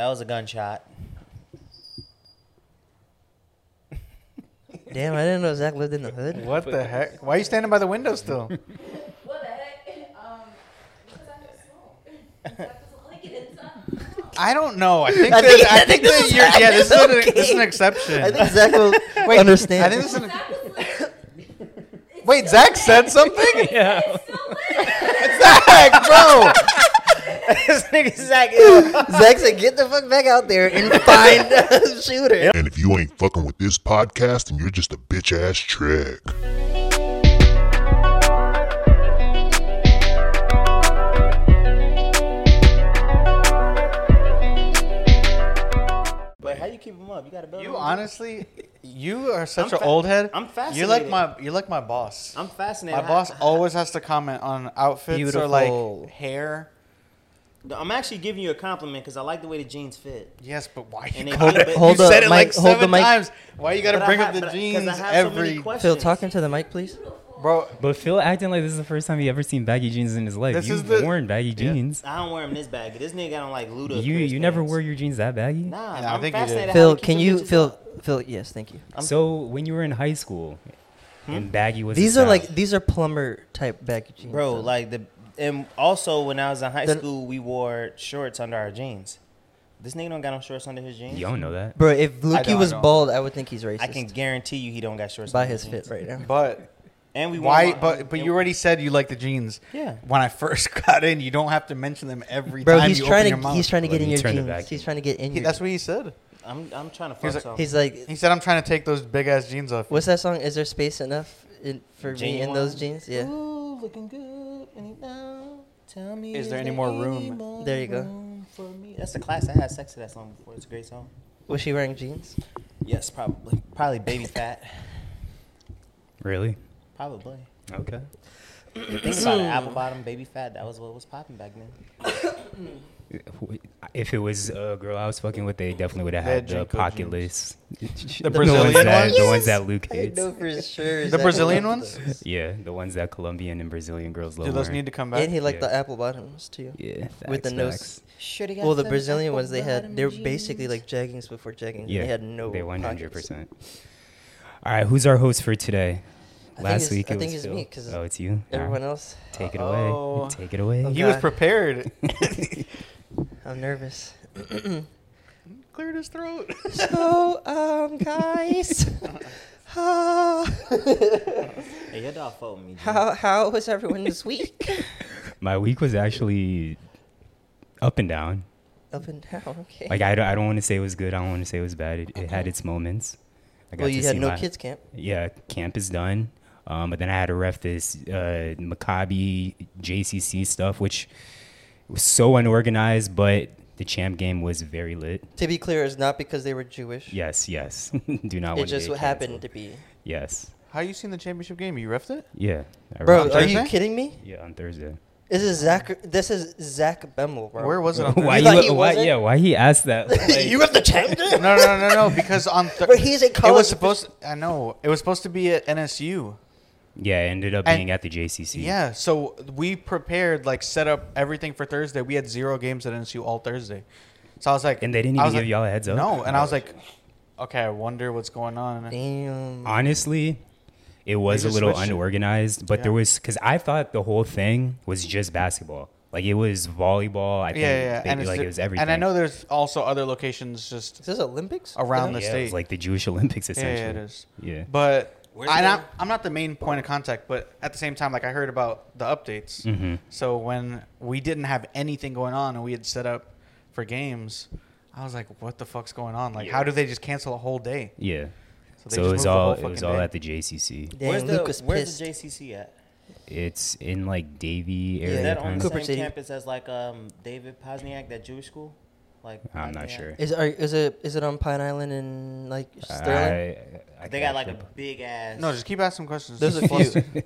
That was a gunshot. Damn, I didn't know Zach lived in the hood. What the heck? Why are you standing by the window still? What the heck? Um, because I have smoke. That doesn't like it inside. I don't know. I think I that, think- I I think think this that is- you're, yeah, this is, it's an, this is an exception. I think Zach will Wait, understand. I think this is an, Zach wait, Zach said something? Yeah. it's. Zach, bro. This nigga Zach. Zach said, "Get the fuck back out there and find a shooter." And if you ain't fucking with this podcast, then you're just a bitch ass trick. But how you keep him up? You gotta build. You him up. honestly, you are such I'm an fa- old head. I'm fascinated. You're fascinated. like my, you're like my boss. I'm fascinated. My boss always has to comment on outfits or Beautiful. like hair. I'm actually giving you a compliment because I like the way the jeans fit. Yes, but why And you they hold, keep it- you Hold the said it like mic- hold the seven times. Why you got to But I bring have- up the jeans I have so many every. Phil, talking to the mic, please. bro? But Phil acting like this is the first time he ever seen baggy jeans in his life. This You've is the- worn baggy jeans. I don't wear them this baggy. This nigga got on like Luda. You you never wear your jeans that baggy. Nah, Yeah, I I'm think you did. fascinated. Phil, can you, bitches Phil, up. Phil? Yes, thank you. I'm- So when you were in high school, hmm? and baggy was the These are like these are plumber type baggy jeans, bro? though. Like the and also when I was in high The- school, we wore shorts under our jeans. This nigga don't got no shorts under his jeans. you don't know that. bro. If don't, Lukey I was don't. bald, I would think he's racist. I can guarantee you he don't got shorts by under his jeans. fit right now. But And we why? wore- But but and- you already said you like the jeans. Yeah. When I first got in, you don't have to mention them every Bro, time he's you trying open your to mouth. he's trying to Let get in me your turn the jeans. vacuum. He's trying to get in He- your. that's what he said. I'm I'm trying to He's fuck like- some. He's like, He said, "I'm trying to take those big ass jeans off." what's that song? Is there space enough in, for me in those Genuine. jeans? Yeah. Ooh, looking good. And now, tell me, Is there any more room? more There you go. For me? That's the class. I had sex to that song before. It's a great song. Was she wearing jeans? Yes, probably. Probably baby fat. Really? Probably. Okay. Think about it. Apple bottom, baby fat. That was what was popping back then. If it was a girl I was fucking with, they definitely would have had had the JNCO pocket jeans. list. The ones Brazilian that, ones? The ones that Luke I know for sure. The Brazilian ones? Yeah, the ones that Colombian and Brazilian girls love. Do those need to come back? And he liked Yeah. the apple bottoms too. Yeah, with the nose. facts. Shoulda Well, the Brazilian ones they had, bottom they were basically like jeggings before jeggings. Yeah, they had no. They one hundred percent. All right, who's our host for today? Last it's- week I it think was it's Phil. me, 'cause oh, it's you. Everyone right, else, take it Uh-oh. away. Take it away. He was prepared. I'm nervous. Cleared his throat. so, um, guys, how Hey, your dog fought with me. G. how how was everyone this week? My week was actually up and down. Up and down. Okay. Like I don't, I don't want to say it was good. I don't want to say it was bad. It, it had its moments. I got well, to you had see no my- kids camp. Yeah, camp is done. Um, but then I had to ref this uh, Maccabi JCC stuff, which was so unorganized, but the champ game was very lit. To be clear, it's not because they were Jewish. Yes, yes. Do not it want to just happened canceled. to be. Yes. How you seen the championship game? You refed it? Yeah. I Bro, are you kidding me? yeah, on Thursday. This is Zach. This is Zach Bemmel, bro. Where was it on why? Thursday? You, he why? wasn't? Yeah. Why he asked that? Like, you have the champ no, no, no, no, no. Because on Thur- But he's a it was supposed. I know it was supposed to be at NSU. Yeah, it ended up And- being at the JCC. Yeah, so we prepared, like, set up everything for Thursday. We had zero games at NSU all Thursday. So I was like, And they didn't I even was give like, y'all a heads up. No, and I was like, okay, I wonder what's going on. Damn. honestly, it was a just little switched it. unorganized, but there Yeah. was because I thought the whole thing was just basketball. Like it was volleyball. I think Yeah, yeah, yeah. they- and like it was everything. And I know there's also other locations just Is this Olympics? around the yeah, it state. was like the Jewish Olympics yeah, essentially. yeah, it is. Yeah. But Where's I, I'm I'm not the main point of contact, but at the same time, like I heard about the updates. Mhm. So when we didn't have anything going on and we had set up for games, I was like, what the fuck's going on? Like, how do they just cancel a whole day? Yeah. they So, just it was all it was all day. at the JCC. Dang, where's the Luke was Where's the. JCC at? It's in like Davie Is area. that on the same City. campus as like um David Posnack, that Jewish school? Like I'm not Posnack? sure. Is are, is it is it on Pine Island in like Sterling? I, I They got like actually a big ass. No, just keep asking questions. There's a few.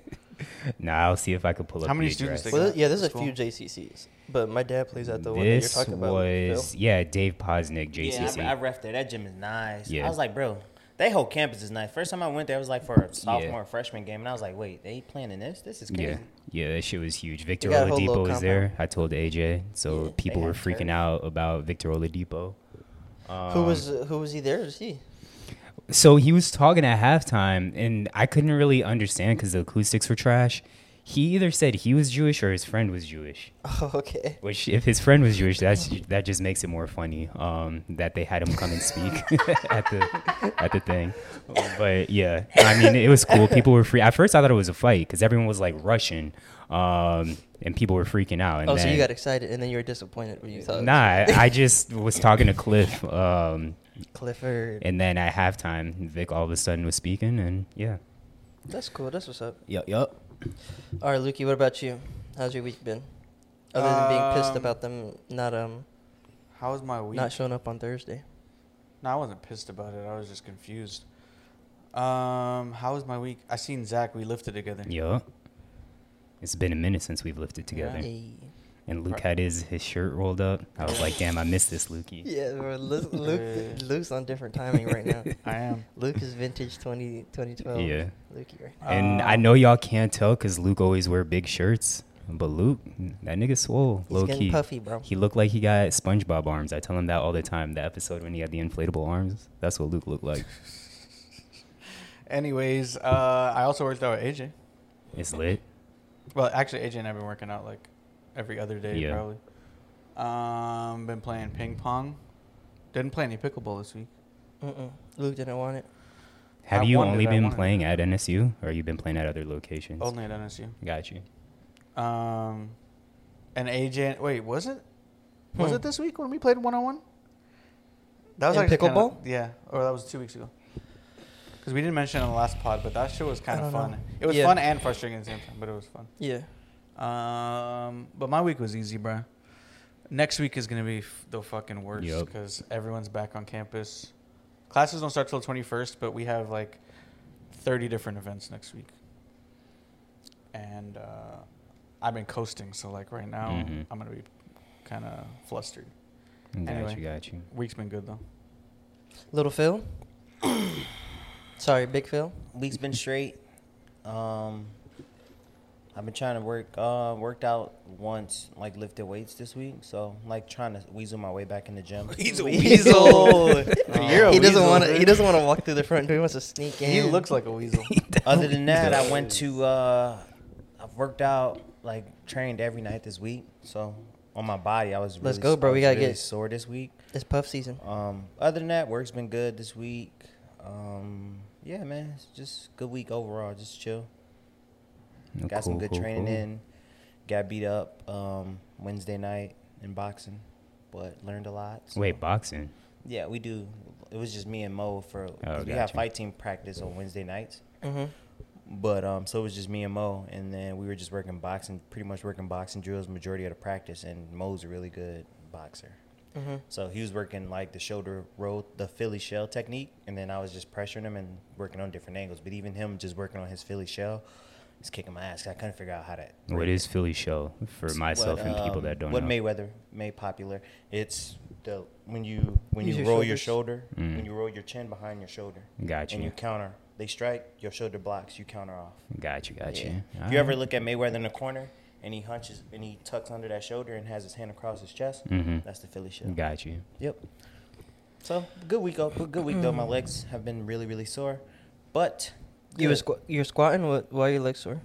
Nah, I'll see if I could pull up. How many the students address. they Well, got? yeah, there's a School. few JCCs, but my dad plays at the one that you're talking about. with was Phil. yeah, Dave Posnack, Yeah, JCC. I, I ref there. That gym is nice. Yeah. I was like, bro, they whole campus is nice. First time I went there, it was like for a sophomore Yeah. freshman game, and I was like, wait, they playing in this? This is crazy. Yeah, yeah, that shit was huge. Victor Oladipo was there. I told AJ, so Yeah, people were freaking turf. out about Victor Oladipo. who Um, was who was he there to see? So he was talking at halftime, and I couldn't really understand because the acoustics were trash. He either said he was Jewish or his friend was Jewish. Oh, okay. Which, if his friend was Jewish, that's that just makes it more funny um, that they had him come and speak at the at the thing. But yeah, I mean, it was cool. People were free. At first, I thought it was a fight because everyone was like rushing, um, and people were freaking out. And Oh, so you got excited and then you were disappointed when you thought. Nah, I, I just was talking to Cliff, um, Clifford. and then at halftime, Vic all of a sudden was speaking, and yeah. That's cool. That's what's up. Yup, yup. All right, Lukey. What about you? How's your week been? Other than being pissed Um, about them not um How was my week? not showing up on Thursday. No, I wasn't pissed about it. I was just confused. Um, how was my week? I seen Zach. We lifted together. Yo. It's been a minute since we've lifted together. Hey. And Luke had his, his shirt rolled up. I was like, damn, I missed this, Lukey. Yeah, bro, Luke, Luke, Luke's on different timing right now. I am. Luke is vintage 20, 2012. Yeah. Lukey right now. And I know y'all can't tell because Luke always wear big shirts. But Luke, that nigga swole, He's low getting key. puffy, bro. He looked like he got SpongeBob arms. I tell him that all the time. The episode when he had the inflatable arms, that's what Luke looked like. Anyways, uh, I also worked out with AJ. It's lit. Well, actually, AJ and I've been working out like every other day Yeah. probably. Um, been playing ping pong. Didn't play any pickleball this week. Mm-mm. Luke didn't want it. Have I you only been playing to. at NSU, or you been playing at other locations? Only at NSU. Got you. Um, and AJ. Wait, was it? Was Hmm. it this week when we played one on one? That was In actually kinda- pickleball? yeah, or that was two weeks ago. Because we didn't mention it on the last pod, but that shit was kind of fun. know. It was Yeah. fun and frustrating at the same time, but it was fun. Yeah. Um, but my week was easy, bro. Next week is gonna be f- the fucking worst Yup. because everyone's back on campus. Classes don't start till twenty first, but we have like thirty different events next week, and uh, I've been coasting. So like right now, Mhm. I'm gonna be kind of flustered. Got Anyway. you, got you. Week's been good though. Little Phil. Sorry, Big Phil. Week's been straight. Um, I've been trying to work. Uh, worked out once, like lifted weights this week. So like trying to weasel my way back in the gym. He's a weasel. You're a he doesn't want to. He doesn't want to walk through the front door. He wants to sneak in. He looks like a weasel. Other than that, I went to. Uh, I've worked out, like trained every night this week. So on my body, I was. Really, Let's go, bro. We gotta really get- sore this week. It's puff season. Um, other than that, work's been good this week. Um, yeah, man, it's just good week overall. Just chill. Got some good cool, training cool. in. Got beat up um, Wednesday night in boxing, but learned a lot. so- Wait, boxing. Yeah, we do. It was just me and Mo for Oh, we have fight team practice on Wednesday nights, Mm-hmm. but um, so it was just me and Mo, and then we were just working boxing, pretty much working boxing drills majority of the practice. And Mo's a really good boxer, Mm-hmm. so he was working like the shoulder roll, the Philly shell technique, and then I was just pressuring him and working on different angles. But even him just working on his Philly shell, he's kicking my ass. I couldn't figure out how to. What is Philly shell for myself what, and people um, that don't what know? What Mayweather made popular. It's the when you when Use you your roll your shoulders. shoulder, Mm. when you roll your chin behind your shoulder, Got and you. you counter. They strike, your shoulder blocks, you counter off. Got you, got Yeah. you. If you ever look at Mayweather in the corner and he hunches and he tucks under that shoulder and has his hand across his chest, hmm that's the Philly shell. Got you. Yep. So good week, good week though. My legs have been really, really sore, but You was good. squ- you're squatting. What? Why are your legs sore?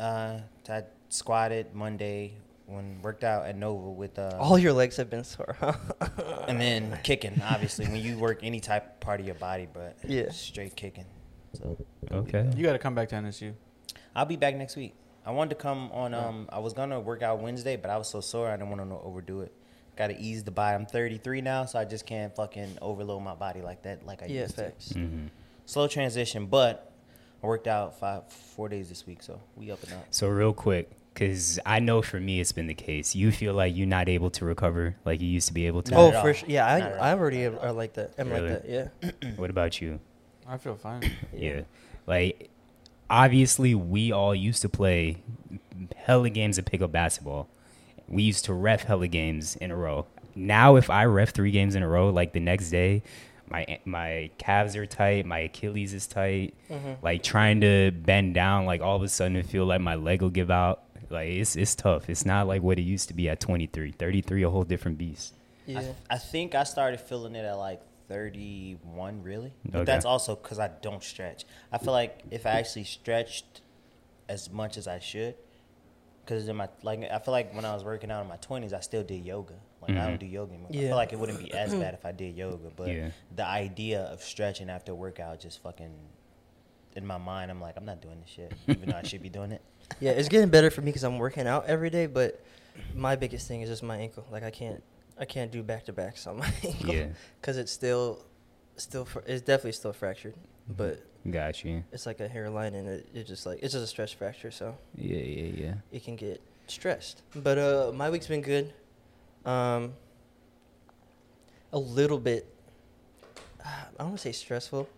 uh, I squatted Monday when worked out at Nova with uh, All your legs have been sore. Huh? and then kicking. Obviously, when you work any type part of your body, but Yeah. straight kicking. So Okay. You got to come back to NSU. I'll be back next week. I wanted to come on. Um, I was gonna work out Wednesday, but I was so sore I didn't want to overdo it. Got to ease the body. I'm 33 now, so I just can't fucking overload my body like that, like I yeah, used to. facts. hmm Slow transition, but I worked out five, four days this week, so we up and up. So real quick, because I know for me it's been the case. You feel like you're not able to recover like you used to be able to. Not oh, for sure. Yeah, I, I already am- are like that. I'm Really? like that. Yeah. What about you? I feel fine. Yeah. Like, obviously, we all used to play hella games of pickup basketball. We used to ref hella games in a row. Now, if I ref three games in a row, like the next day, my my calves are tight, my Achilles is tight. Mm-hmm. Like trying to bend down, like all of a sudden, it feel like my leg will give out. Like it's it's tough. It's not like what it used to be at 23, 33, a whole different beast. Yeah. I, I think I started feeling it at like 31, really. But Okay. that's also because I don't stretch. I feel like if I actually stretched as much as I should, because in my like I feel like when I was working out in my 20s, I still did yoga. Like I Mhm. don't do yoga anymore. I feel like it wouldn't be as bad if I did yoga, but Yeah. the idea of stretching after workout just fucking in my mind, I'm like, I'm not doing this shit, even though I should be doing it. Yeah, it's getting better for me because I'm working out every day. But my biggest thing is just my ankle. Like I can't, I can't do back to backs on my ankle. Yeah. Because it's still, still, fr- it's definitely still fractured. Mm-hmm. But Got you. it's like a hairline, and it, it just like it's just a stress fracture, so Yeah, yeah, yeah. it can get stressed. But uh, my week's been good. Um, a little bit. I don't want to say stressful,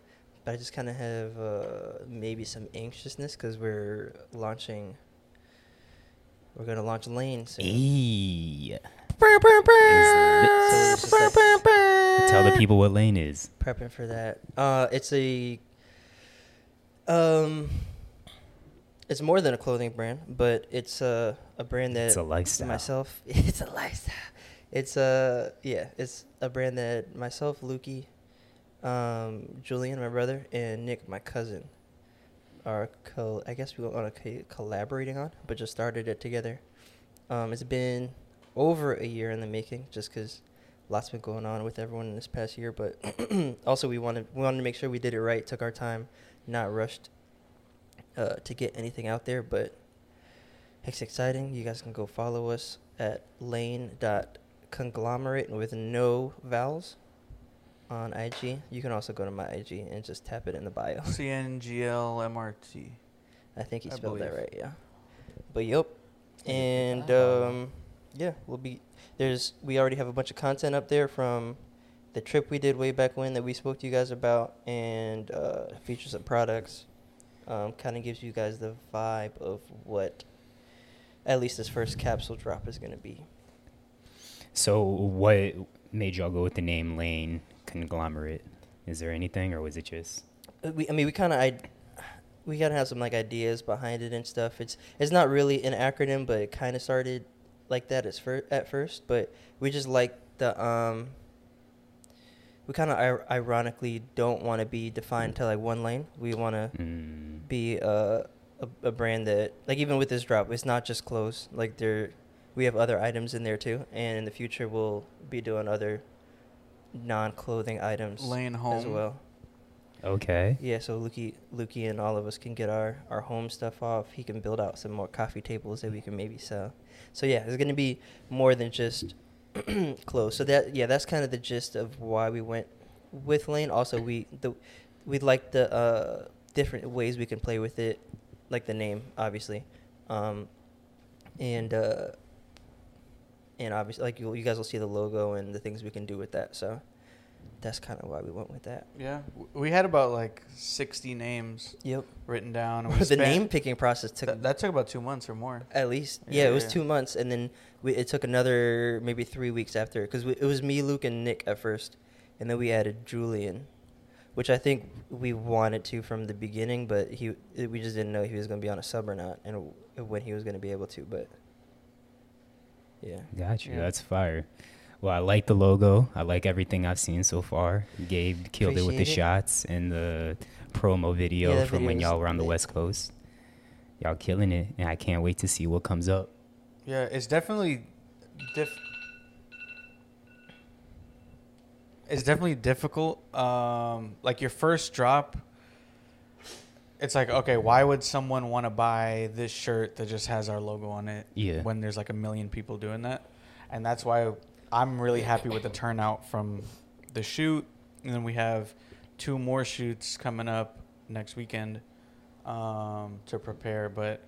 but I just kind of have uh, maybe some anxiousness because we're launching. We're gonna launch Lane soon. Hey. So it's just like Tell the people what lane is. prepping for that. Uh, it's a um, it's more than a clothing brand, but it's a a brand that It's a lifestyle. myself. It's a lifestyle. It's a yeah. It's a brand that myself, Lukey, um, Julian, my brother, and Nick, my cousin, are co. I guess we are co- collaborating on, but just started it together. Um, it's been over a year in the making, just because lots been going on with everyone in this past year. But also, we wanted we wanted to make sure we did it right, took our time, not rushed uh, to get anything out there. But it's exciting. You guys can go follow us at lane.conglomerate with no vowels on IG. You can also go to my IG and just tap it in the bio. CNGLMRT. I think he I spelled that right, yeah. But yep. And um yeah, we'll be there's we already have a bunch of content up there from the trip we did way back when that we spoke to you guys about and uh features some products. Um kind of gives you guys the vibe of what at least this first capsule drop is going to be. So, what made y'all go with the name Lane Conglomerate? Is there anything, or was it just? Uh, we I mean we kind of I we kind of have some like ideas behind it and stuff. It's it's not really an acronym, but it kind of started like that as fir- at first. But we just like the um. We kind of ir- ironically don't want to be defined to like one lane. We want to Mm, be a, a a brand that like even with this drop, it's not just clothes. Like there, we have other items in there too, and in the future we'll be doing other non-clothing items Lane as well. okay. Yeah, so Lukey, Lukey, and all of us can get our our home stuff off. He can build out some more coffee tables that we can maybe sell. So yeah, it's gonna be more than just clothes. So that yeah, that's kind of the gist of why we went with Lane. Also, we the we like the uh, different ways we can play with it, like the name, obviously, um, and uh, and obviously, like you, you guys will see the logo and the things we can do with that. So that's kind of why we went with that. Yeah, we had about like 60 names Yep. written down. the spent- name picking process took That, that took about two months or more. at least Yeah, yeah, it was yeah. two months and then we, it took another maybe three weeks after because it was me luke and nick at first and then we added julian which i think we wanted to from the beginning but he we just didn't know if he was going to be on a sub or not and when he was going to be able to but yeah Got you. Yeah. That's fire. Well, I like the logo. I like everything I've seen so far. Gabe killed it with the it. shots and the promo video Yeah, from when y'all were on the. West Coast. Y'all killing it, and I can't wait to see what comes up. Yeah, it's definitely diff. It's definitely difficult. Um, like your first drop, it's like okay, why would someone want to buy this shirt that just has our logo on it? Yeah. When there's like a million people doing that, and that's why I'm really happy with the turnout from the shoot, and then we have two more shoots coming up next weekend um, to prepare, but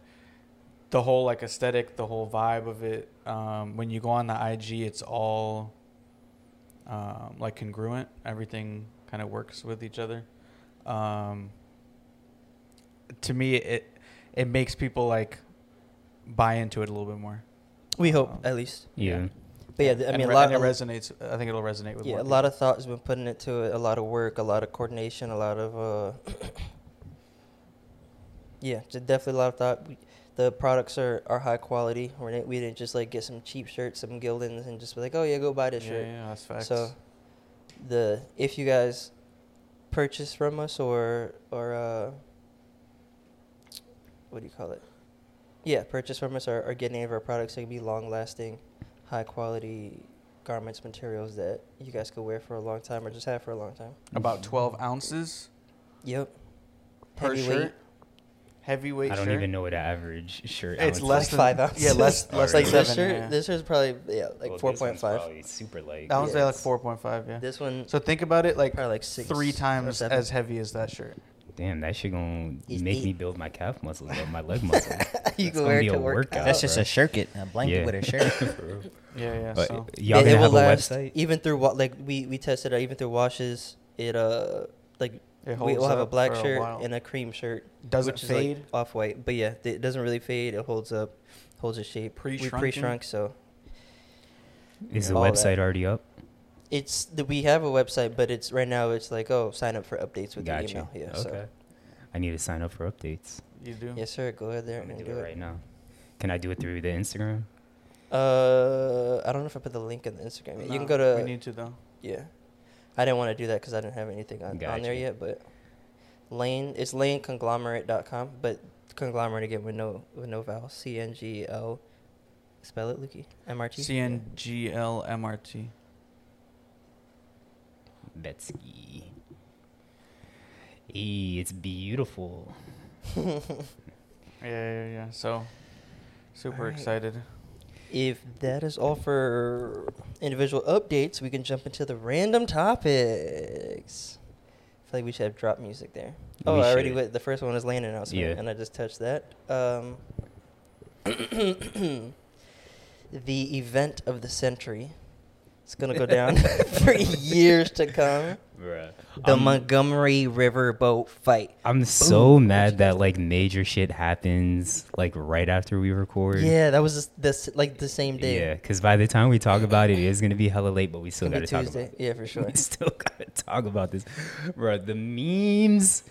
the whole like aesthetic, the whole vibe of it. Um, when you go on the IG, it's all um, like congruent. Everything kind of works with each other. Um, to me, it it makes people like buy into it a little bit more. we hope Um, at least Yeah. but yeah th- i And mean a lot and it resonates. I think it'll resonate with yeah more a lot of thought has been put into it a lot of work a lot of coordination a lot of uh yeah just definitely a lot of thought we, The products are, are high quality. We're not- we didn't just like get some cheap shirts, some Gildans, and just be like, oh yeah, go buy this yeah, shirt. yeah, that's facts. So, the if you guys purchase from us or or uh, what do you call it? Yeah, purchase from us or, or get any of our products. They can be long lasting, high quality garments, materials that you guys could wear for a long time or just have for a long time. about 12 ounces Yep. per shirt. Heavyweight. shirt. Heavyweight I don't shirt. even know what an average shirt. It's less is. like five ounces. yeah, less- less like than really? this shirt. yeah. This shirt's probably yeah like Well, four this one's point five. probably Super light. That one's Yeah, like 4.5, yeah. This one So think about it like probably like six. three times as heavy as that shirt. Damn, that shit gonna It's make eight. me build my calf muscles up, my leg muscles. you That's can gonna wear be it a to work workout. That's just bro. a shirket, a blanket Yeah. with a shirt. Yeah, yeah. But so y'all it, gonna it have will a last website? even through what like we we tested out even through washes. It uh like it we will have a black for shirt while. and a cream shirt. Does it fade? Like off white, but yeah, it doesn't really fade. It holds up, holds its shape. We Pre-shrunken? pre-shrunk, so Is the all that. website already up? It's the, we have a website, but it's right now it's like oh sign up for updates with Got your you. email. Yeah, okay. so I need to sign up for updates. You do? yes sir, go ahead there I'm gonna and do do it it. right now. Can I do it through the Instagram? Uh, I don't know if I put the link in the Instagram. yet. you can go to We need to though. Yeah. I didn't want to do that because I didn't have anything on, on there yet, but Lane, it's laneconglomerate.com, but conglomerate again with no with no vowel. C N G L. Spell it, Lukey. M R T. C N G L M R T. Betsy. Hey, it's beautiful. Yeah, yeah, yeah. So super Alright. excited. If that is all for individual updates, we can jump into the random topics. I feel like we should have drop music there. Oh, We I already went. The first one was Lane announcement, Yeah. and I just touched that. Um, the event of the century. It's gonna go down for years to come. Bruh. The I'm, Montgomery River boat fight. I'm so mad that like major shit happens like right after we record. Yeah, that was just this like the same day. Yeah, because by the time we talk about it, it is gonna be hella late, but we still gotta be talk about it. Yeah, for sure. We still gotta talk about this, bro. The memes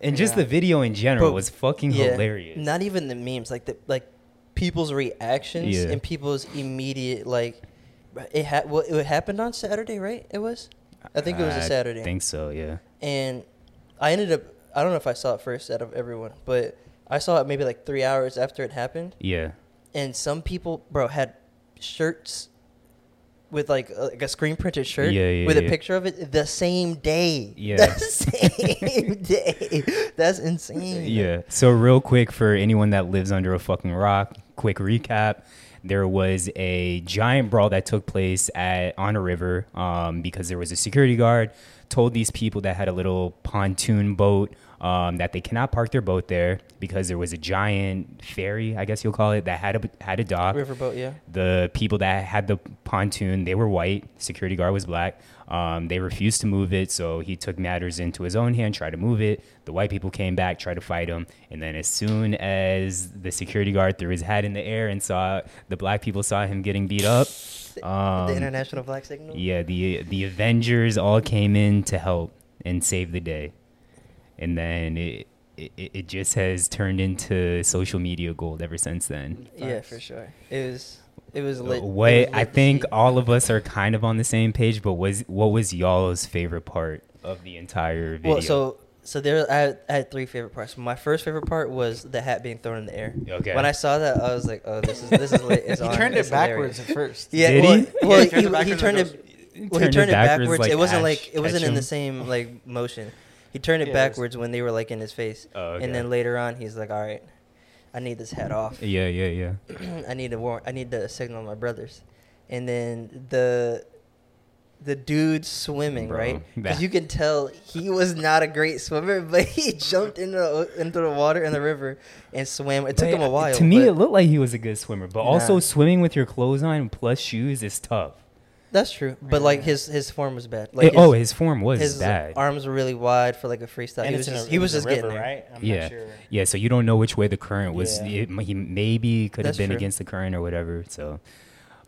and just Yeah. the video in general Bro, was fucking Yeah, hilarious. Not even the memes, like the like people's reactions Yeah. and people's immediate like. It ha- well, it happened on Saturday, right? It was. I think it was a Saturday. I think so. Yeah. and I ended up. I don't know if I saw it first out of everyone, but I saw it maybe like three hours after it happened. Yeah. And some people, bro, had shirts with like a, like a screen printed shirt Yeah, yeah, with a yeah. picture of it the same day. Yeah. the same day. That's insane. Yeah. So real quick for anyone that lives under a fucking rock, quick recap. There was a giant brawl that took place at on a river um, because there was a security guard told these people that had a little pontoon boat um, that they cannot park their boat there because there was a giant ferry, I guess you'll call it, that had a had a dock. Riverboat, yeah. The people that had the pontoon, they were white. Security guard was black. Um, they refused to move it, so he took matters into his own hand, tried to move it. The white people came back, tried to fight him, and then as soon as the security guard threw his hat in the air and saw the black people saw him getting beat up, um, the International Flag Signal. yeah, the the Avengers all came in to help and save the day, and then it. It, it just has turned into social media gold ever since then. Yeah, for sure. It was it was uh, lit. it was What lit I think see. all of us are kind of on the same page, but was what was y'all's favorite part of the entire video? Well, so so there I had, I had three favorite parts. My first favorite part was the hat being thrown in the air. Okay. When I saw that, I was like, "Oh, this is this is lit." It's He on. turned It's it backwards hilarious. at first. Yeah, Did well, he? well, Yeah, he, he turned it he backwards turned it. goes- Well, he turned it backwards. like it wasn't Ash like it wasn't in the same like motion. He turned it Yeah, it was- backwards when they were like in his face, Oh, okay. and then later on, he's like, "All right, I need this hat off. Yeah, yeah, yeah. I need to warn. I need to signal my brothers." And then the the dude swimming, Bro, right? Because you can tell he was not a great swimmer, but he jumped into the, into the water in the river and swam. It took him a uh, while. To me, it looked like he was a good swimmer, but also swimming with your clothes on plus shoes is tough. That's true. But like his his form was bad. Like It- oh, his form was his bad. arms were really wide for like a freestyle. And he it's was in a- just, he was a just getting there. right? I'm yeah, not sure. yeah. So you don't know which way the current was. Yeah. It- he maybe could have been true. against the current or whatever. So,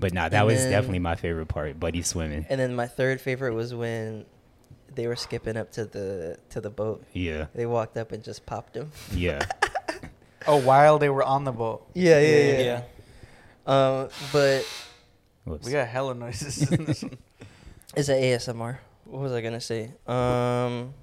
but nah, that And was then- definitely my favorite part. Buddy swimming. And then my third favorite was when they were skipping up to the to the boat. Yeah, They walked up and just popped him. yeah. Oh, while they were on the boat. Yeah, yeah, yeah. Yeah. Um, but Whoops. We got hella noises in this one. it's a ASMR. What was I gonna say? Um,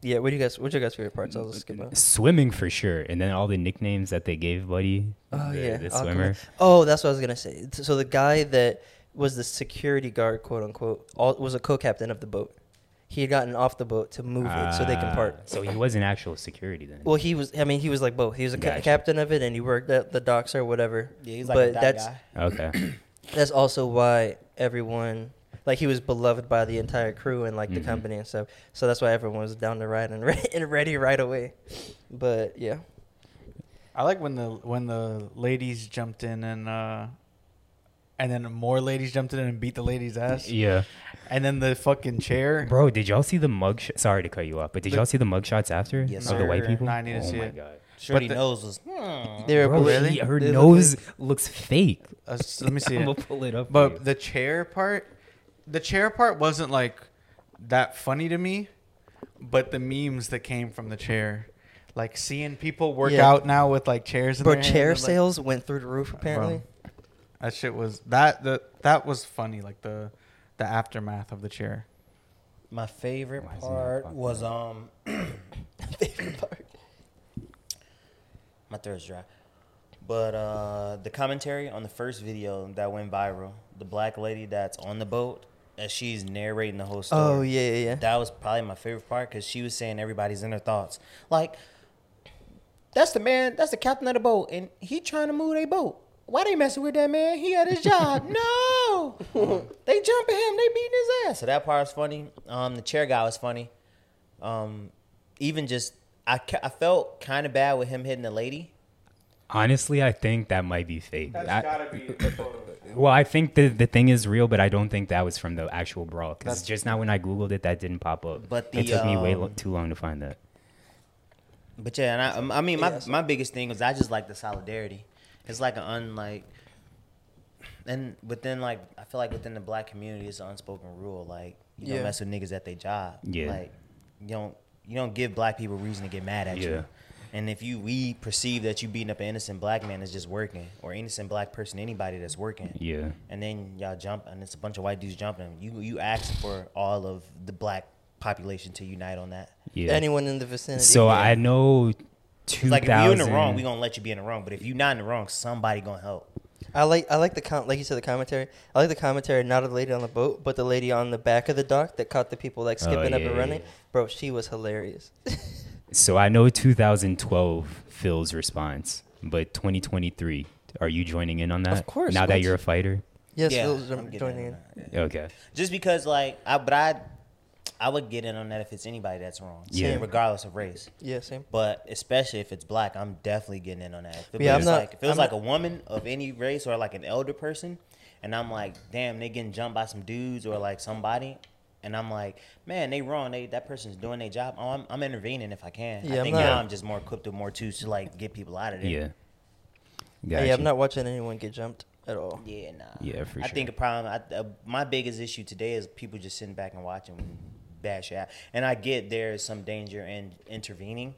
yeah. What do you guys? What's your guys' favorite parts? I'll just skip out. Swimming for sure, and then all the nicknames that they gave Buddy. Oh the, yeah, the Aquaman. swimmer. Oh, that's what I was gonna say. So the guy that was the security guard, quote unquote, all, was a co-captain of the boat. He had gotten off the boat to move it so they can Ah, park. So he wasn't actual security then. Well, he was. I mean, he was like both. He was a ca- Gotcha. captain of it, and he worked at the docks or whatever. Yeah, he's like but a dock that's guy. okay. that's also why everyone like he was beloved by the entire crew and like the Mhm. company and stuff. So that's why everyone was down to ride and ready, and ready right away. But yeah, I like when the when the ladies jumped in and uh and then more ladies jumped in and beat the lady's ass. yeah. And then the fucking chair. Bro, did y'all see the mug? Sh- Sorry to cut you off, but did The- y'all see the mug shots after Yes, of the white people? No, I need to oh see my it. god. Shorty the- nose was. Hmm. they were Bro, really? she- her they look nose like- looks fake. Uh, s- let me see I'm gonna pull it up. for But the chair part, the chair part wasn't like that funny to me, but the memes that came from the chair, like seeing people work Yeah. out now with like chairs. In Bro, their hand chair and, like- sales went through the roof apparently. That shit was that the that was funny. Like the the aftermath of the chair. My favorite Why is it not part popping was up? um. Favorite part. My throat's dry. But uh, the commentary on the first video that went viral, the black lady that's on the boat, as she's narrating the whole story. Oh yeah, yeah, yeah. That was probably my favorite part because she was saying everybody's inner thoughts. Like, that's the man, that's the captain of the boat, and he trying to move a boat. Why they messing with that man? He had his job. no, they jumping him. They beating his ass. So that part was funny. Um, the chair guy was funny. Um, even just I, ca- I felt kind of bad with him hitting the lady. Honestly, I think that might be fake. I- gotta be. well, I think the the thing is real, but I don't think that was from the actual brawl. Because just now when I googled it, that didn't pop up. But it the, took me way um, lo- too long to find that. But yeah, and I, I mean, my, Yes. my biggest thing was I just like the solidarity. It's like an unlike, and within like I feel like within the black community, it's an unspoken rule. Like you Yeah. don't mess with niggas at their job. Yeah. Like you don't you don't give black people reason to get mad at Yeah. you. And if you we perceive that you beating up an innocent black man is just working, or innocent black person, anybody that's working, Yeah. and then y'all jump and it's a bunch of white dudes jumping, you you ask for all of the black population to unite on that. Yeah. Anyone in the vicinity. so yeah. I know. It's 2000, like if you're in the wrong, we gonna let you be in the wrong. But if you're not in the wrong, somebody gonna help. I like I like the com- like you said the commentary. I like the commentary not of the lady on the boat, but the lady on the back of the dock that caught the people like Oh, skipping up and running. yeah. Bro, she was hilarious. So I know 2012 Phil's response, but 2023, are you joining in on that? Of course, Now that you're a fighter. yes, Yeah, Phil's I'm getting joining in in. on that, yeah. Okay. Just because, like, I but I, I would get in on that if it's anybody that's wrong, Yeah. regardless of race. Yeah, same. But especially if it's black, I'm definitely getting in on that. If it Yeah, I'm was not- like if it was I'm like not- a woman of any race or like an elder person, and I'm like, damn, they getting jumped by some dudes or like somebody, and I'm like, man, they wrong. They that person's doing their job. Oh, I'm, I'm intervening if I can. Yeah, I I'm not- now I'm just more equipped with more tools to like get people out of there. Yeah. Yeah, I'm not watching anyone get jumped at all. Yeah, nah. Yeah, for I sure. I think a problem. I, uh, my biggest issue today is people just sitting back and watching when bad shit. happen. And I get there is some danger in intervening,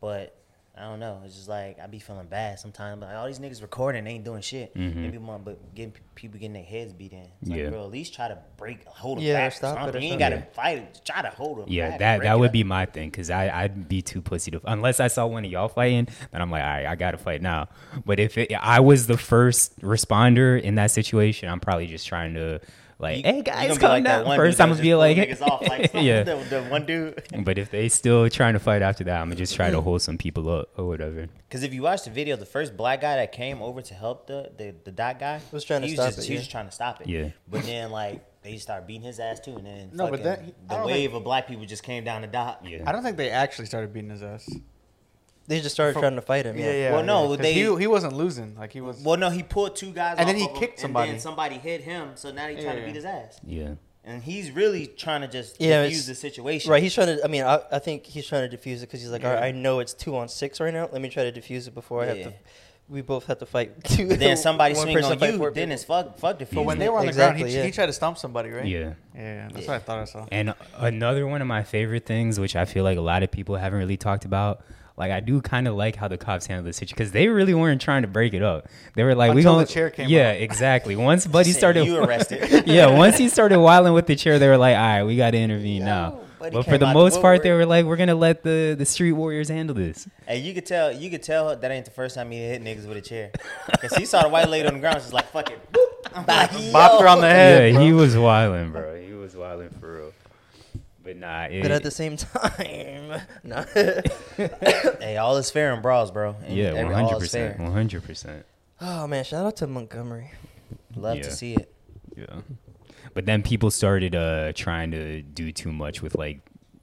but I don't know. It's just like I be feeling bad sometimes. Like all these niggas recording, they ain't doing shit. Mhm. Maybe more, but getting people getting their heads beat in. It's like, Yeah. bro, at least try to break, hold them Yeah, back. or stop it. You ain't gotta fight it. Try to hold them. Yeah, back, that that would up. be my thing because I I'd be too pussy to unless I saw one of y'all fighting, then I'm like, all right, I gotta fight now. But if it, I was the first responder in that situation, I'm probably just trying to like, You- hey guys, gonna be like that down. one First, dude I'm gonna be like, off, like, yeah. the, the one dude. But if they still trying to fight after that, I'm gonna just try to hold some people up or whatever. Because if you watch the video, the first black guy that came over to help the the, the dot guy Was trying to he stop just, it, He was yeah. just trying to stop it. Yeah. But then like they start beating his ass too, and then No, but that- the wave think- of black people just came down the dock. Yeah. I don't think they actually started beating his ass. They just started For- trying to fight him. Yeah, yeah. Well, no, 'cause they- he he wasn't losing. Like he was. Well, no, he pulled two guys, And then he of him, kicked and somebody. then somebody hit him, so now he's trying to beat his ass, Yeah. and he's really trying to just Yeah, defuse the situation. Right, he's trying to. I mean, I, I think he's trying to defuse it because he's like, all right, I know it's two on six right now. Let me try to defuse it before I have to. We both have to fight. Two, then somebody one swing on you, four then it's fuck fuck defuse. but when they were on the Exactly, ground, he, yeah. he tried to stomp somebody, right? Yeah. Yeah, that's what I thought I saw. And another one of my favorite things, which I feel like a lot of people haven't really talked about, like I do kind of like how the cops handled the situation because they really weren't trying to break it up. They were like, we Until gonna the chair came Yeah, up. exactly. Once Buddy started, You arrested. yeah, once he started wilding with the chair, they were like, all right, we got to intervene now. Buddy But for the most the part, they were like, we're gonna let the the street warriors handle this. Hey, you could tell. You could tell that ain't the first time he hit niggas with a chair. Cause he saw the white lady on the ground, she's like, "Fuck it." Boop. Bopped her on the head. yeah, bro. he was wilding, bro. He was wilding for real. But nah, it, But at the same time, no. Hey, all is fair in brawls, bro. And yeah, every- one all hundred is fair. percent, one hundred percent. oh man, shout out to Montgomery. Love Yeah. to see it. Yeah. But then people started uh trying to do too much with like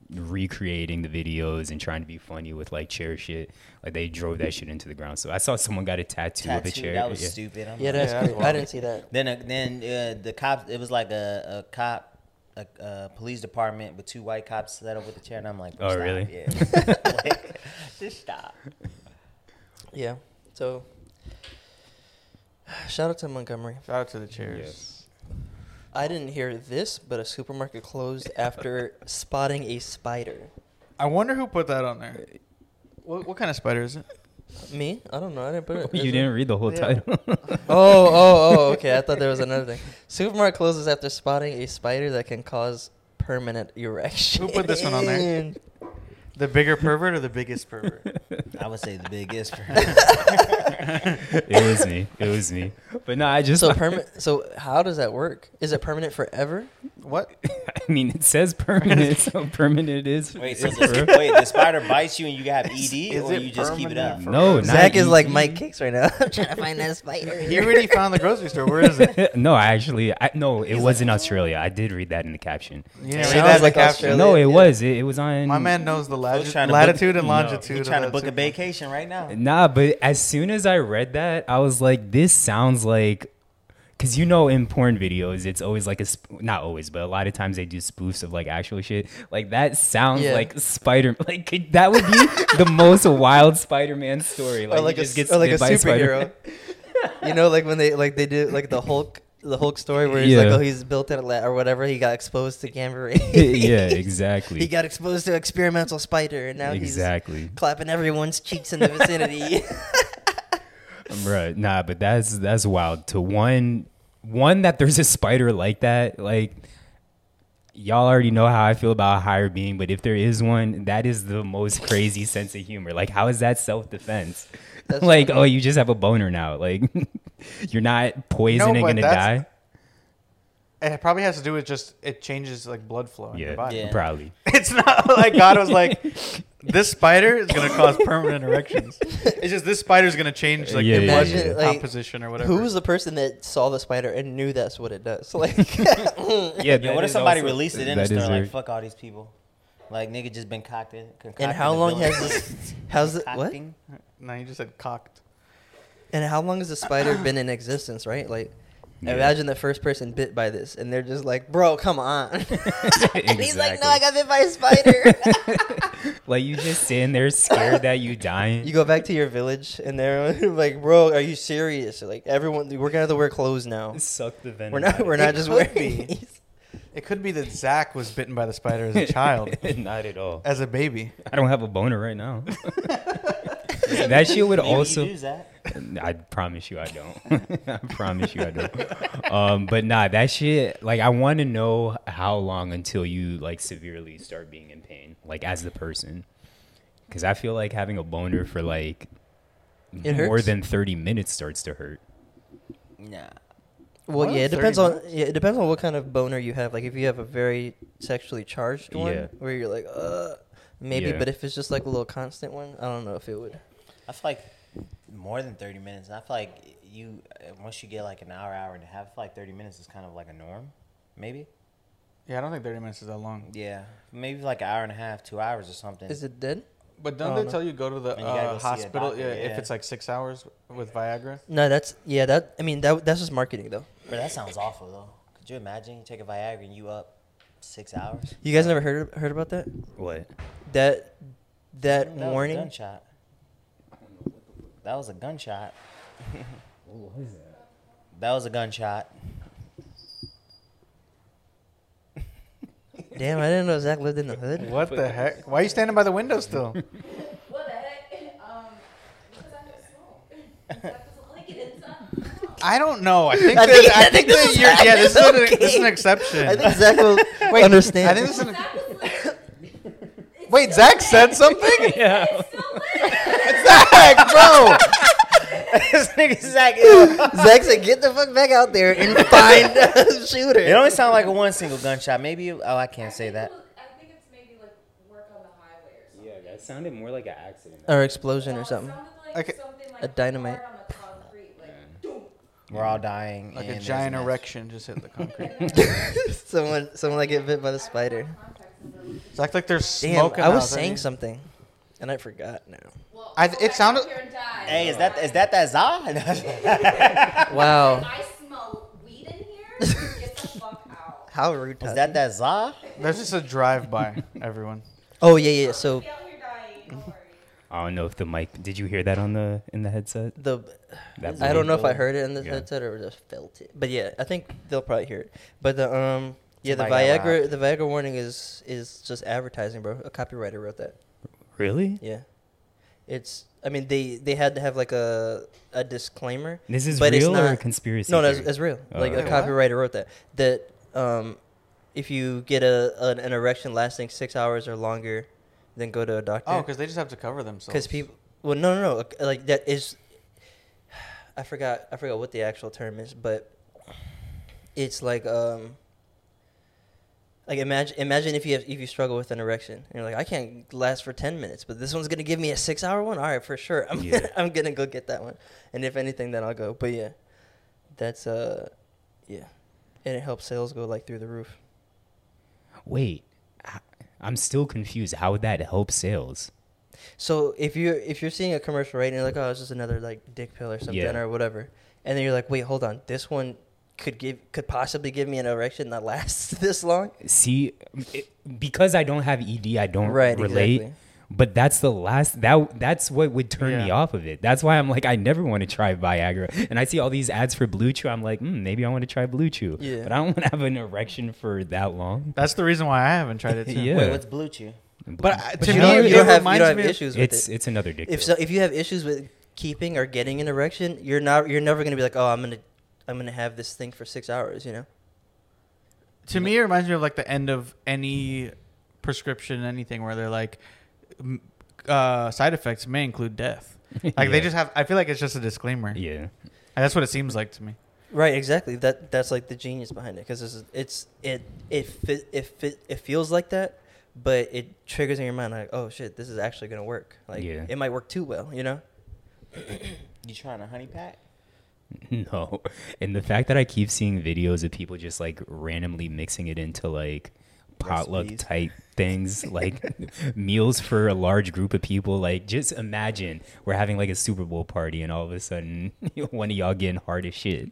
recreating the videos and trying to be funny with like chair shit. Like they drove that shit into the ground. So I saw someone got a tattoo, of a chair. That was yeah. stupid. I'm Yeah, like- that's Yeah, that's great. I didn't see that. Then, uh, then uh, the cops. It was like a, a cop, a, a police department with two white cops set up with the chair, and I'm like, Oh, stop, really? Yeah. Like, just stop. Yeah. So, shout out to Montgomery. Shout out to the chairs. Yes. I didn't hear this, but a supermarket closed after spotting a spider. I wonder who put that on there. What, what kind of spider is it? Me? I don't know. I didn't put it. you didn't read the whole Yeah. title. Oh, oh, oh. Okay, I thought there was another thing. Supermarket closes after spotting a spider that can cause permanent erection. Who put this one on there? The bigger pervert or the biggest pervert? I would say the biggest. Pervert. it was me. It was me. But no, I just So permanent. So how does that work? Is it permanent forever? what? I mean, it says permanent, so permanent it is. wait, so It's the, wait, the spider bites you and you got ED, Is or it you just keep it up? no, not Zach is like ET. Mike Kicks right now. I'm trying to find that spider. He already found the grocery store. Where is it? no, I actually, I, no, it was in Australia. I did read that in the caption. You didn't Sounds read that in the like caption? Australia. no, it yeah. was. It, it was on. My man knows the Folks lati- trying to latitude book- and No. longitude. He of trying to book a vacation right now. Nah, but as soon as I read that, I was like, this sounds like. Because you know, in porn videos, it's always like a. Sp- not always, but a lot of times they do spoofs of like actual shit. Like, that sounds Yeah. like Spider. Like, could- that would be the most wild Spider Man story. Like, or like he a, just gets or like a bit by spider. superhero. you know, like when they like they do like the Hulk, the Hulk story where he's like, oh, he's built in a lab or whatever. He got exposed to gamma ray. yeah, exactly. He got exposed to experimental spider, and now exactly. he's clapping everyone's cheeks in the vicinity. Right. Nah, but that's that's wild. To one one that there's a spider like that, like y'all already know how I feel about a higher being, but if there is one, that is the most crazy sense of humor. Like how is that self defense? Like, funny. oh, you just have a boner now. Like you're not poisoned and gonna die. It probably has to do with just it changes like blood flow in Yeah, your body. Yeah. probably. It's not like God was like, this spider is gonna cause permanent erections. It's just this spider is gonna change like Yeah, the yeah, blood yeah. Like, composition or whatever. Who was the person that saw the spider and knew that's what it does? Like, Yeah. Yo, what if somebody released it in that the is store like fuck all these people? Like nigga just been concocted. concocted and how a long villain. has this? How's it? What? Concocting? no, you just said cocked. And how long has the spider been in existence? Right? Like, Yeah. imagine the first person bit by this, and they're just like, "Bro, come on." and he's like, "No, I got bit by a spider." Like you just sitting there scared that you dying. you go back to your village, and they're like, "Bro, are you serious?" Like, everyone, we're gonna have to wear clothes now. suck the venom. We're not. of We're not It just wearing. these. It could be that Zach was bitten by the spider as a child, not at all. as a baby. I don't have a boner right now. That shit would Maybe you also. do, Zach. I promise you I don't. I promise you I don't. Um, but nah, that shit. Like, I want to know how long until you like severely start being in pain, like as the person, because I feel like having a boner for like It more hurts? than thirty minutes starts to hurt. Nah. Well, What? yeah, it 30 depends on yeah, it depends on what kind of boner you have. Like, if you have a very sexually charged one, Yeah. where you're like, uh, maybe. Yeah. But if it's just like a little constant one, I don't know if it would. I feel like more than thirty minutes. I feel like you uh, once you get like an hour, hour and a half, I feel like thirty minutes is kind of like a norm. Maybe. Yeah, I don't think 30 minutes is that long. Yeah. Maybe like an hour and a half, two hours or something. Is it dead? But don't Oh, they no. tell you go to the And you gotta uh, go hospital doctor, yeah, if it's like six hours with Viagra? No, that's yeah. That I mean that that's just marketing though. But that sounds awful though. Could you imagine you take a Viagra and you up six hours? You guys never heard heard about that? What? That that was a warning. gunshot. That was a gunshot. what was that? That was a gunshot. Damn, I didn't know Zach lived in the hood. What the heck? Why are you standing by the window still? What the heck? Um, because I have smoke. Zach. I don't know. I think I think- I I think think this you're, yeah, this is, an, this is an exception. I think Zach will Wait, understand. I think this is an, wait, Zach said something? Yeah. Zach, bro. this nigga Zach. It Zach said, "Get the fuck back out there and find a shooter." It only sounded like a one single gunshot. Maybe. Oh, I can't say that. I think it's maybe like work on the highway or something. Yeah, that sounded more like an accident. or explosion No, or it something. sounded like Okay. something like A dynamite. hard on the concrete, like, doom. We're all dying. Like and a giant mess. erection just hit the concrete. someone, someone like get bit by the spider. It's like like there's Damn, smoke. in I was saying something, and I forgot now. Well, I- it sounded- up here and die. Hey, is that is that that Za? Wow, I smell weed in here. Get the fuck out. how rude. is that that Za? you? There's just a drive by. Everyone. Oh yeah, yeah. So Be out here dying. Don't worry. I don't know if the mic. Did you hear that on the in the headset? the That I don't know if I heard it in the Yeah. headset or just felt it. But yeah, I think they'll probably hear it. But the um yeah, the Somebody Viagra the Viagra warning is is just advertising, bro. A copywriter wrote that. Really? Yeah. It's I mean they they had to have like a a disclaimer. This is But it's real or a conspiracy? No, no, it's, theory? it's real. Oh, like a okay. copywriter wrote that that um if you get a an, an erection lasting 6 hours or longer, then go to a doctor. Oh, because they just have to cover themselves. because people well no no no like- like that is i forgot i forgot what the actual term is but it's like um like imagine imagine if you have if you struggle with an erection and you're like i can't last for 10 minutes but this one's gonna give me a six hour one all right for sure i'm Yeah. gonna, i'm gonna go get that one and if anything then i'll go but yeah that's uh yeah and it helps sales go like through the roof Wait, I- I'm still confused. How would that help sales? So if you if you're seeing a commercial right and you're like, oh, it's just another like dick pill or something Yeah. or whatever, and then you're like, wait, hold on, this one could give could possibly give me an erection that lasts this long. See, it, because I don't have ED, I don't Right, relate. exactly. But that's the last that that's what would turn me off of it. That's why I'm like I never want to try Viagra. And I see all these ads for Blue Chew. I'm like, mm, maybe I want to try Blue Chew. Yeah. But I don't want to have an erection for that long. That's the reason why I haven't tried it too. Yeah. Wait, what's Blue Chew? But, uh, But to you, me, don't, it you don't have you reminds don't have me of- issues with It's it. it's another dick. If so, if you have issues with keeping or getting an erection, you're not you're never gonna be like, oh, I'm gonna I'm gonna have this thing for six hours. You know. to me, it reminds me of like the end of any prescription, anything where they're like, uh, side effects may include death. Like they just have. I feel like it's just a disclaimer. yeah. And that's what it seems like to me. Right, exactly. That that's like the genius behind it because it's, it's it it fit, it fit, it feels like that, but it triggers in your mind like, oh shit, this is actually gonna work. Like Yeah. it might work too well, you know. You trying a honey pack? No. And the fact that I keep seeing videos of people just like randomly mixing it into like potluck type things, like meals for a large group of people. Like, just imagine we're having like a Super Bowl party and all of a sudden one of y'all getting hard as shit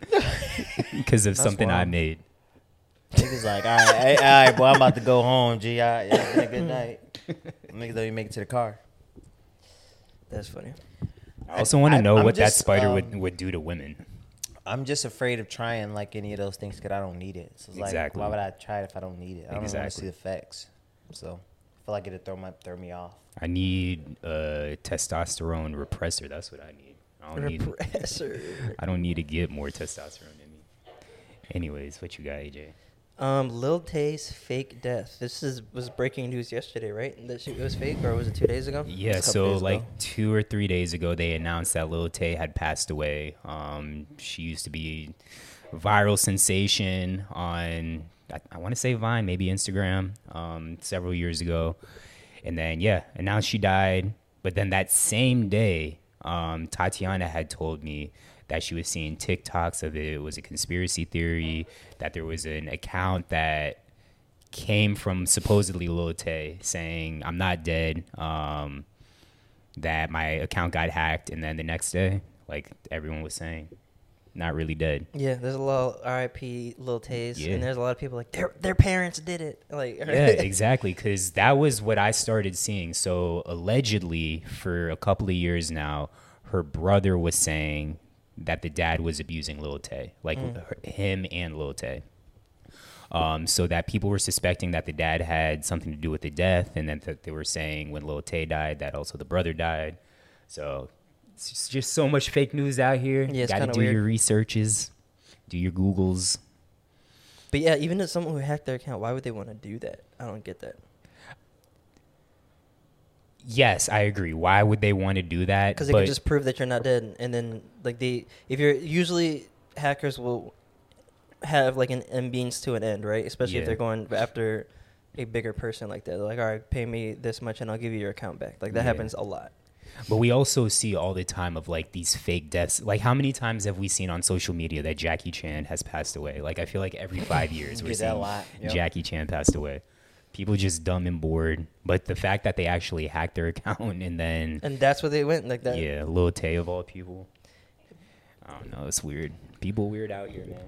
because of That's something I wild. made. Niggas like, all right, all right, boy, I'm about to go home. G, all right, yeah, good night. Niggas don't even make it to the car. That's funny. I also want to know I'm what that spider um, would, would do to women. I'm just afraid of trying like any of those things because I don't need it. So it's like, why would I try it if I don't need it? I don't want to see the effects. So I feel like it'd throw my throw me off. I need a testosterone repressor. That's what I need. I don't need. Repressor. I don't need to get more testosterone in me. Anyways, what you got, AJ? Um, Lil Tay's fake death. This is was breaking news yesterday, right? That she, was fake, or was it two days ago? Yeah, was a couple so like ago. two or three days ago, they announced that Lil Tay had passed away. Um, she used to be a viral sensation on, I, I want to say Vine, maybe Instagram, um, several years ago. And then, yeah, announced she died. But then that same day, um, Tatiana had told me that she was seeing TikToks of it. Was a conspiracy theory, that there was an account that came from supposedly Lil Tay saying, I'm not dead. Um, that my account got hacked. And then the next day, like everyone was saying, not really dead. yeah, there's a lot of R.I.P. Lil Tay's, Yeah. and there's a lot of people like their their parents did it. Like yeah, exactly. Because that was what I started seeing. So allegedly, for a couple of years now, her brother was saying that the dad was abusing Lil Tay, like her, him and Lil Tay. Um, so that people were suspecting that the dad had something to do with the death, and then that they were saying when Lil Tay died that also the brother died. So It's just- just so much fake news out here. Yeah, Got to do weird. your researches, do your Googles. But yeah, even if someone who hacked their account, why would they want to do that? I don't get that. Yes, I agree. Why would they want to do that? Because they could just prove that you're not dead, and then like they, if you're usually hackers will have like an end means to an end, right? Especially if they're going after a bigger person like that. They're like, all right, pay me this much, and I'll give you your account back. Like that Yeah. happens a lot. But we also see all the time of like these fake deaths. Like how many times have we seen on social media that Jackie Chan has passed away? Like I feel like every five years we're seeing lot, yep. Jackie Chan passed away. People just dumb and bored. But the fact that they actually hacked their account and then And that's where they went like that. yeah, Lil Tay of all people. I don't know. It's weird. People weird out here, man.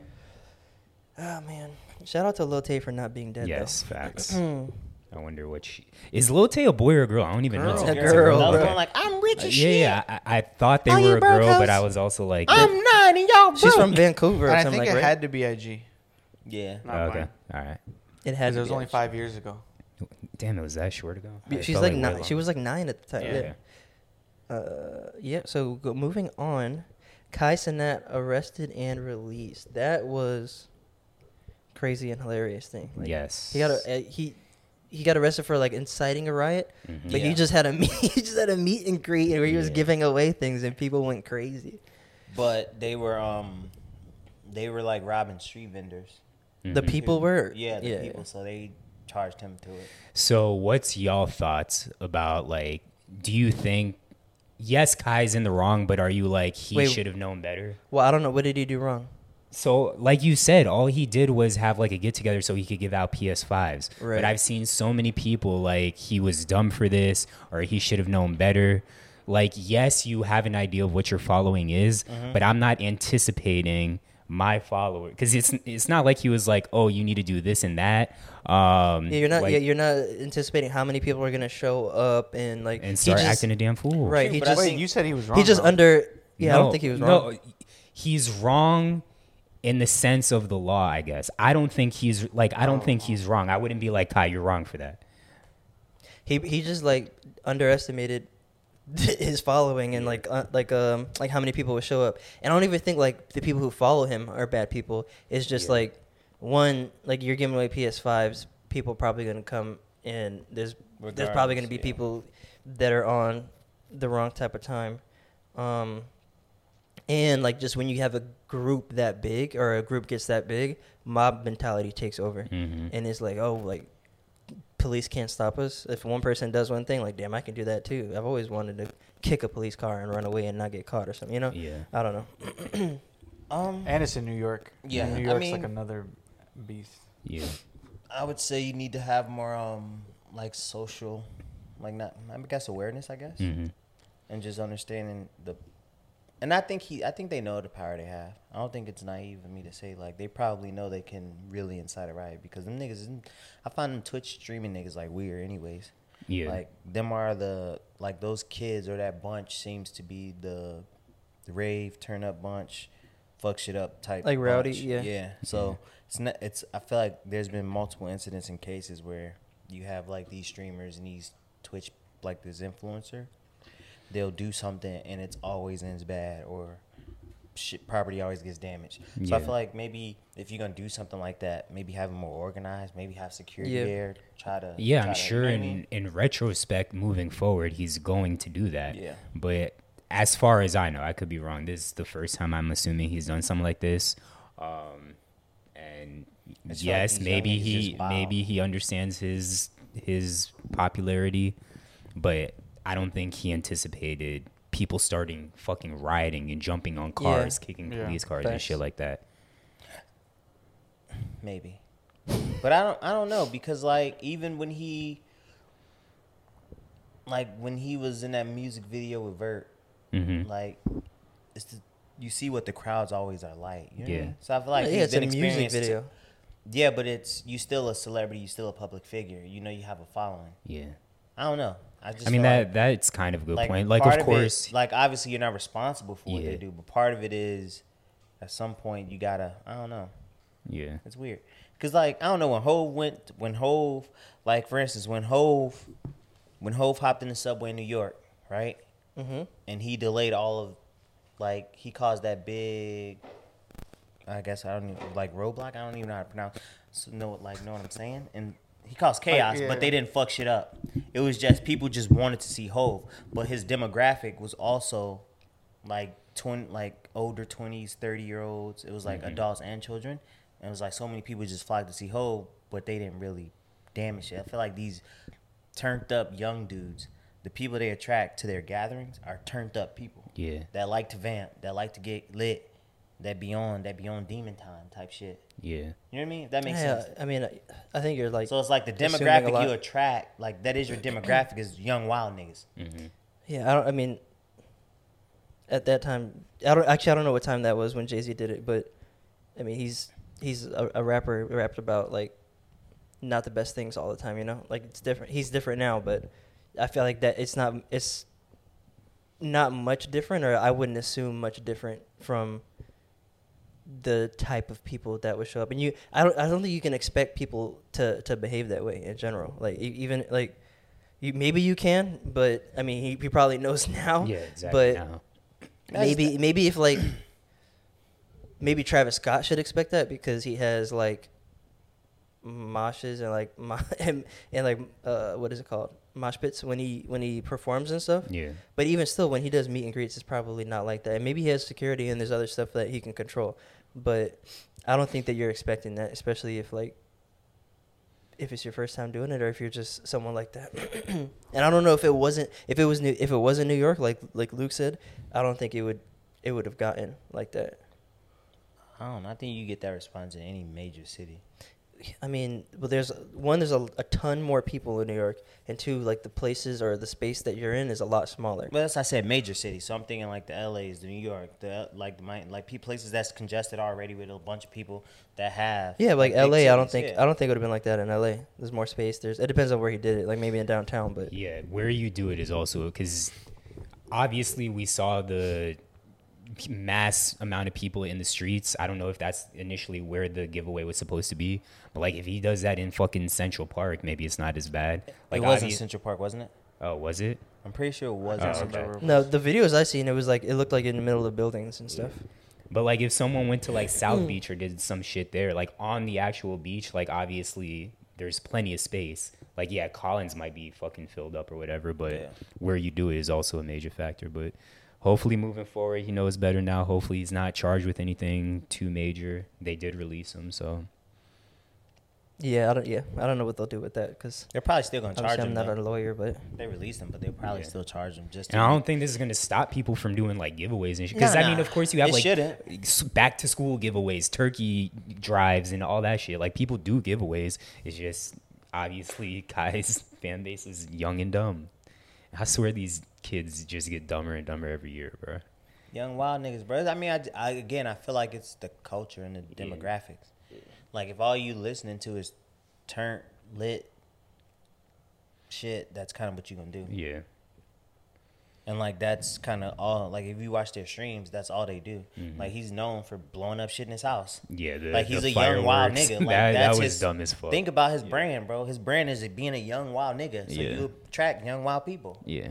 Oh man! Shout out to Lil Tay for not being dead. yes, facts. I wonder what she is. Lil Tay a boy or a girl? I don't even know. Girl. It's A it's girl, I was like, I'm rich Uh, yeah, shit. yeah. I, I thought they Are were a broke, girl, but? I was also like, I'm nine and y'all broke. She's from Vancouver or I something think like it right? had to be IG. yeah. Not okay, mine. all right. It had. Because it was only five years ago. Damn, it was that short ago. Yeah, It She's felt like way nine. She longer. was like nine at the time. Yeah. Yeah. Uh, yeah. So go, moving on, Kai Cenat arrested and released. That was crazy and hilarious thing. Like, yes. He got a, uh, he he got arrested for like inciting a riot, Mhm. but he just had a meet, he just had a meet and greet where he was giving away things and people went crazy. But they were um, they were like robbing street vendors. The Mhm. people were Yeah, the yeah. people. So they charged him to it. So, what's y'all thoughts about like? Do you think? Yes, Kai's in the wrong, but are you like he should have known better? Well, I don't know what did he do wrong. So, like you said, all he did was have like a get together so he could give out PS5s. Right. But I've seen so many people like he was dumb for this or he should have known better. Like, yes, you have an idea of what your following is, Mm-hmm. but I'm not anticipating my follower because it's it's not like he was like, oh, you need to do this and that. Um, Yeah, you're not. like- yeah, you're not anticipating how many people are gonna show up and like and start just- acting a damn fool. Right. He but just Wait, you said he was wrong. he just though. under. Yeah, I don't think he was wrong. No, he's wrong in the sense of the law, I guess. I don't think he's like I don't think he's wrong. I wouldn't be like Kai, you're wrong for that. He he just like underestimated his following and like uh, like um like how many people would show up. And I don't even think like the people who follow him are bad people. It's just Yeah. like one like you're giving away PS5s, people probably gonna come and there's there's probably gonna Regardless, be yeah. people that are on the wrong type of time. Um and like just when you have a group that big or a group gets that big, mob mentality takes over Mhm. and it's like oh like police can't stop us if one person does one thing like damn i can do that too i've always wanted to kick a police car and run away and not get caught or something you know Yeah. i don't know Um, And it's in New York. Yeah, New I York's like another beast. Yeah. I would say you need to have more um like social, like not I guess awareness. I guess. hmm and just understanding the and I think he I think they know the power they have. I don't think it's naive of me to say like they probably know they can really incite a riot because them niggas I find them Twitch streaming niggas like weird anyways. Yeah. Like them are the like those kids or that bunch seems to be the, the rave turn up bunch, fuck shit up type. Like rowdy, bunch. yeah. Yeah. So it's not it's I feel like there's been multiple incidents and cases where you have like these streamers and these Twitch like this influencer they'll do something and it's always ends bad or shit property always gets damaged. So I feel like maybe if you're gonna do something like that, maybe have it more organized, maybe have security Yeah. there, try to yeah, try I'm to- sure you know in mean? in retrospect, moving forward, he's going to do that. Yeah. But as far as I know, I could be wrong. This is the first time I'm assuming he's done something like this. Um, and It's yes, these maybe he maybe he understands his his popularity, but I don't think he anticipated people starting fucking rioting and jumping on cars, kicking Yeah, police cars and shit like that. maybe. But I don't I don't know because like even when he like when he was in that music video with Vert, hmm like it's the, you see what the crowds always are like. You know Yeah. mean? So I feel like yeah he's it's a been music experienced to- video Yeah, but it's you still a celebrity, you still a public figure. You know you have a following. Yeah. I don't know. I just I mean that like, that's kind of a good point. Like part of it- course, like obviously you're not responsible for what Yeah. they do, but part of it is at some point you gotta. I don't know. yeah. It's weird. Cause like I don't know when Hove went when Hove like for instance when Hove when Hove hopped in the subway in New York, right? Mm-hmm. and he delayed all of, like he caused that big. I guess I don't even, like roadblock. I don't even know how to pronounce. So know like know what I'm saying? And he caused chaos, yeah. but they didn't fuck shit up. It was just people just wanted to see Hove, but his demographic was also like twin, like older twenties, thirty year olds. It was like mm-hmm. adults and children. And it was like so many people just flocked to see Hove, but they didn't really damage it. I feel like these turned up young dudes, the people they attract to their gatherings are turned up people Yeah. that like to vamp, that like to get lit, that beyond that beyond demon time type shit. Yeah. You know what I mean? That makes Yeah, sense. I mean, I, I think you're like, So it's like the demographic you attract, like that is your demographic is young wild niggas. Mm-hmm. yeah, I don't. I mean, at that time, I don't actually. I don't know what time that was when Jay Z did it, but I mean, he's he's a, a rapper rapped about like not the best things all the time. You know, like it's different. He's different now, but I feel like that it's not. It's not much different, or I wouldn't assume much different from the type of people that would show up. And you, I don't, I don't think you can expect people to to behave that way in general. Like e- even like. You, maybe you can, but I mean, he, he probably knows now. Yeah, exactly. But now. maybe maybe if like maybe Travis Scott should expect that because he has like moshes and like mo- and, and like uh what is it called mosh pits when he when he performs and stuff. Yeah. But even still, when he does meet and greets, it's probably not like that. And maybe he has security and there's other stuff that he can control. But I don't think that you're expecting that, especially if like if it's your first time doing it or if you're just someone like that. and I don't know if it wasn't if it was new if it was in New York like like Luke said, I don't think it would it would have gotten like that. I don't know. I think you get that response in any major city. I mean, well, there's one, there's a, a ton more people in New York, and two, like the places or the space that you're in is a lot smaller. But as I said, major cities. So I'm thinking like the LA's, the New York, the like the like places that's congested already with a bunch of people that have. Yeah, like big LA, I don't think yeah. I don't think it would have been like that in LA. There's more space. There's it depends on where he did it. Like maybe in downtown, but Yeah, where you do it is also because obviously we saw the mass amount of people in the streets. I don't know if that's initially where the giveaway was supposed to be, but like if he does that in fucking Central Park, maybe it's not as bad. Like it was in Central Park, wasn't it? Oh, was it? I'm pretty sure it was in Oh, Central okay. Park. no, the videos I seen, it was like it looked like in the middle of buildings and stuff. But like if someone went to like South Mm. Beach or did some shit there, like on the actual beach, like obviously there's plenty of space. Like yeah, Collins might be fucking filled up or whatever, but Yeah. where you do it is also a major factor. But hopefully moving forward, he knows better now. Hopefully he's not charged with anything too major. They did release him, so Yeah, I don't. Yeah, I don't know what they'll do with that because They're probably still gonna charge him. I'm not though. a lawyer, but They released him, but they'll probably Yeah. still charge him just. and I don't think this is gonna stop people from doing like giveaways and shit. Because Nah, I mean, of course you have It like shouldn't. back to school giveaways, turkey drives, and all that shit. Like people do giveaways. It's just obviously Kai's fan base is young and dumb. I swear these kids just get dumber and dumber every year, bro. Young wild niggas, bro. I mean, I, I again, I feel like it's the culture and the Yeah. demographics. Like if all you listening to is turn lit shit, that's kind of what you gonna do. Yeah, And like that's kind of all. Like if you watch their streams, that's all they do. Mhm. Like he's known for blowing up shit in his house. yeah. The, Like he's a young wild nigga. Like that, that that's was his, dumb as fuck. Think about his Yeah. brand, bro. His brand is being a young wild nigga. So Yeah. you attract young wild people. yeah,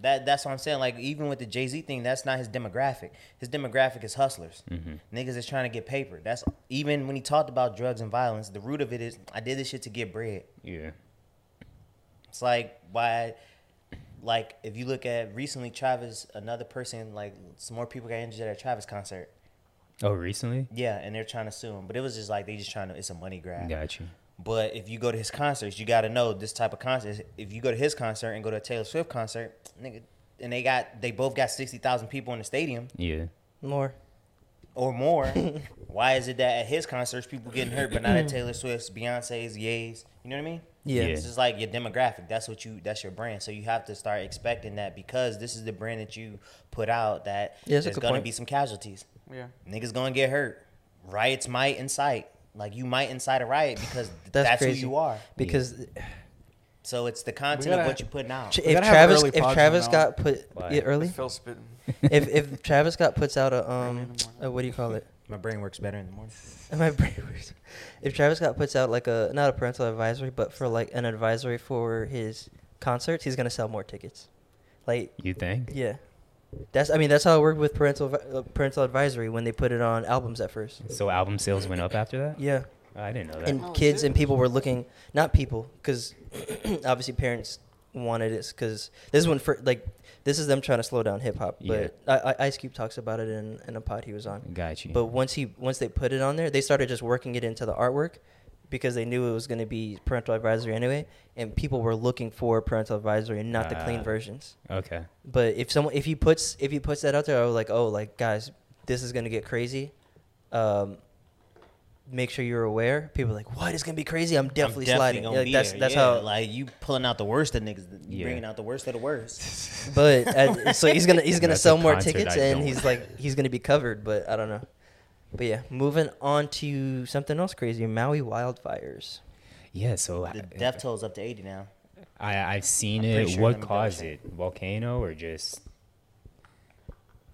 That that's what I'm saying. Like even with the Jay Z thing, that's not his demographic. His demographic is hustlers. Mhm. Niggas is trying to get paper. That's even when he talked about drugs and violence. The root of it is I did this shit to get bread. yeah, It's like why, like if you look at recently Travis, another person like some more people got injured at a Travis concert. Oh, recently? Yeah, and they're trying to sue him, but it was just like they just trying to. It's a money grab. Got you. But if you go to his concerts, you got to know this type of concert. If you go to his concert and go to a Taylor Swift concert, nigga, and they got they both got sixty thousand people in the stadium Yeah, more. or more. why is it that at his concerts people getting hurt, but not at Taylor Swift's, Beyonce's, Ye's? You know what I mean? Yeah. Yeah. It's just like your demographic. That's what you. That's your brand. So you have to start expecting that because this is the brand that you put out. That Yeah, there's gonna point. be some casualties. Yeah. Niggas gonna get hurt. Riots might incite. Like you might incite a riot because That's that's, crazy. who you are. Because So it's the content gotta- of what you putting out. If Travis if Travis got put yeah, early Phil if if Travis Scott puts out a um in the morning. a, what do you call it My brain works better in the morning. my brain works. if Travis Scott puts out like a not a parental advisory but for like an advisory for his concerts he's gonna sell more tickets Like, You think? yeah, that's. I mean, that's how it worked with parental uh, parental advisory when they put it on albums at first. So album sales went up after that? Yeah, I didn't know that. and Oh, kids did? and people were looking. Not people, because obviously parents wanted it. Because this is when for like this is them trying to slow down hip hop. But I, I, Ice Cube talks about it in, in a pod he was on. Got you. But once he once they put it on there, they started just working it into the artwork because they knew it was going to be parental advisory anyway, and people were looking for parental advisory and not the clean Ah. versions. okay. But if someone if he puts if he puts that out there, I was like, oh, like guys, this is going to get crazy. Um, make sure you're aware. People are like, what? It's going to be crazy. I'm definitely, sliding. gonna Like, be that's there. that's Yeah, how. like you pulling out the worst of niggas, Yeah. bringing out the worst of the worst. But uh, so he's gonna he's gonna sell more tickets and he's like he's gonna be covered. But I don't know. But yeah, moving on to something else crazy: Maui wildfires. Yeah, so The I, death is up to eighty now. I I've seen I'm it. sure. what Let me double caused it? Volcano or just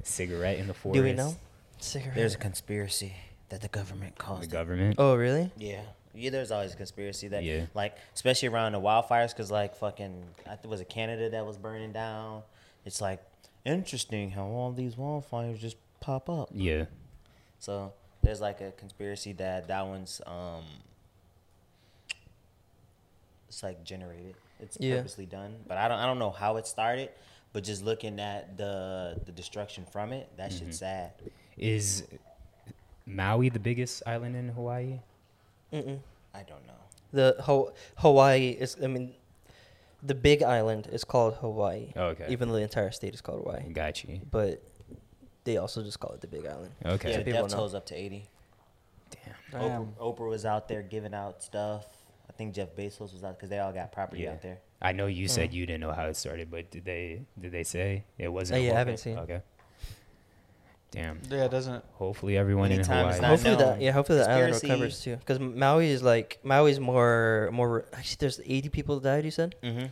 cigarette in the forest? Do we know? Cigarette. There's a conspiracy that the government The caused. it. government. oh really? Yeah. Yeah, there's always a conspiracy that, Yeah. like, especially around the wildfires, because, like, fucking, I think it was it Canada that was burning down. It's like interesting how all these wildfires just pop up. Yeah. So there's like a conspiracy that that one's um, it's like generated. It's Yeah. purposely done, but I don't I don't know how it started. But just looking at the the destruction from it, that Mhm. shit's sad. Is Maui the biggest island in Hawaii? Mm-mm. I don't know. The Ho- Hawaii is. I mean, the big island is called Hawaii. Oh, okay. Even though the entire state is called Hawaii, Got you. but they also just call it the Big Island. Okay. Yeah, So people death know. up to eighty. Damn. Oprah, Damn. Oprah was out there giving out stuff. I think Jeff Bezos was out because they all got property Yeah. out there. I know you said Mm. you didn't know how it started, but did they did they say it Uh, wasn't? a yeah, I haven't seen. Okay. Damn. Yeah, it doesn't. Hopefully everyone Anytime in it's Hawaii. not Hopefully that yeah, hopefully the island Conspiracy. recovers too. Because Maui is like Maui's more more. Actually, there's 80 people died. You said Mm-hmm.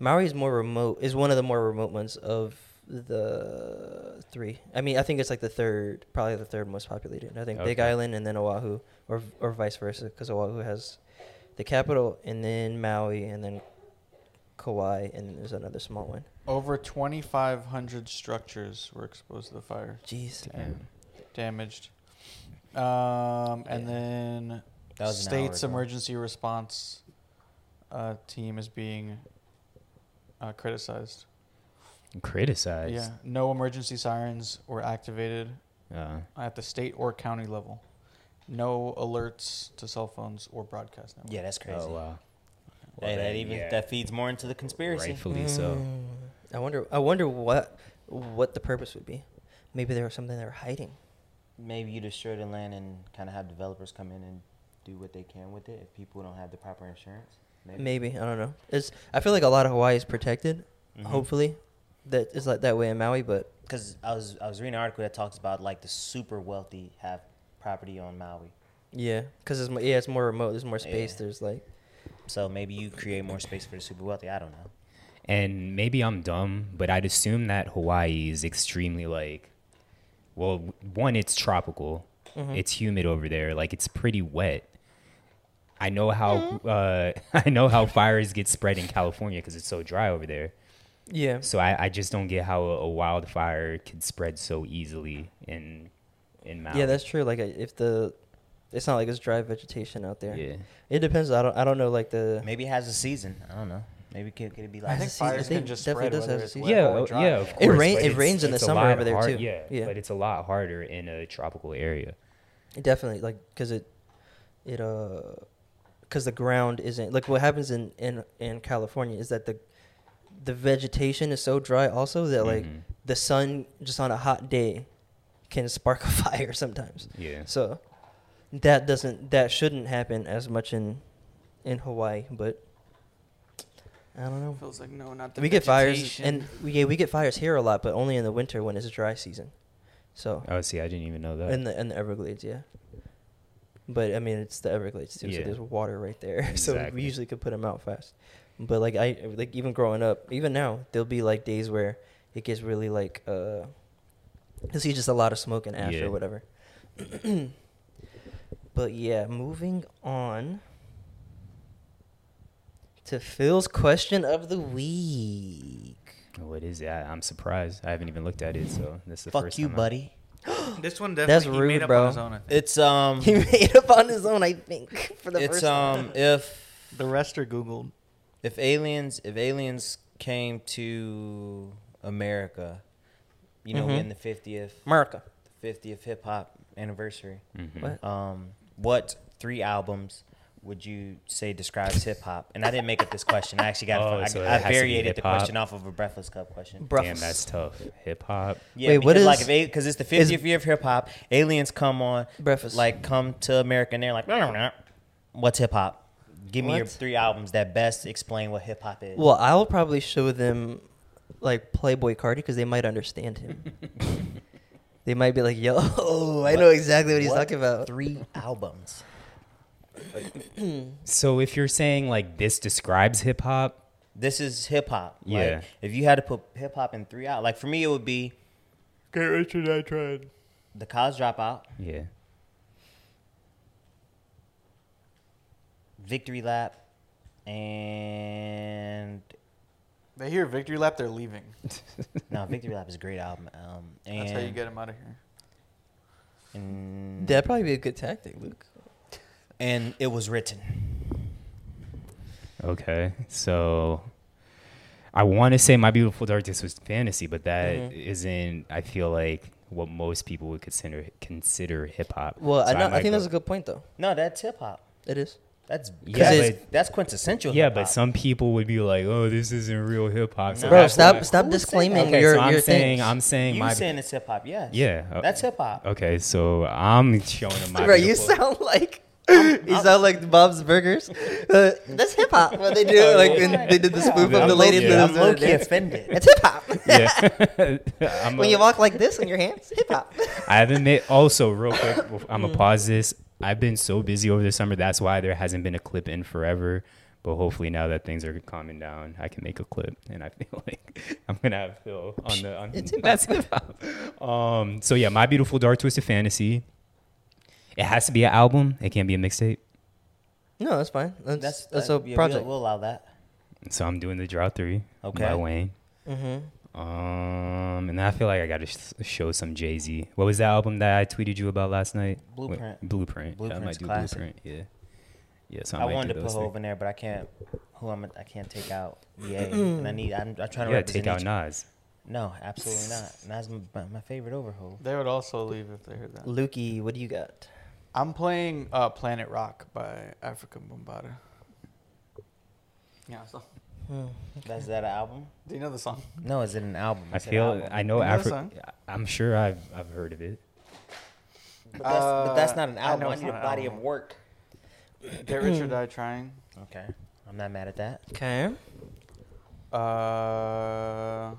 Maui is more remote. Is one of the more remote ones of the three. I mean, I think it's like the third, probably the third most populated. I think Big Okay. Island and then Oahu, or or vice versa, because Oahu has the capital and then Maui and then Kauai and then there's another small one. Over 2,500 structures were exposed to the fire, Jeez. and damaged. Um, and Yeah. then That was an hour state's ago. emergency response uh, team is being uh, criticized. Criticized. Yeah, no emergency sirens were activated Uh, at the state or county level. No alerts to cell phones or broadcast networks. Yeah, that's crazy. oh wow. Hey, that even yeah, that feeds more into the conspiracy. rightfully so. Mm, I wonder. I wonder what what the purpose would be. Maybe there was something they were hiding. Maybe you destroy the land and kind of have developers come in and do what they can with it if people don't have the proper insurance. Maybe Maybe I don't know. It's. I feel like a lot of Hawaii is protected. Mhm. Hopefully, that is like that way in Maui. But Because I was I was reading an article that talks about like the super wealthy have property on Maui, yeah, because it's yeah, it's more remote. There's more space. Yeah. There's like so maybe you create more space for the super wealthy. I don't know. And maybe I'm dumb, but I'd assume that Hawaii is extremely like, well, one, it's tropical, Mhm. it's humid over there, like it's pretty wet. I know how uh, I know how fires get spread in California because it's so dry over there. yeah, So I, I just don't get how a, a wildfire could spread so easily in in Maui. yeah. That's true. Like if the, it's not like it's dry vegetation out there. yeah. It depends. I don't. I don't know. Like the. Maybe it has a season. I don't know. Maybe could, could it be I like think see, fires can just definitely spread does whether have it's a wet Yeah, or oh, dry. yeah, of It course. rain- but it rains in the summer over there, hard- too. Yeah, Yeah. but it's a lot harder in a tropical area. Definitely, like, cause it, it uh, cause the ground isn't like what happens in in in California is that the, the vegetation is so dry also that like Mhm. the sun just on a hot day, can spark a fire sometimes. Yeah. So, that doesn't that shouldn't happen as much in, in Hawaii, but. I don't know. Feels like no, not the We get fires, vegetation. and we yeah, we get fires here a lot, but only in the winter when it's a dry season. So Oh, see, I didn't even know that. in the in the Everglades, yeah. But I mean, it's the Everglades too, so Yeah. there's water right there, so we Exactly. usually could put them out fast. But like I like even growing up, even now, there'll be like days where it gets really like uh, you see just a lot of smoke and ash Yeah. or whatever. but yeah, moving on to Phil's question of the week. What is it? I, I'm surprised. I haven't even looked at it, so this is the Fuck first you, time I- buddy. This one That's definitely he made rude, up bro. on his own. I think. It's um, He made up on his own, I think, for the it's first um, time. if The rest are Googled. if aliens if aliens came to America, you know, we Mhm. in the fiftieth America. fiftieth hip hop anniversary. Mhm. What? Um, what three albums would you say describes hip hop? And I didn't make up this question. I actually got Oh, I, so it I has variated the question off of a Breakfast Club question. Bruh. Damn, that's tough. Hip hop. Yeah, Wait, what because like is- if because it's the is- 50th year of hip hop, aliens come on, Breakfast. like come to America and they're like, "Nah, nah, nah." what's hip hop? Give me your three albums that best explain what hip hop is. Well, I'll probably show them like Playboi Carti because they might understand him. they might be like, "Yo, I know exactly what he's What talking about." Three albums. So if you're saying like this describes hip hop, This is hip hop. Yeah. Like, if you had to put hip hop in three out, like for me, it would be Get Rich or Die Trying. the College Dropout, yeah. Victory Lap, and They hear Victory Lap, they're leaving. no, Victory Lap is a great album. Um, and, That's how you get them out of here. And, That'd probably be a good tactic, Luke. And it was written. Okay. So I want to say My Beautiful Dark Twisted Fantasy, but that Mhm. not I feel like what most people would consider consider hip hop. Well, So I, know, I, might think go- that's a good point, though. No, that's hip hop. It is. That's Yeah, yeah, but- that's quintessential. Yeah, hip-hop. but some people would be like, "Oh, this isn't real hip hop." So No. Bro, stop, why- stop disclaiming? Okay, your so I'm your saying, things. I'm saying you my saying it's hip hop? Yes. yeah. uh, that's hip hop. Okay, so I'm showing them my Bro, you sound like you sound like Bob's Burgers. Uh, that's hip hop. What they do, like when they did the spoof Yeah. of the I'm lady low-key- that I'm was doing low the key dance. offended. It's hip hop. Yeah. I'm when a- you walk like this on your hands, hip hop. I haven't made. Also, real quick, I'm gonna pause this. I've been so busy over the summer. That's why there hasn't been a clip in forever. But hopefully, now that things are calming down, I can make a clip, and I feel like I'm gonna have Phil on the. On, It's hip-hop. that's hip hop. Um. So yeah, my beautiful dark twisted fantasy. It has to be an album. It can't be a mixtape. No, that's fine. That's That's that's, a yeah, we'll- project. We'll, allow that. So I'm doing the Drought three Okay. by Wayne. mm-hmm. Um, and I feel like I got to sh- show some Jay Z. What was that album that I tweeted you about last night? Wait, Blueprint. Blueprint. yeah, I might do classic. Blueprint. Yeah. Yeah. So I, I might wanted do to put those Hove three. in there, but I can't. Who I'm? I can't take out. Yeah, and I need. I'm, I'm trying to Yeah, take out each- Nas. No, absolutely not. Nas my, my favorite over Hove. They would also leave if they heard that. Lukey, what do you got? I'm playing uh, Planet Rock by Afrika Bambaataa. Yeah, so. Hmm. That's that an album? Do you know the song? No, is it an album? I It's an feel album. I know You know the Africa. song? I'm sure I've I've heard of it. But that's, but that's Uh, not an I album. know I, it's need a not an body album. of work. Get Rich or Die Trying. Okay, I'm not mad at that. Okay. Uh,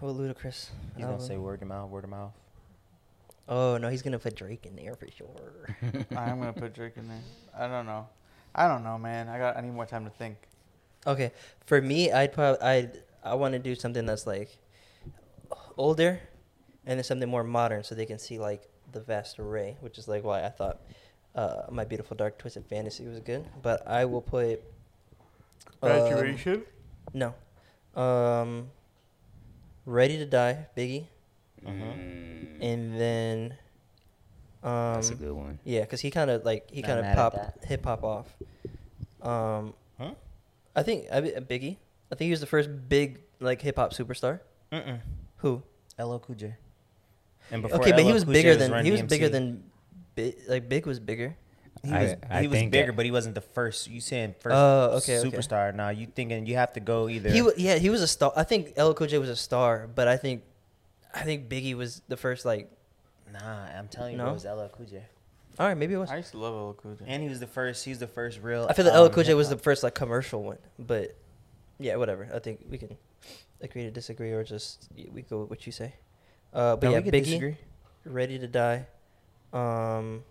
What Ludacris? He's gonna album? say word of mouth, word of mouth. Oh no, he's gonna put Drake in there for sure. I'm gonna put Drake in there. I don't know. I don't know, man. I got. I need more time to think. Okay, for me, I'd probably I I want to do something that's like older, and then something more modern, so they can see like the vast array, which is like why I thought uh, my beautiful dark twisted fantasy was good. But I will put um, no, um, ready to die, Biggie, Mm, and then um, that's a good one. yeah, because he kind of like he kind of mad at popped hip hop off. Um, Huh? I think I, Biggie. I think he was the first big like hip hop superstar. Mm-mm. Who? LL Cool J. And okay, but he was Cool J bigger than Run he was DMC. bigger than Big. Like Big was bigger. He I- was, I he was think bigger, that- but he wasn't the first. You saying first Oh, okay, okay. superstar? Now you thinking you have to go either. He wa- yeah he was a star. I think LL Cool J was a star, but I think I think Biggie was the first like. nah, I'm telling you, No? it was LL Cool J. All right, maybe it was. I used to love LL Cool J. And he was the first. He was the first real. I feel like LL um, Cool J was the first like commercial one, but yeah, whatever. I think we can agree to disagree or just we go with what you say. Uh, but No, yeah, we could Biggie, disagree. Ready to Die. Um,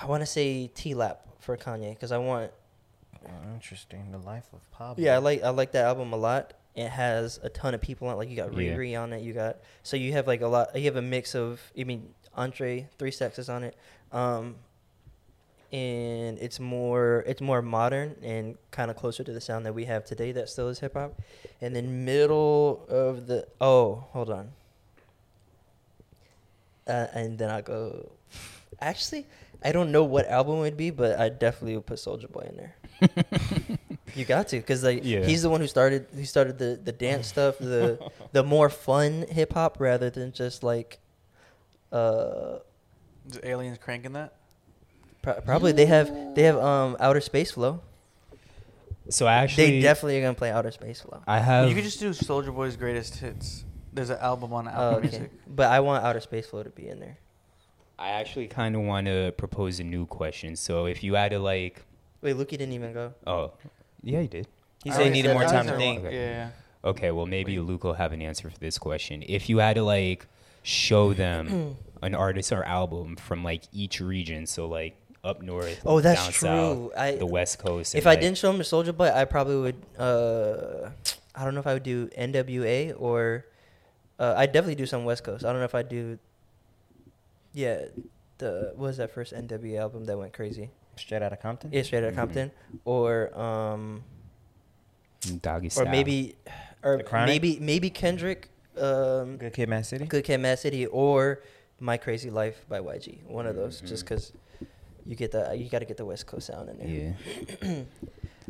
I want to say TLOP for Kanye because I want. Oh, interesting. The life of Pablo. Yeah, I like I like that album a lot. It has a ton of people on. it. Like you got Yeah. Riri on it. You got so you have like a lot. You have a mix of. I mean, Andre Three Stacks on it. Um, and it's more it's more modern and kind of closer to the sound that we have today that still is hip hop. And then middle of the oh, hold on. Uh, and then I go. Actually, I don't know what album it would be, but I definitely would put Soulja Boy in there. you got to, cause like Yeah. he's the one who started. He started the the dance stuff, the the more fun hip hop rather than just like. Uh, Is aliens cranking that? pro- probably they have they have um outer space flow. So I actually, they definitely are gonna play outer space flow. I have. you could just do Soulja Boy's greatest hits. There's an album on Apple Oh, okay, Music. but I want outer space flow to be in there. I actually kind of want to propose a new question. So if you had to like, Wait, Luki didn't even go. oh, yeah, he did. He said he needed more time to think. one- Yeah. Okay, well maybe Luke will have an answer for this question. If you had to like show them an artist or album from like each region, so like up north, Oh, that's down true. south, I- the west coast. If and, I like- didn't show him the Soulja Boy, I probably would. Uh, I don't know if I would do NWA or uh, I'd definitely do some West Coast. I don't know if I'd do. Yeah, the what was that first NWA album that went crazy? Straight out of Compton. Yeah, Straight Outta Mhm. Compton, or um, doggy Style. or maybe, or The Chronic? maybe maybe Kendrick, um, Good Kid, Mad City. Good Kid, Mad City, or My Krazy Life by YG. One of those, just Mhm. because you get the you got to get the West Coast sound in there. Yeah.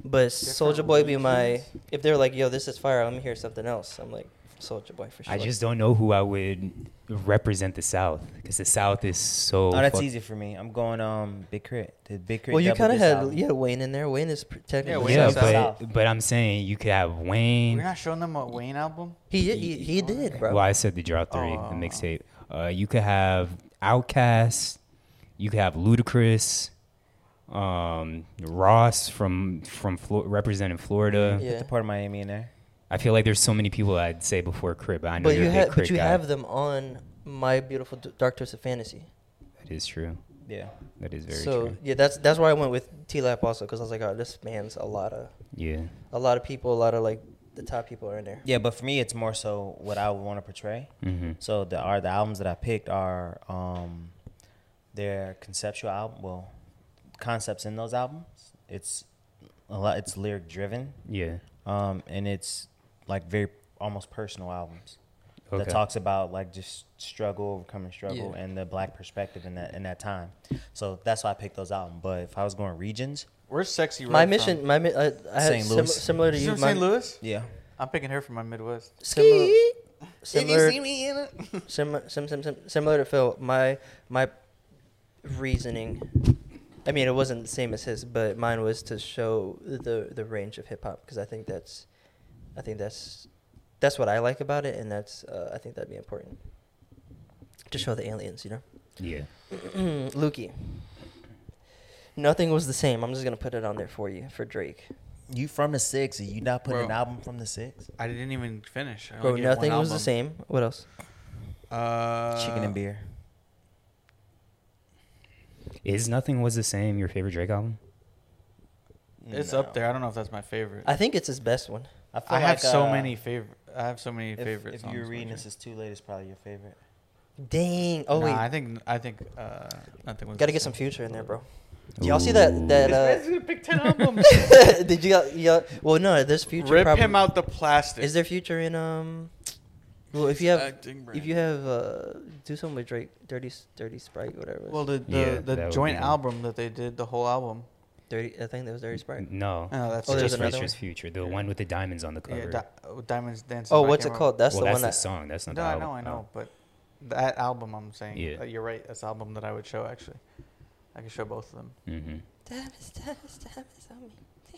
But Soulja Boy be my. If they're like, "Yo, this is fire," let me hear something else. I'm like, Soulja Boy for sure. I just don't know who I would represent the South because the South is so. Oh, that's fuck- easy for me. I'm going um Big Crit. The Big Crit. Well, you kind of had album. you had Wayne in there. Wayne is pr- technically Wayne Yeah, is South. South. but but I'm saying you could have Wayne. We're not showing them a Wayne album. He did. He, he did, bro. Well, I said the Drought three, Oh. the mixtape. Uh, you could have Outkast. You could have Ludacris. Um, Ross from from Flo- representing Florida. Yeah. Put the Port of Miami in there. I feel like there's so many people I'd say before Crib. I know But you're a big have, Crip but you guy. have them on my beautiful D- Dark Twisted Fantasy. That is true. Yeah. That is very true. so true. yeah, that's that's why I went with TLOP also because I was like, oh, this man's a lot of Yeah. a lot of people, a lot of like the top people are in there. Yeah, but for me, it's more so what I want to portray. Mm-hmm. So the are the albums that I picked are um, their conceptual album. Well, concepts in those albums. It's a lot. It's lyric driven. Yeah. Um, and it's like very almost personal albums that talks about like just struggle, overcoming struggle, Yeah. and the black perspective in that in that time. So that's why I picked those albums. But if I was going regions, Where's Sexyy Red My from? mission, my mi- I, I had St. sim- similar to you. from my- St. Louis. yeah, I'm picking her from my Midwest. Similar, similar, me in it? similar, sim, sim, sim, similar to Phil. My my reasoning. I mean, it wasn't the same as his, but mine was to show the the range of hip hop because I think that's, I think that's, that's what I like about it, and that's uh, I think that'd be important. To show the aliens, you know. Yeah. Lukey. Nothing was the same. I'm just gonna put it on there for you for Drake. you from the six? Are you not putting an album from the six? I didn't even finish. I Bro, only gave one nothing was the same. What else? Uh, Chicken and beer. Is nothing was the same your favorite Drake album? It's No. up there. I don't know if that's my favorite. I think it's his best one. I, feel I have so uh, many favorite. I have so many If, favorite. if songs you're reading this is too late, it's probably your favorite. Dang. Oh Nah, wait, I think I think uh, nothing was. gotta get some future in there, bro. Do y'all see that? That This uh, man's gonna pick ten albums. did you got? Yeah. Well, no. There's future. Rip prob- him out the plastic. Is there future in um? Well, if you have, if you have, uh, do something with Drake, Dirty, Dirty Sprite, whatever. well, the the, Yeah, the joint album that they did, the whole album. Dirty. I think that was Dirty Sprite. No. Oh, that's Oh, there's just another Future's one? Future, the Yeah. one with the diamonds on the cover. Yeah, Di- uh, Diamonds Dancing. Oh, what's it called? That's well, the that's one the that. song. That's not No, the I album. know, I Oh. know, but that album, I'm saying. Yeah. uh, you're right. That's the album that I would show actually. I could show both of them. Mm-hmm. Diamonds, diamonds, diamonds on me.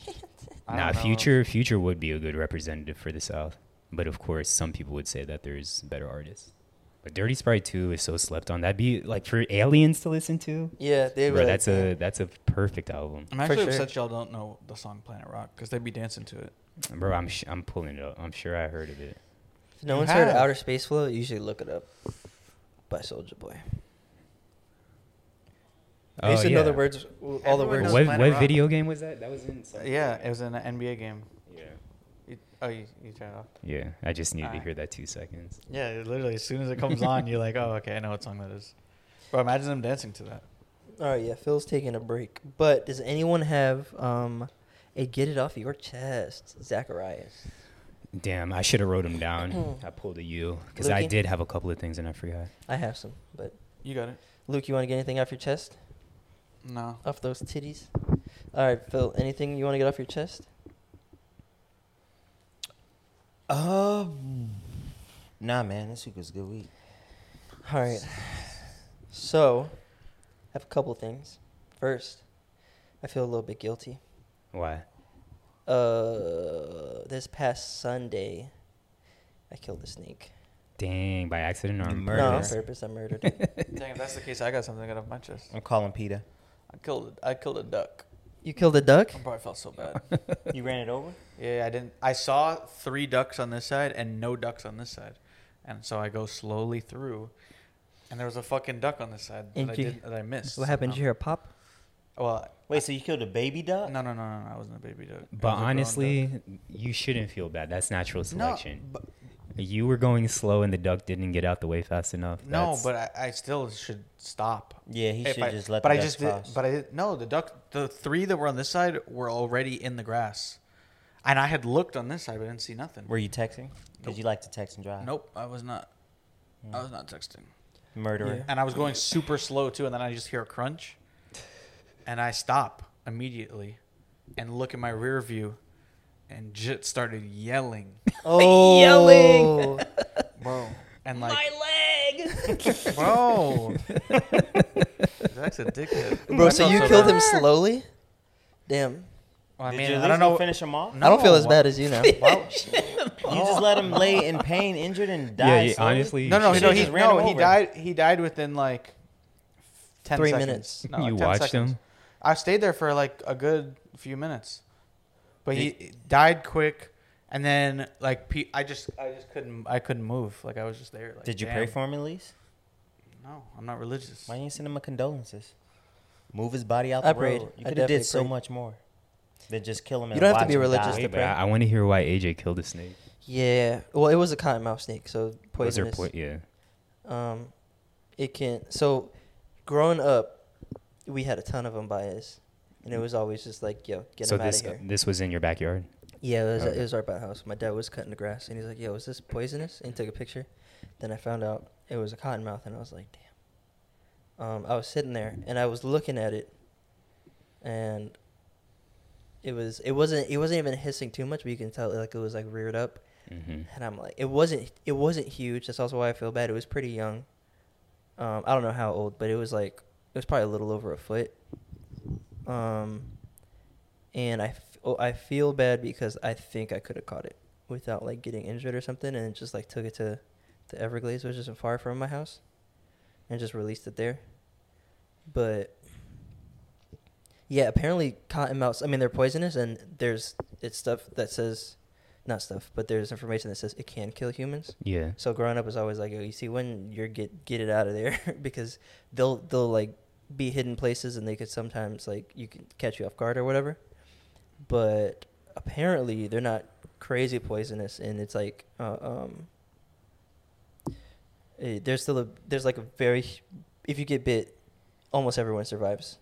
I Nah. Future Future would be a good representative for the South, but of course, some people would say that there's better artists. But Dirty Sprite 2 is so slept on. That'd be like for aliens to listen to. Yeah, they were. Bro, like, that's a that's a perfect album. I'm actually sure. upset y'all don't know the song Planet Rock because they'd be dancing to it. Bro, I'm sh- I'm pulling it up. I'm sure I heard of it. If no You one's heard have. Outer Space Flow, usually look it up by Soulja Boy. Basically, in other words, all the words. What, what video game was that? That was in. some- Yeah, it was in an NBA game. Yeah. You, oh, you, you turned it off. Yeah. I just needed to Alright. hear that two seconds. Yeah, literally, as soon as it comes on, you're like, oh, okay, I know what song that is. Bro, imagine them dancing to that. All right, yeah, Phil's taking a break. But does anyone have um, a get it off your chest, Zacharias? Damn, I should have wrote them down. I pulled a U because I Lukey? did have a couple of things and I forgot. I have some, but You got it. Luke, you want to get anything off your chest? No. Off those titties? All right, Phil, anything you want to get off your chest? Um, nah, man, this week was a good week. All right. So, I have a couple things. First, I feel a little bit guilty. Why? Uh, this past Sunday, I killed a snake. Dang, by accident or You on No, on purpose? purpose, I murdered it. Dang, if that's the case, I got something to get off my chest. I'm calling Peter. I killed. I killed a duck. You killed a duck? I probably felt so bad. You ran it over? yeah, I didn't. I saw three ducks on this side and no ducks on this side, and so I go slowly through, and there was a fucking duck on this side that And I you- did that I missed. What happened? Did you hear a pop? Well, Wait, so you killed a baby duck? no, no, no, no, no. I wasn't a baby duck. But was a grown honestly, duck. you shouldn't feel bad. That's natural no, selection. but, You were going slow and the duck didn't get out the way fast enough. no, That's- but I, I still should stop. Yeah, he If should I- just let But the I ducks just did. But I did. No, the duck. The three that were on this side were already in the grass, and I had looked on this side, but I didn't see nothing. Were you texting? Because Nope. you like to text and drive. Nope, I was not. I was not texting. Murderer. Yeah. and I was going super slow too, and then I just hear a crunch, and I stop immediately, and look at my rear view, and Jit started yelling, Oh, Yelling. bro, and like, my leg. bro, that's a dickhead, Bro, so felt you killed bad. him slowly? Damn. Well, I Did mean, you at I don't know. finish him off? I don't feel as bad as you now. Why- You just let him lay in pain, injured, and die. Yeah, yeah, slowly? honestly, no, no, no, he, ran no, he died. He died within like ten Three seconds. minutes. No, like You 10 watched seconds. him? I stayed there for like a good few minutes, but he died quick, and then like pe- I just I just couldn't I couldn't move. Like I was just there. Like, Did you damn. pray for him at least? No, I'm not religious. Why didn't you send him a condolences? Move his body out I the prayed. road. You could have did definitely so prayed. much more than just kill him. You and don't have to be religious die. to pray. I, I want to hear why AJ killed a snake. Yeah. Well, it was a cottonmouth snake, so Was there poisonous. po- yeah. Um, it can. So, growing up, we had a ton of them by us, and it was always just like, "Yo, get so them out this of here." So this was in your backyard. Yeah, it was, Okay. it was right by house. My dad was cutting the grass, and he's like, "Yo, is this poisonous?" And he took a picture. Then I found out it was a cottonmouth, and I was like, "Damn." Um, I was sitting there, and I was looking at it, and it was it wasn't it wasn't even hissing too much, but you can tell like it was like reared up, hmm and I'm like, it wasn't it wasn't huge. That's also why I feel bad. It was pretty young. Um, I don't know how old, but it was like it was probably a little over a foot. Um, and I, f- oh, I feel bad because I think I could have caught it without like getting injured or something, and just like took it to the Everglades, which isn't far from my house, and just released it there. But yeah, apparently cottonmouths. I mean, they're poisonous, and there's it's stuff that says, not stuff, but there's information that says it can kill humans. Yeah. So growing up was always like, oh, you see when you're get get it out of there because they'll they'll like be hidden places and they could sometimes like you can catch you off guard or whatever. But apparently they're not crazy poisonous and it's like uh, um eh, there's still a there's like a very if you get bit almost everyone survives.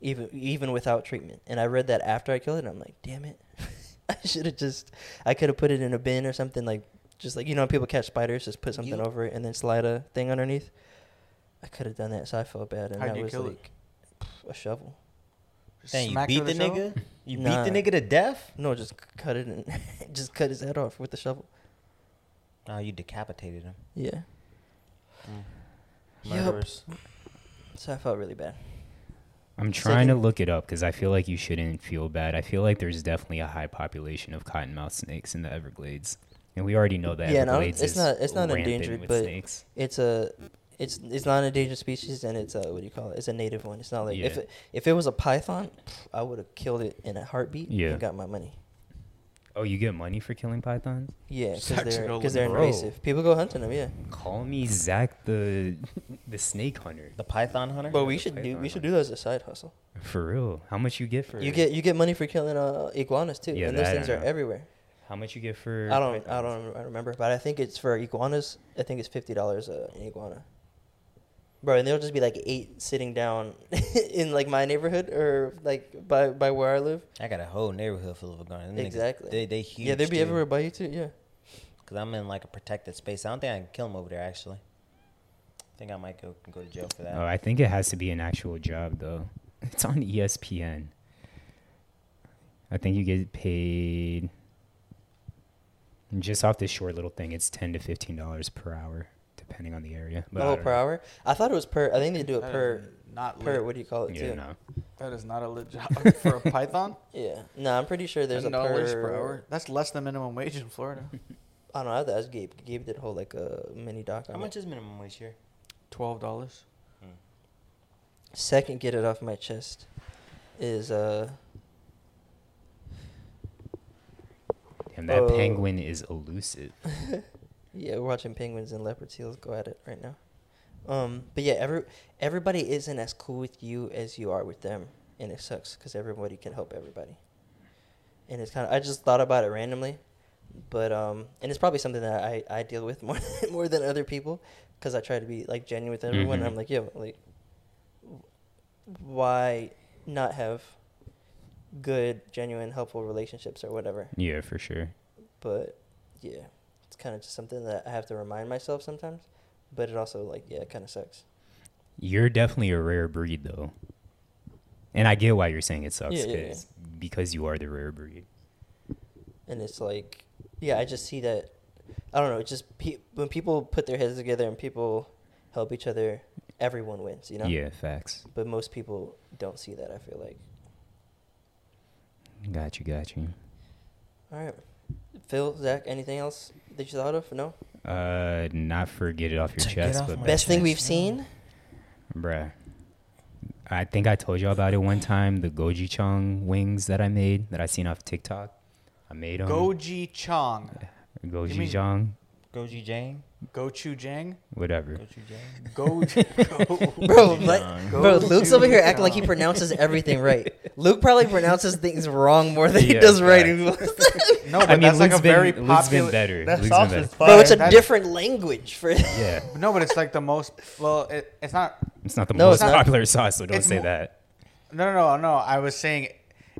Even even without treatment. And i read that after i killed it and i'm like damn it. I should have just i could have put it in a bin or something like just like you know people catch spiders just put something You- over it and then slide a thing underneath i could have done that so i felt bad and How'd that you was kill it? like a shovel Just Dang, you smack beat her the with a shovel? nigga? You Nah. beat the nigga to death? no just c- cut it and just cut his head off with the shovel Oh, you decapitated him. yeah mm. Yup. Murderers. so i felt really bad I'm trying to look it up because I feel like you shouldn't feel bad. I feel like there's definitely a high population of cottonmouth snakes in the Everglades, and we already know that Yeah, no, Everglades it's is not- it's not rampant endangered, with but snakes. it's a it's it's not an endangered species and it's a what do you call it? It's a native one. It's not like if it, if it was a python, pff, I would have killed it in a heartbeat Yeah. and got my money. Oh, you get money for killing pythons? Yeah, because they're actually go because they're for invasive. People go hunting them. Yeah, Call me Zach the the snake hunter. The python hunter? but we the should do python we should one. do that as a side hustle. For real? How much you get for? You get you get money for killing uh, iguanas too, Yeah, and those things are know. everywhere. How much you get for? I don't I don't I remember, but I think it's for iguanas. I think it's fifty dollars uh, an iguana. Bro, and there'll just be like eight sitting down in like my neighborhood or like by by where I live. I got a whole neighborhood full of iguanas. Them niggas, Exactly. They they huge. yeah, they'd be too. everywhere by you too. Yeah. Cause I'm in like a protected space. I don't think I can kill them over there. Actually, I think I might go go to jail for that. Oh, I think it has to be an actual job though. It's on ESPN. I think you get paid just off this short little thing. It's ten to fifteen dollars per hour, depending on the area. But oh, per know. hour. I thought it was per. I think they do it That per not per. lit. What do you call it Yeah, too? no. That is not a lit job for a python. Yeah. No, I'm pretty sure there's a $10 per. per hour. That's less than minimum wage in Florida. I don't know. I have to ask Gabe. Gabe did a whole like a mini doc How it. much is minimum wage here? Twelve dollars. Second, get it off my chest. Is uh And that Uh, penguin is elusive. yeah, we're watching penguins and leopard seals go at it right now. Um, but yeah, every everybody isn't as cool with you as you are with them, and it sucks because everybody can help everybody. And it's kind of I just thought about it randomly, but um, and it's probably something that I, I deal with more more than other people because I try to be like genuine with everyone. And Mhm. I'm like, yo, like, why not have good, genuine, helpful relationships or whatever? Yeah, for sure. but yeah, kind of just something that I have to remind myself sometimes. But it also like yeah, it kind of sucks. You're definitely a rare breed, though. And I get why you're saying it sucks Yeah, yeah, yeah. 'cause- because you are the rare breed. And it's like yeah, I just see that. I don't know. It's just pe- when people put their heads together and people help each other, everyone wins. You know. Yeah, facts. But most people don't see that. I feel like. Got you, got you. All right, Phil, Zach, anything else that you thought of? No. Uh, not forget it off your To chest, off but my Best thing chest, we've seen. bruh. I think I told y'all about it one time. The goji chong wings that I made that I seen off TikTok. I made them. Goji Chong. Goji chong, Goji Jang. Gochu Jang. whatever. Goju Jang. Go. go. Bro, Goji like, Jang. bro, Luke's over here acting like he pronounces everything right. Luke probably pronounces things wrong more than he Yeah, does right. No, but I mean, that's like a Luke's been, very Luke's popular. been better. That Luke's sauce been is better. fire. Bro, it's a That's- different language for Yeah, No, but it's like the most. Well, it, it's not. it's not the No, most it's not. popular sauce, so don't say mo- that. No, no, no, no. I was saying,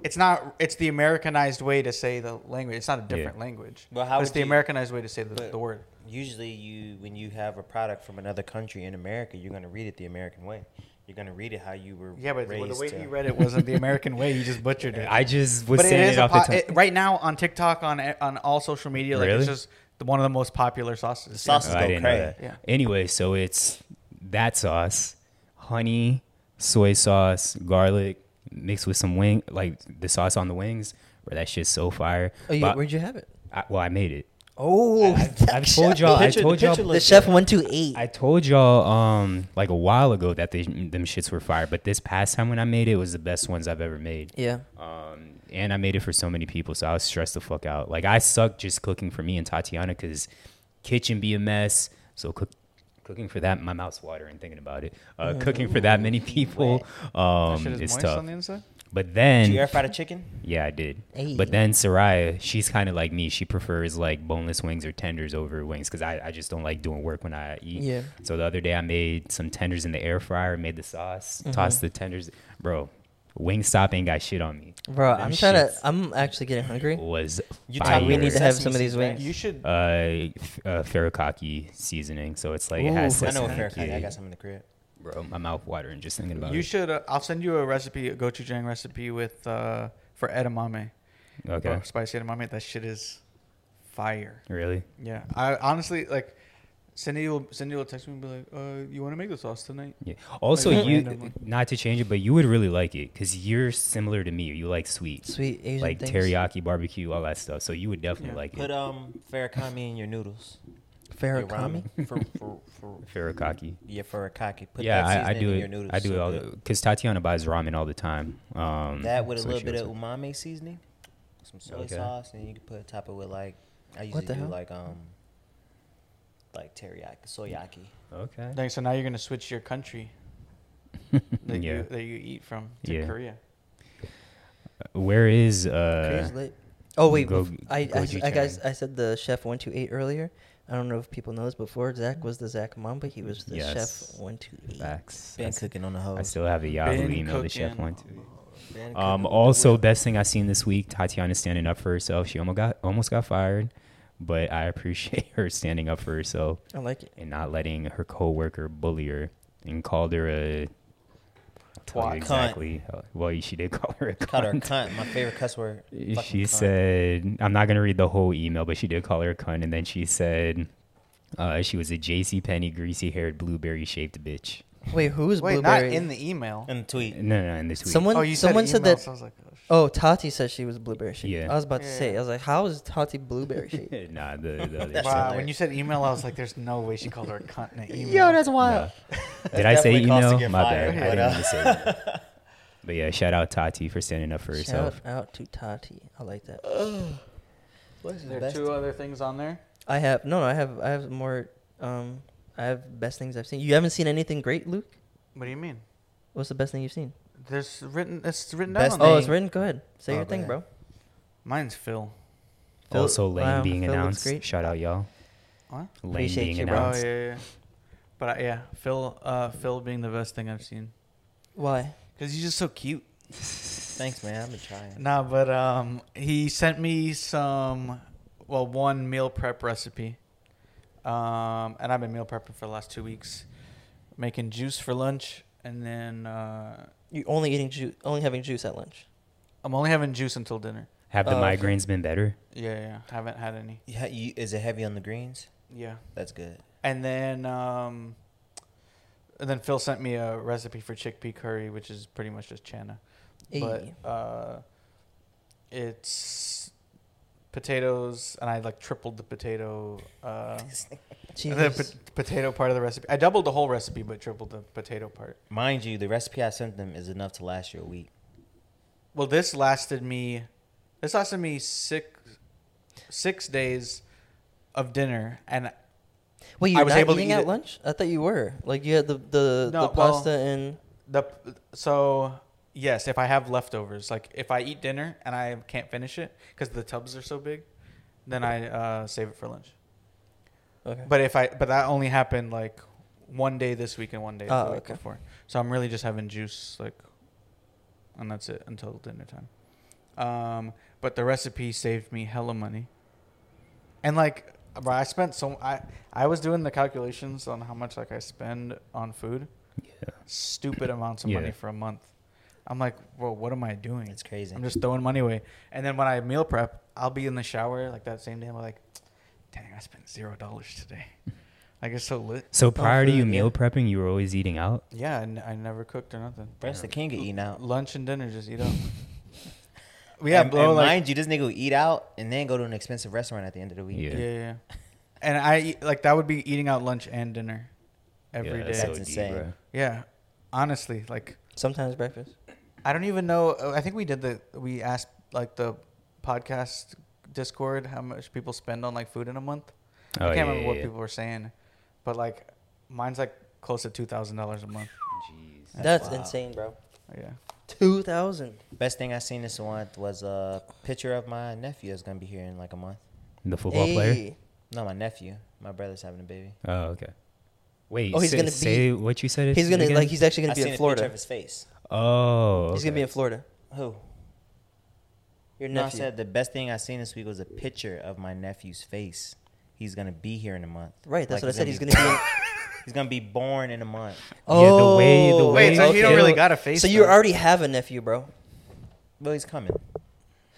it's not. It's the Americanized way to say the language. It's not a different Yeah. language. Well, how But it's the you- Americanized way to say the, the word. Usually, you when you have a product from another country in America, you're gonna read it the American way. You're gonna read it how you were Yeah, but raised. the way to. he read it wasn't the American way. He just butchered it. I just was but saying is it a off po- the top. it- right now on TikTok on on all social media. Like Really? it's just the, one of the most popular sauces. The sauce Oh, is I go didn't know crazy. Yeah. Anyway, so it's that sauce, honey, soy sauce, garlic, mixed with some wing, like the sauce on the wings. where that shit's so fire. Oh, you, But where'd you have it? I, well, I made it. Oh, I've told y'all. I picture- the told y'all. the looks chef good. one two eight. I told y'all um like a while ago that they, them shits were fire, but this past time when I made it, it was the best ones I've ever made. Yeah, Um, and I made it for so many people, so I was stressed the fuck out. Like I suck just cooking for me and Tatiana because kitchen be a mess. So cook, cooking for that, my mouth's watering thinking about it. Uh, cooking for that many people, um, shit is it's moist tough. on the inside. But Did then, you air fry the chicken? yeah, I did. Hey. But then Soraya, she's kind of like me. She prefers like boneless wings or tenders over wings because I, I just don't like doing work when I eat. Yeah. So the other day I made some tenders in the air fryer, made the sauce, Mm-hmm. tossed the tenders. Bro, Wingstop ain't got shit on me. bro, Them I'm trying to. shits I'm actually getting hungry. Was You fire. talk- We need to have some of these wings. right? You should. uh, f- uh farikaki seasoning, so it's like it has I know a sesame. fair. I got some in the crib. Bro, my mouth watering just thinking about it. You it. should. Uh, I'll send you a recipe, a gochujang recipe with uh, for edamame. Okay, Bro, spicy edamame. That shit is fire. really? Yeah, I honestly like. Cindy will Cindy will text me and be like, "Uh, you want to make the sauce tonight?" Yeah. Also, Like, you randomly. not to change it, but you would really like it because you're similar to me. You like sweet, Sweet Asian like things. teriyaki, barbecue, all that stuff. So you would definitely Yeah. like Put it. um farikami in your noodles. Your Farrakami. ramen. for, for, for, Farikaki. yeah, farikaki. Put yeah, that I, I seasoning do in it. your noodles. I do so it all good. because Tatiana buys ramen all the time. Um, That with a so little she bit of like- umami seasoning, some soy Okay. sauce, and you can put top it with like I usually What the do hell? like um like teriyaki, soyaki. Okay. Dang, so now you're gonna switch your country that Yeah. you that you eat from to Yeah. Korea. Where is Korea's uh? Oh wait, Go- bef- I, I. I guys I said the chef one two eight earlier. I don't know if people know this. Before Zach was the Zach mom, but he was the Yes. chef one two eight. Facts. Been s- cooking on the I still have a Yahoo Been email. The chef cooking. went to. Been Um, cooking. also, best thing I seen this week, Tatiana standing up for herself. She almost got almost got fired, but I appreciate her standing up for herself I like it. and not letting her coworker bully her and called her a. Twat. Exactly. how- Well, she did call her a Called her a cunt. cunt. My favorite cuss word. She cunt. said, "I'm not gonna read the whole email, but she did call her a cunt." And then she said, uh, "She was a J.C. Penney greasy-haired, blueberry-shaped bitch." Wait, who's Wait, not blueberry? in the email. in the tweet. No, no, in this tweet. Someone, oh, you someone said, said email, that. So I was like, oh, shit. Oh, Tati said she was blueberry shaped. Yeah. I was about to Yeah, say. I was like, how is Tati blueberry shaped? nah, the, the other shit. Wow, when you said email, I was like, "There's no way she called her a cunt in an email." Yo, that's wild. No. Did I say definitely cause to email? get My fired, bad. I but, didn't uh, mean to say that. But yeah, shout out Tati for standing up for herself. Shout out to Tati. I like that. What's There are two other things on there. I have no, no. I have, I have more. Um, I have best things I've seen. You haven't seen anything great, Luke? What do you mean? What's the best thing you've seen? There's written. It's written Best down. on Oh, there. it's written. Go ahead. Say Oh, your go thing, ahead. bro. Mine's Phil. Phil- also, Lane wow, being Phil looks announced. great. Shout out y'all. What? Lane Appreciate being you, bro. Oh announced. yeah, yeah. But uh, yeah, Phil. Uh, Phil being the best thing I've seen. Why? Cause he's just so cute. Thanks, man. I've been trying. Nah, but um, he sent me some, well, one meal prep recipe. Um, and I've been meal prepping for the last two weeks, making juice for lunch, and then uh, You only eating juice, only having juice at lunch. I'm only having juice until dinner. Have the Oh, okay. migraines been better? Yeah, yeah, haven't had any. You, ha- you, is it heavy on the greens? Yeah, That's good. and then um, and then Phil sent me a recipe for chickpea curry, which is pretty much just chana. but Ayy. uh, it's potatoes, and I like tripled the potato. Uh, the Jesus. po- potato part of the recipe. I doubled the whole recipe, but tripled the potato part. Mind you, the recipe I sent them is enough to last you a week. Well, this lasted me. This lasted me six six days of dinner, and Wait, I you're was not able to eating eat at it. lunch? I thought you were. Like you had the the, No, the well- pasta and the so yes, if I have leftovers, like if I eat dinner and I can't finish it because the tubs are so big, then I uh, save it for lunch. okay. But if I but that only happened like one day this week and one day Oh, the week okay. before. So I'm really just having juice like and that's it until dinner time. Um but the recipe saved me hella money. And like bro, I spent so I I was doing the calculations on how much like I spend on food. Yeah. Stupid amounts of Yeah. money for a month. I'm like, bro, what am I doing? It's crazy. I'm just throwing money away. And then when I meal prep, I'll be in the shower like that same day. I'm like, dang, I spent zero dollars today. Like it's so lit. So prior to food, you yeah. meal prepping, you were always eating out. Yeah, I, n- I never cooked or nothing. Brett's the king of eating out. Lunch and dinner, just eat out. yeah, and, bro. and like, mind you, this nigga will eat out and then go to an expensive restaurant at the end of the week. Yeah. yeah, yeah. And I like that would be eating out lunch and dinner every yeah, day. That's OD, insane. bro. yeah, honestly, like sometimes breakfast. I don't even know. uh, I think we did the. We asked like the podcast Discord how much people spend on like food in a month. Oh, I can't yeah, remember yeah, what yeah. people were saying, but like mine's like close to two thousand dollars a month. Jeez. That's That's, wild. insane, bro. Yeah. Two thousand. Best thing I seen this month was a picture of my nephew that's gonna be here in like a month. The football player. No, my nephew. My brother's having a baby. Oh, okay. Wait. Oh, he's say, gonna be- say what you said. He's gonna again? like he's actually gonna be seen in a picture Florida. of his face. Oh. He's gonna be in Florida. Who? Your No, I nephew. said the best thing I seen this week was a picture of my nephew's face. He's gonna be here in a month. right. That's Like, what I said. He's gonna be- be. In, He's gonna be born in a month. Yeah, the way- the Oh, way Wait, so you don't really got a face? So you though. already have a nephew, bro. Well, he's coming.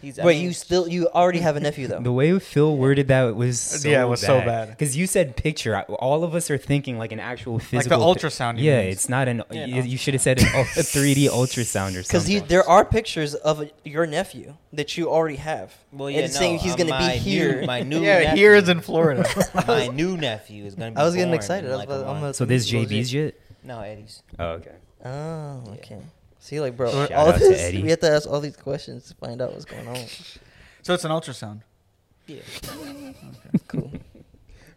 He's. I Wait, mean, you still you already have a nephew though. The way Phil worded that was so Yeah, it was so bad. Because you said picture. All of us are thinking like an actual like the physical. ultrasound. you yeah, mean. it's not an. Yeah, you, no. you should have said an, a 3D ultrasound or something. Because there are pictures of your nephew that you already have. Well, And yeah, it's no, saying he's uh, gonna be here. New, my new. yeah, nephew, here is in Florida. my new nephew is gonna be. I was getting excited. In I like was a like, I'm so there's Those JB's yet? No, Eddie's. Oh, okay. Oh, okay. See, like, bro, Shout all out to this, Eddie. we have to ask all these questions to find out what's going on. so it's an ultrasound. Yeah. Cool,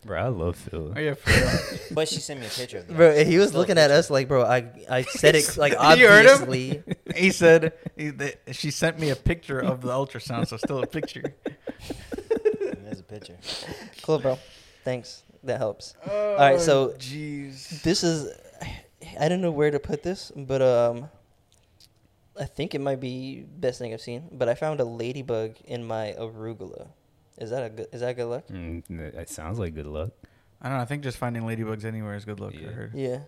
Bro, I love Phil. Oh yeah, for real. But she sent me a picture of it. bro. He was looking at us like, bro, I I said it like You heard him? obviously. he said he, that she sent me a picture of the ultrasound, so still a picture. And There's a picture. Cool, bro. Thanks. That helps. All right, so Oh, jeez. this is I don't know where to put this, but um I think it might be best thing I've seen. But I found a ladybug in my arugula. Is that a good is that good luck? Mm, that sounds like good luck. I don't know. I think just finding ladybugs anywhere is good luck. I Yeah. heard. Yeah.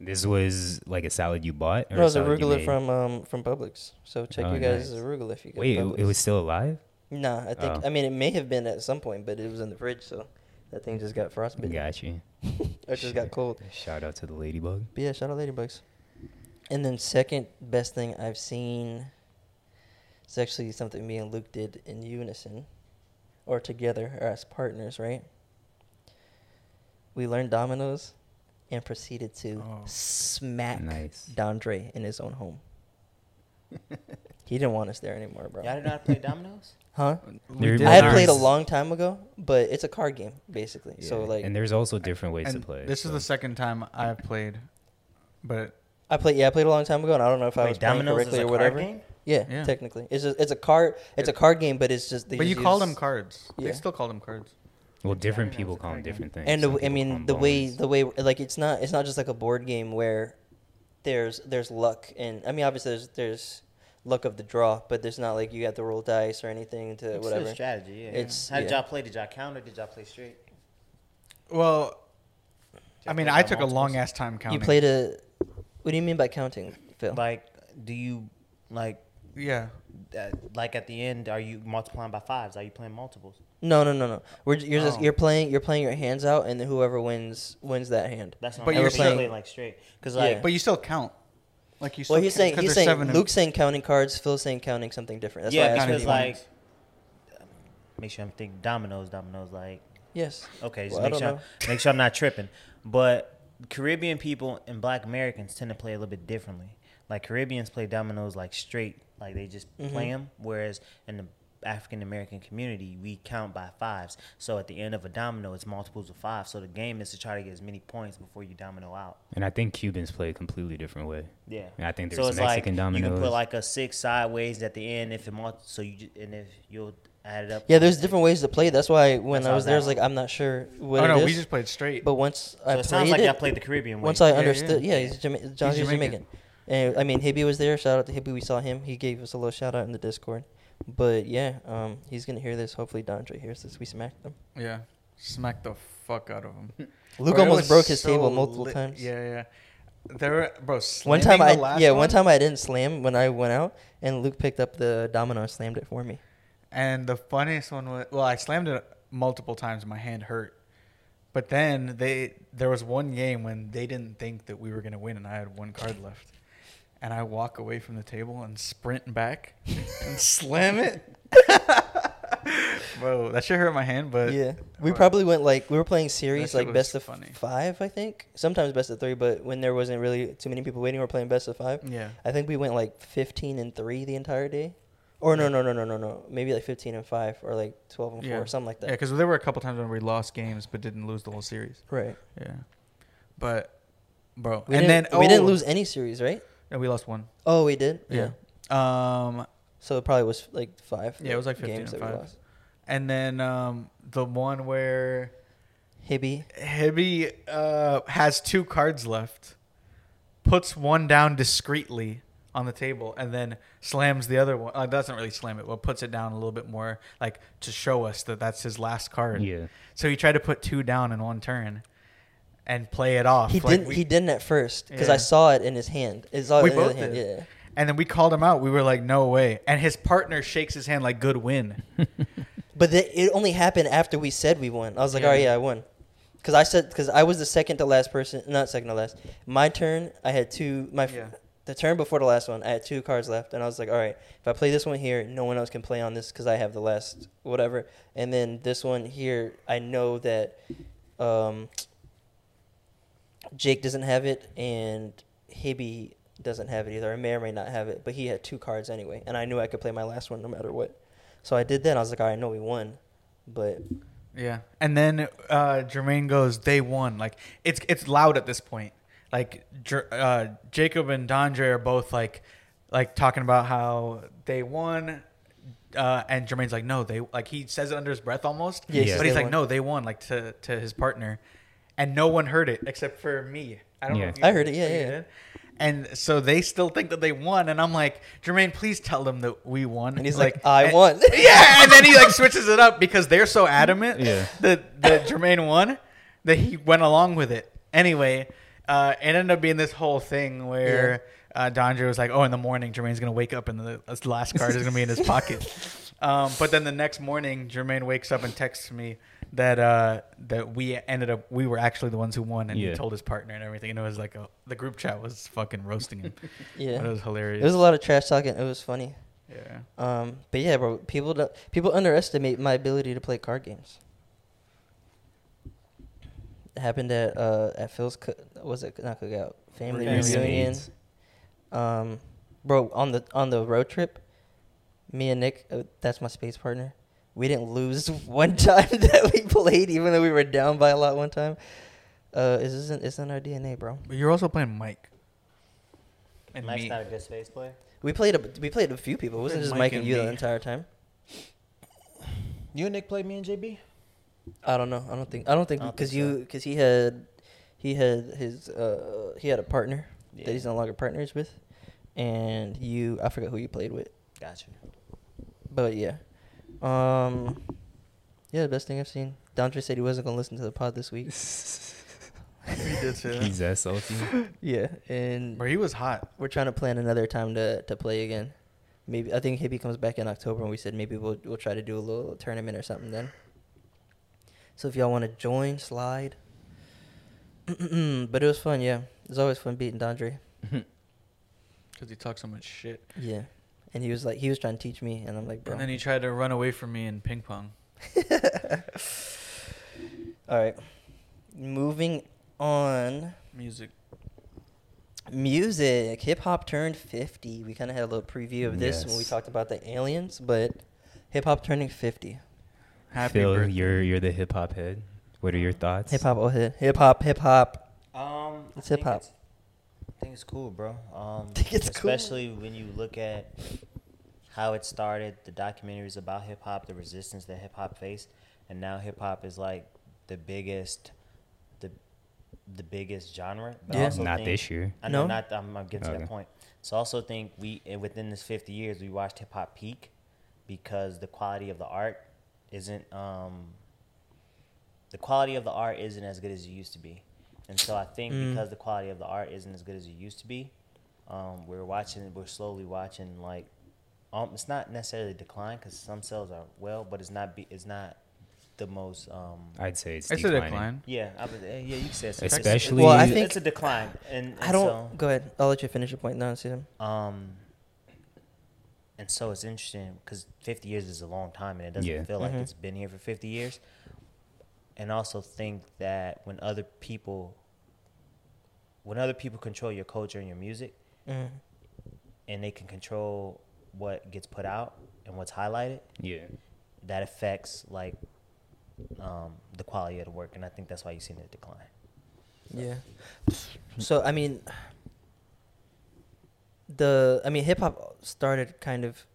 This was like a salad you bought, or No, a it's arugula from um from Publix. So check Oh, you guys' nice. arugula if you get Wait, it, Publix. it was still alive. Nah, I think Oh. I mean it may have been at some point, but it was in the fridge, so that thing just got frostbitten. Got you. Or just got cold. Shout out to the ladybug. But yeah, shout out ladybugs. And then second best thing I've seen is actually something me and Luke did in unison, or together, or as partners, right? We learned dominoes, and proceeded to Oh. smack Nice. Dondre in his own home. he didn't want us there anymore, bro. Y'all didn't know how to play dominoes? Huh? We There- did I had played a long time ago, but it's a card game basically. So like, and there's also different ways to play. This is the second time I've played, but I played. Yeah, I played a long time ago, and I don't know if I Wait, was playing dominoes is correctly a or card whatever. game? Yeah, Yeah. technically, it's just it's a card. It's a card game, but it's just. They but you just call use- them cards. Yeah. They still call them cards. well, different know, people it's a call them card game. different things. And Some the, I people call mean, 'em the way bones. the way like it's not it's not just like a board game where there's there's luck and I mean obviously there's there's luck of the draw, but there's not like you have to roll dice or anything to It's still whatever. strategy, yeah. It's- How did yeah. y'all play? Did y'all count or did y'all play straight? Well, I mean, I took a long ass time counting. You played a. What do you mean by counting, Phil? Like, do you like Yeah. uh, like at the end? Are you multiplying by fives? Are you playing multiples? no, no, no, no. We're you're just Oh. you're playing you're playing your hands out, and then whoever wins wins that hand. That's what But I'm you're saying. saying- like straight because Yeah. like But you still count. Like you. Still Well, he's count, saying 'cause he's there's saying seven of- Luke's saying counting cards. Phil's saying counting something different. That's why I yeah, asked because you. like points. make sure I'm thinking dominoes, dominoes. Like yes. okay, just Well, I make don't sure know. make sure I'm not tripping. But Caribbean people and Black Americans tend to play a little bit differently. Like Caribbeans play dominoes like straight, like they just Mhm. play them. Whereas in the African American community, we count by fives. So at the end of a domino, it's multiples of five. So the game is to try to get as many points before you domino out. and I think Cubans play a completely different way. Yeah. And I think So there's it's Mexican like you dominoes. can put like a six sideways at the end if it multi- so you and if you'll add it up. Yeah, there's different ways to play. That's why when That's I was there, I was like, I'm not sure what Oh it no, is. we just played straight. but once So I it played sounds like it, y'all played the Caribbean way. once I Yeah, yeah. understood, yeah, he's Jama- John's He's Jamaican. Jamaican. And I mean, Hibby was there. Shout out to Hibby. We saw him. He gave us a little shout out in the Discord. But yeah, um, he's gonna hear this. Hopefully, Dondre hears this. We smacked him. yeah, smack the fuck out of him. Luke Bro, almost broke his so table multiple lit. times. Yeah, yeah. There, were, bro. One time slamming I the last yeah one time I didn't slam when I went out, and Luke picked up the domino and slammed it for me. And the funniest one was well, I slammed it multiple times. and My hand hurt. But then they there was one game when they didn't think that we were gonna win, and I had one card left. And I walk away from the table and sprint back and slam it. Bro, that should hurt my hand, but yeah, we probably went like we were playing series like best of funny. five, I think. Sometimes best of three, but when there wasn't really too many people waiting, we are playing best of five. yeah. I think we went like 15 and 3 the entire day. Or no, no, no, no, no, no. Maybe like 15 and 5 or like 12 and 4 Yeah. or something like that. Yeah, because there were a couple times when we lost games but didn't lose the whole series. Right. Yeah, but bro, We and didn't, then we didn't oh, lose any series, right? Yeah, we lost one. Oh, we did. Yeah. Um, So it probably was like 5. Yeah, it was like 15 games and that we five. lost. and then um, the one where Hibby. Hibby uh, has two cards left, puts one down discreetly on the table, and then slams the other one. Uh, doesn't really slam it, but puts it down a little bit more, like to show us that that's his last card. yeah. So he tried to put two down in one turn, and play it off. He like didn't. we- he didn't at first because Yeah. I saw it in his hand. It's all We in the both hand. did. Yeah. And then we called him out. We were like, "No way!" And his partner shakes his hand like, "Good win." But the, it only happened after we said we won. I was like, Yeah. all right, yeah, I won. Because I said, because I was the second to last person, not second to last. My turn, I had two. My Yeah. The turn before the last one, I had two cards left, and I was like, all right, if I play this one here, no one else can play on this because I have the last whatever. And then this one here, I know that um, Jake doesn't have it, and Hibby doesn't have it either. I may or may not have it, but he had two cards anyway, and I knew I could play my last one no matter what. So I did that. I was like, all right, I know we won, but Yeah. And then uh, Jermaine goes, "They won." Like it's it's loud at this point. Like uh, Jacob and Dondre are both like like talking about how they won. uh, and Jermaine's like, no, they like he says it under his breath almost. Yeah, But he's like, won. no, they won, like to to his partner, and no one heard it except for me. I don't know. If you I heard it, yeah, yeah. did? And so they still think that they won, and I'm like, Jermaine, please tell them that we won. And he's like, "I and- won." yeah, and then he like switches it up because they're so adamant Yeah. that that Jermaine won that he went along with it. Anyway, uh, it ended up being this whole thing where uh, Dondre was like, "Oh, in the morning, Jermaine's gonna wake up and the this last card is gonna be in his pocket." Um, but then the next morning, Jermaine wakes up and texts me that uh, that we ended up we were actually the ones who won, and Yeah. he told his partner and everything. And it was like a, the group chat was fucking roasting him. Yeah. But it was hilarious. It was a lot of trash talking. It was funny. yeah. Um, but yeah, bro, people don't, people underestimate my ability to play card games. It happened at uh at Phil's co- was it not cookout family Family reunion. Um, bro, on the on the road trip, me and Nick, uh, that's my spades partner. We didn't lose one time that we played, even though we were down by a lot one time. Uh, it's just in, it's in our DNA, bro. But you're also playing Mike. And Mike's me. not a good spades player. We played a we played a few people. It wasn't just Mike and and you the entire time. You and Nick played me and JB. I don't know. I don't think. I don't think because so. you because he had he had his uh he had a partner Yeah. that he's no longer partners with, and you I forgot who you played with, Gotcha. but yeah, um, yeah, the best thing I've seen. Dondre said he wasn't gonna listen to the pod this week. He did say that. He's that salty. yeah, and Bro, he was hot. we're trying to plan another time to to play again. Maybe I think Hibby comes back in October, and we said maybe we'll we'll try to do a little tournament or something then. So if y'all want to join, slide. but it was fun, yeah. It's always fun beating Dondre. Because he talks so much shit. Yeah, and he was like he was trying to teach me, and I'm like, bro. And then he tried to run away from me in ping pong. All right, moving on. Music. Music, hip hop turned 50. We kind of had a little preview of this when we talked about the aliens, but hip hop turning 50. Happy Phil, birthday. you're you're the hip hop head. What are your thoughts? Hip hop, oh, hip hop, hip hop. Um, It's hip-hop. I think it's cool, bro. Um, Think it's cool. especially when you look at how it started, the documentaries about hip hop, the resistance that hip hop faced, and now hip hop is like the biggest, the the biggest genre. But Yeah. also Not think- this year. I know, No? not. I'm, I'm getting to that point. So I also think we eh, within this 50 years we watched hip hop peak because the quality of the art isn't um the quality of the art isn't as good as it used to be. And so I think Mm. because the quality of the art isn't as good as it used to be, um, we're watching we're slowly watching like um, it's not necessarily decline because some cells are well, but it's not be, it's not the most um I'd say it's, It's a declining. decline. yeah I would, yeah you can say it's a Especially- Well, I think- it's a decline and, I don't. so- go ahead. I'll let you finish your point now, Susan. um, and so it's interesting because 50 years is a long time and it doesn't Yeah. feel like Mhm. it's been here for 50 years. And also think that when other people, when other people control your culture and your music, Mm. and they can control what gets put out and what's highlighted, Yeah. that affects like um, the quality of the work. And I think that's why you've seen it decline. Yeah. So I mean, the I mean, hip hop started kind of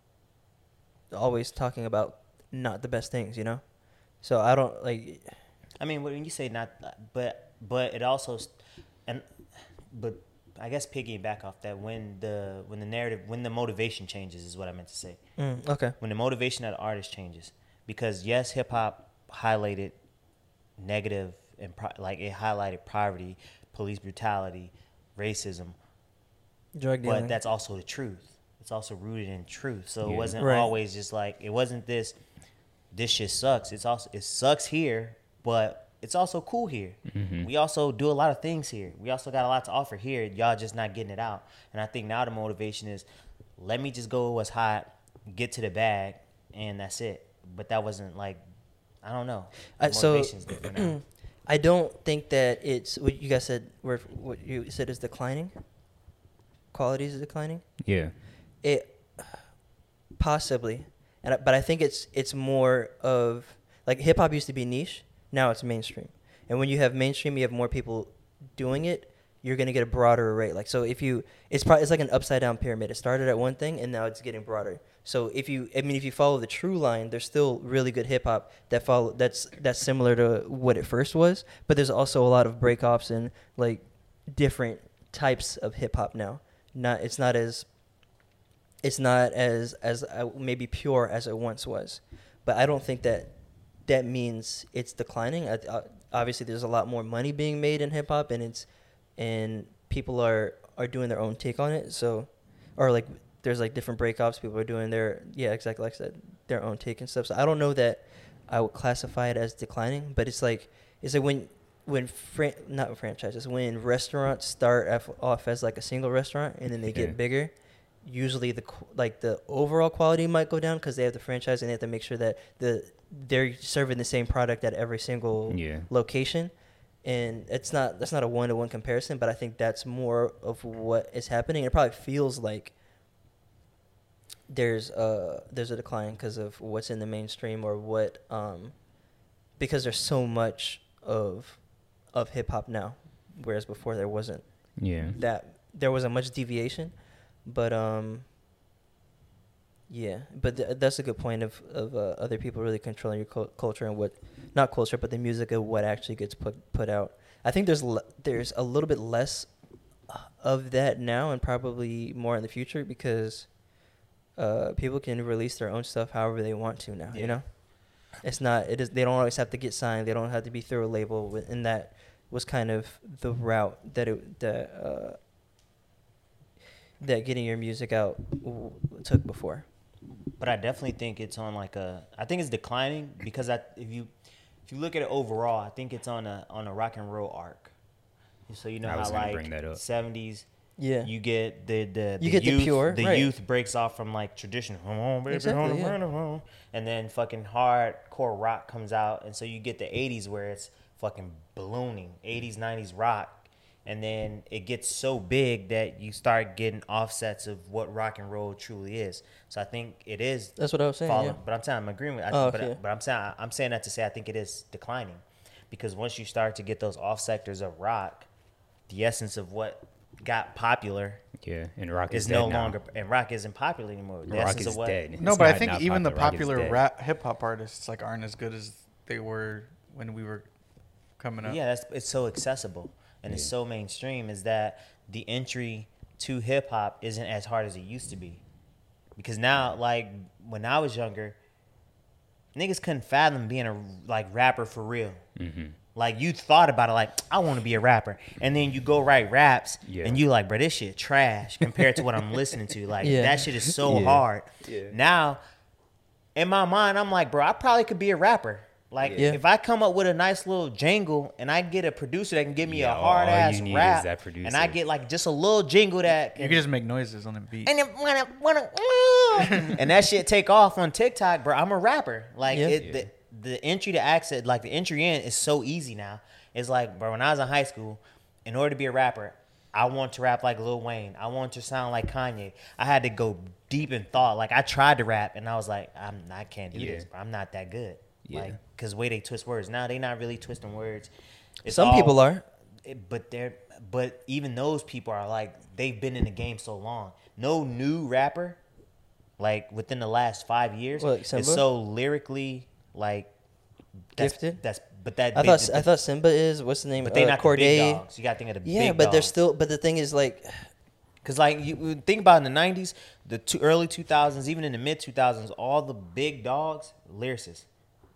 always talking about not the best things, you know. So I don't like. I mean, when you say not, but but it also, and but I guess piggyback off that when the when the narrative when the motivation changes is what I meant to say. Mm, okay. When the motivation of the artist changes, because yes, hip hop highlighted negative and pro- like it highlighted poverty, police brutality, racism, Drug dealing. but that's also the truth. It's also rooted in truth. So Yeah. it wasn't Right. always just like it wasn't this. This shit sucks. It's also it sucks here, but it's also cool here. Mhm. We also do a lot of things here. We also got a lot to offer here. Y'all just not getting it out. And I think now the motivation is, let me just go with what's hot, get to the bag, and that's it. But that wasn't like, I don't know. Uh, so- motivation's different now. I don't think that it's what you guys said. Where what you said is declining. Quality is declining. Yeah. It possibly, and but I think it's it's more of like hip hop used to be niche. Now it's mainstream, and when you have mainstream, you have more people doing it. You're gonna get a broader array. Like so, if you, it's probably it's like an upside down pyramid. It started at one thing, and now it's getting broader. So if you, I mean, if you follow the true line, there's still really good hip hop that follow that's that's similar to what it first was. But there's also a lot of break offs and like different types of hip hop now. Not it's not as it's not as as uh, maybe pure as it once was. But I don't think that that means it's declining. I, uh, obviously, there's a lot more money being made in hip hop, and it's and people are are doing their own take on it. So, or like there's like different breakoffs. People are doing their yeah, exactly like I said, their own take and stuff. So I don't know that I would classify it as declining, but it's like it's like when when fran- not franchises when restaurants start af- off as like a single restaurant and then they Okay. get bigger. Usually the qu- like the overall quality might go down because they have the franchise and they have to make sure that the they're serving the same product at every single Yeah. location and it's not that's not a one to one comparison, but I think that's more of what is happening. It probably feels like there's a there's a decline because of what's in the mainstream or what um because there's so much of of hip hop now, whereas before there wasn't Yeah. that there wasn't much deviation, but um yeah, but th- that's a good point of of uh, other people really controlling your cul- culture and what not culture but the music of what actually gets put put out. I think there's le- there's a little bit less of that now and probably more in the future because uh, people can release their own stuff however they want to now. Yeah. You know, it's not it is they don't always have to get signed. They don't have to be through a label, and that was kind of the route that it that uh, that getting your music out w- took before. But I definitely think it's on like a. I think it's declining because I if you if you look at it overall, I think it's on a on a rock and roll arc. So you know I how was gonna like bring that up. seventies. Yeah. You get the the, You the get the youth, pure, the right. youth breaks off from like tradition, "Come baby, Exactly, yeah. hold on, hold on," and then fucking hardcore rock comes out, and so you get the '80s where it's fucking ballooning, '80s, '90s rock, and then it gets so big that you start getting offsets of what rock and roll truly is. So I think it is That's what I was saying. falling. Yeah. But I'm saying I'm agreeing with. I, Oh, but, okay. but I'm saying I'm saying that to say I think it is declining, because once you start to get those off sectors of rock, the essence of what got popular Yeah. And rock is is, no now. longer and rock isn't popular anymore. The Rock is of what dead. No, It's but I think even the popular, rock is popular rap hip hop artists like aren't as good as they were when we were coming up. Yeah, that's it's so accessible and it's so mainstream. Is that the entry to hip hop isn't as hard as it used to be? Because now, like when I was younger, niggas couldn't fathom being a like rapper for real. Mm-hmm. Like you thought about it, like I want to be a rapper, and then you go write raps, Yeah. and you like, bro, this shit trash compared to what I'm listening to. Like Yeah. that shit is so Yeah. hard. Yeah. Now, in my mind, I'm like, bro, I probably could be a rapper. Like Yeah. if I come up with a nice little jingle, and I get a producer that can give me Yeah, a hard all ass you need is rap, that and I get like just a little jingle that You can, can just make noises on the beat. and then wanna wanna and that shit take off on TikTok, bro. I'm a rapper. Like Yeah. it, Yeah. the the entry to access, like the entry in, is so easy now. It's like, bro, when I was in high school, in order to be a rapper, I want to rap like Lil Wayne. I want to sound like Kanye. I had to go deep in thought. Like I tried to rap, and I was like, I'm I can't do Yeah. this. Bro. I'm not that good. Yeah. Like, cause way they twist words now, they not really twisting words. It's Some all- people are. but they're but even those people are like they've been in the game so long. No new rapper, like within the last five years, What, is so lyrically like that's, Gifted? That's but that I thought the- I thought Simba is what's the name? but they uh, not the Cordae. big dogs. You got to think of the Yeah, but they're still. But the thing is, like, Cause like you think about in the '90s, the two, early 2000s, even in the mid 2000s, all the big dogs, lyricists,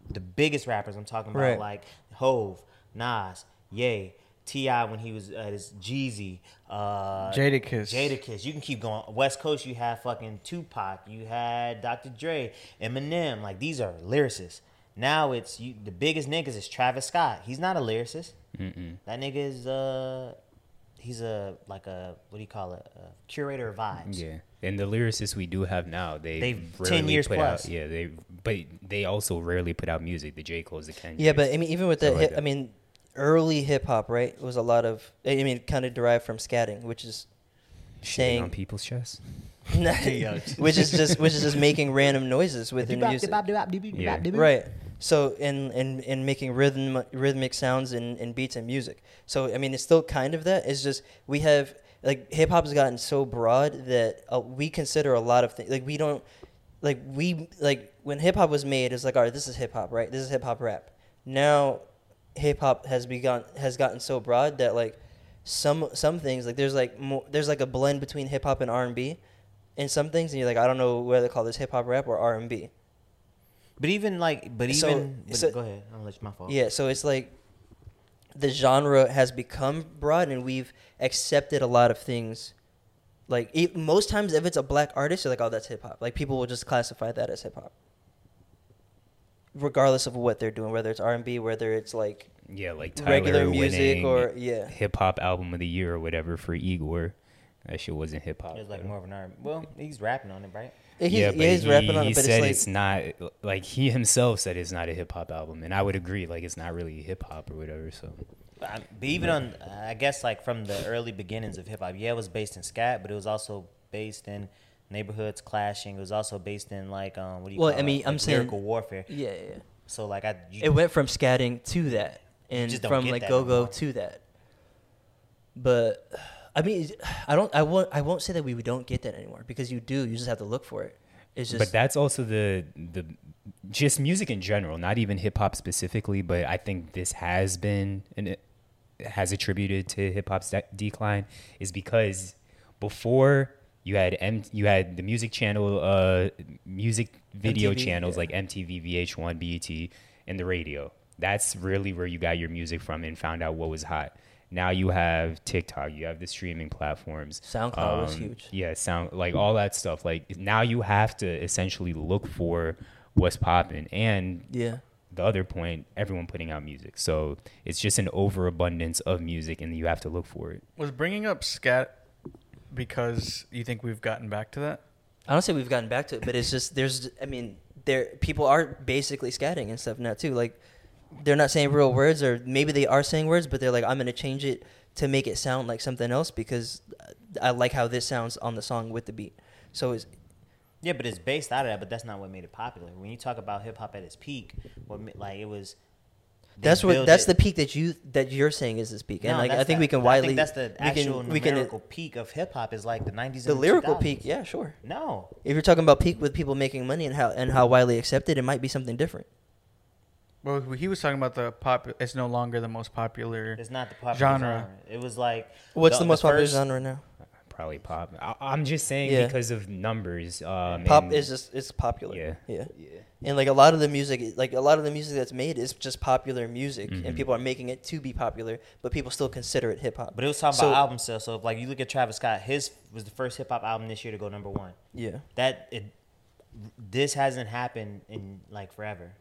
the biggest rappers. I'm talking about Right. like Hov, Nas, Ye, T.I. when he was at his Jeezy, uh, Jadakiss. Jadakiss. You can keep going. West Coast, you had fucking Tupac, you had Dr. Dre, Eminem. Like these are lyricists. Now it's you. The biggest niggas is Travis Scott. He's not a lyricist. Mm-mm. That nigga is uh he's a like a what do you call it? A curator of vibes. Yeah, and the lyricists we do have now, they They've 10 years put plus. Out, yeah, they but they also rarely put out music. The J Cole's, the Kendrick. yeah, but I mean, even with that, Stuff like hip, I mean, early hip hop, right, was a lot of. I mean, kind of derived from scatting, which is saying on people's chests. which is just which is just making random noises within music. Yeah. Right. So in in in making rhythm rhythmic sounds and, and beats and music. So I mean, it's still kind of that. It's just we have like hip hop has gotten so broad that uh, we consider a lot of things like we don't like we like when hip hop was made, it's like all right, this is hip hop, right? This is hip hop rap. Now, hip hop has begun has gotten so broad that like some some things like there's like more, there's like a blend between hip hop and R and B, in some things, and you're like I don't know whether to call this hip hop rap or R and B. But even like, but So- even but so- go ahead. I'll let you my fault. Yeah, so it's like the genre has become broad, and we've accepted a lot of things. Like e most times, if it's a black artist, you're like, "Oh, that's hip hop." Like people will just classify that as hip hop, regardless of what they're doing, whether it's R and B, whether it's like Yeah, like Tyler regular music or yeah, hip hop album of the year or whatever for Igor. That shit wasn't hip hop. It was like more of an R. Well, he's rapping on it, right? Yeah, he's, yeah, yeah, but he's he, rapping on he it, but said it's like it's not like he himself said it's not a hip hop album, and I would agree. Like it's not really hip hop or whatever. So But, but even on, I guess like from the early beginnings of hip hop, yeah, it was based in scat, but it was also based in neighborhoods clashing. It was also based in like um, what do you Well, call I mean, it? I'm Like, saying- lyrical warfare. yeah, yeah. yeah. So like I, you, It went from scatting to that, and just from like go go to that. But I mean, I don't. I won't. I won't say that we don't get that anymore because you do. You just have to look for it. It's just. but that's also the the just music in general, not even hip hop specifically. But I think this has been and it has attributed to hip hop's de- decline is because before you had M you had the music channel, uh, music video MTV, channels yeah. like MTV, VH1, BET, and the radio. That's really where you got your music from and found out what was hot. Now you have TikTok, you have the streaming platforms. SoundCloud was Um, huge. Yeah, sound like all that stuff. Like now you have to essentially look for what's popping. And yeah. the other point, everyone putting out music. So it's just an overabundance of music and you have to look for it. Was bringing up scat because you think we've gotten back to that? I don't say we've gotten back to it, but it's just there's. I mean, there people are basically scatting and stuff now too. Like they're not saying real words, or maybe they are saying words, but they're like, I'm gonna change it to make it sound like something else because I like how this sounds on the song with the beat. So it's yeah, but it's based out of that. But that's not what made it popular. When you talk about hip hop at its peak, what like it was. that's what that's it- the peak that you that you're saying is this peak, and No, like I think the- we can I widely. think that's the we actual can, we can peak of hip hop is like the nineties. the lyrical peak. Yeah, sure. No, If you're talking about peak with people making money and how and how widely accepted, it might be something different. Well, he was talking about the pop. It's no longer the most popular. it's not the popular Genre. genre. It was like What's the, most popular first- genre now? Probably pop. I, I'm just saying Yeah. because of numbers. Um, Pop and- is just it's popular. Yeah. yeah. Yeah. And like a lot of the music, like a lot of the music that's made is just popular music, Mhm. and people are making it to be popular, but people still consider it hip hop. But it was talking So- about album sales. So if like you look at Travis Scott, his was the first hip hop album this year to go number one. Yeah, That it, this hasn't happened in like forever,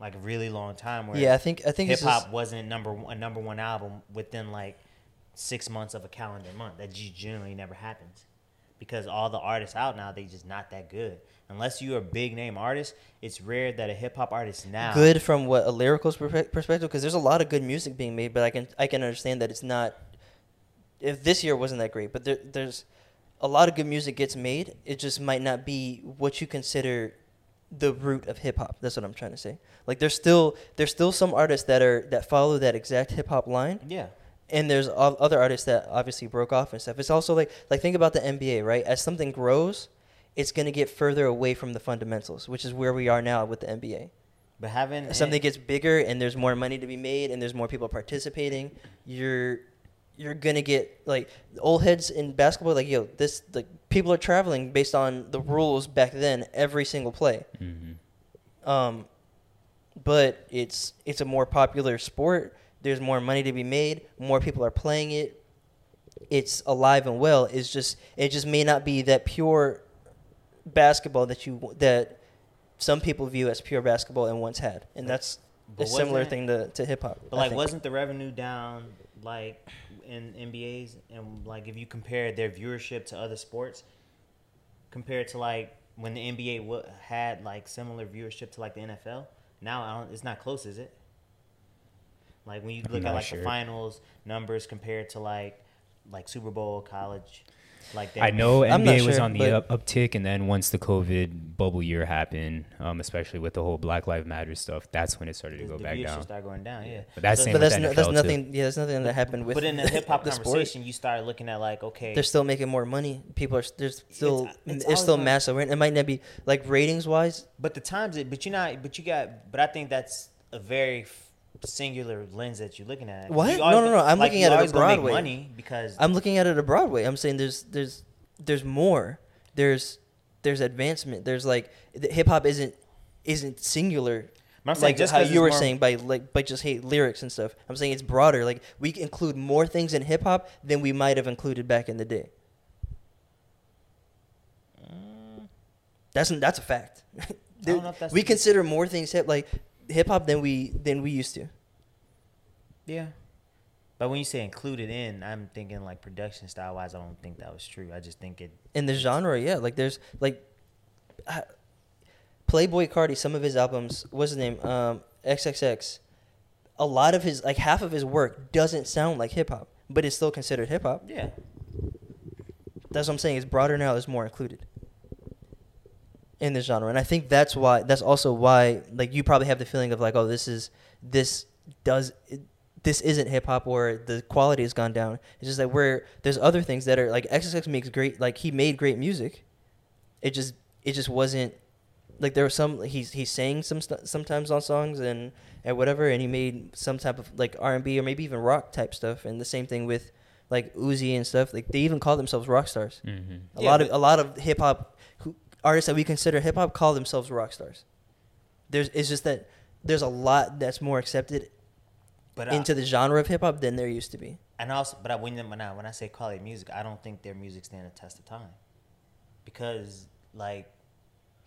like a really long time. Where yeah. I think I think hip just, hop wasn't number one, a number one album within like six months of a calendar month. That just generally never happens because all the artists out now they just not that good. Unless you're a big name artist, it's rare that a hip hop artist now good from what a lyrical perspective because there's a lot of good music being made, but I can I can understand that it's not. If this year wasn't that great, but there, there's a lot of good music gets made. It just might not be what you consider the root of hip hop. That's what I'm trying to say. Like there's still there's still some artists that are that follow that exact hip hop line, Yeah, and there's other artists that obviously broke off and stuff. It's also like like think about the NBA, right? As something grows, it's gonna get further away from the fundamentals, which is where we are now with the NBA. but having something gets bigger and there's more money to be made and there's more people participating, you're you're gonna get like old heads in basketball. Like yo, this like people are traveling based on the rules back then. Every single play. Mhm. Um, but it's it's a more popular sport. There's more money to be made. More people are playing it. It's alive and well. It's just it just may not be that pure basketball that you that some people view as pure basketball and once had, and that's But a similar thing to, to hip hop. But I like, think. wasn't the revenue down like in NBA's and like if you compare their viewership to other sports, compared to like when the NBA w- had like similar viewership to like the NFL, now I don't, it's not close, is it? Like when you look at like sure. the finals numbers compared to like like Super Bowl, college. Like they I know I'm not NBA was sure, on the up, uptick, and then once the COVID bubble year happened, um, especially with the whole Black Lives Matter stuff, that's when it started to go the back down. start going down. Yeah, But that's So- same But with that's no, NFL that's too. nothing. Yeah, that's nothing that happened with. But in the hip hop the sport. you start looking at like, okay, They're still making more money. People are there's still It's- it's it's, still always- massive. It might not be like ratings wise. But the times it, but you're not, but you got, but I think that's a very f- singular lens that you're looking at. What? No, no, no, I'm like, looking at it make Broadway. money because I'm looking at it a Broadway. I'm saying there's there's there's more. There's there's advancement. There's like hip hop isn't isn't singular. I'm saying like just how you were saying by like by just hate lyrics and stuff. I'm saying it's broader. Like we include more things in hip hop than we might have included back in the day. Mm. That's that's a fact. don't know if that's we consider more things hip like hip hop than we than we used to. yeah. But when you say included in, I'm thinking like production style wise. I don't think that was true. I just think it. in the genre yeah like there's like uh, Playboi Carti some of his albums what's his name um xxx a lot of his like half of his work doesn't sound like hip-hop but it's still considered hip-hop Yeah. that's what i'm saying it's broader now there's more included in this genre. And i think that's why that's also why like you probably have the feeling of like oh this is this does this isn't hip hop or the quality has gone down. It's just like where there's other things that are like xxx makes great like he made great music. It just it just wasn't like there was some he's he sang some st- sometimes on songs and and whatever and he made some type of like r&b or maybe even rock type stuff. And the same thing with like Uzi and stuff. Like they even call themselves rock stars. Hmm a Yeah, lot of a lot of hip hop who artists that we consider hip hop call themselves rock stars. There's it's just that there's a lot that's more accepted But I- into the genre of hip hop than there used to be. And also, but I, when when I when I say quality music, I don't think their music stand the test of time, because like,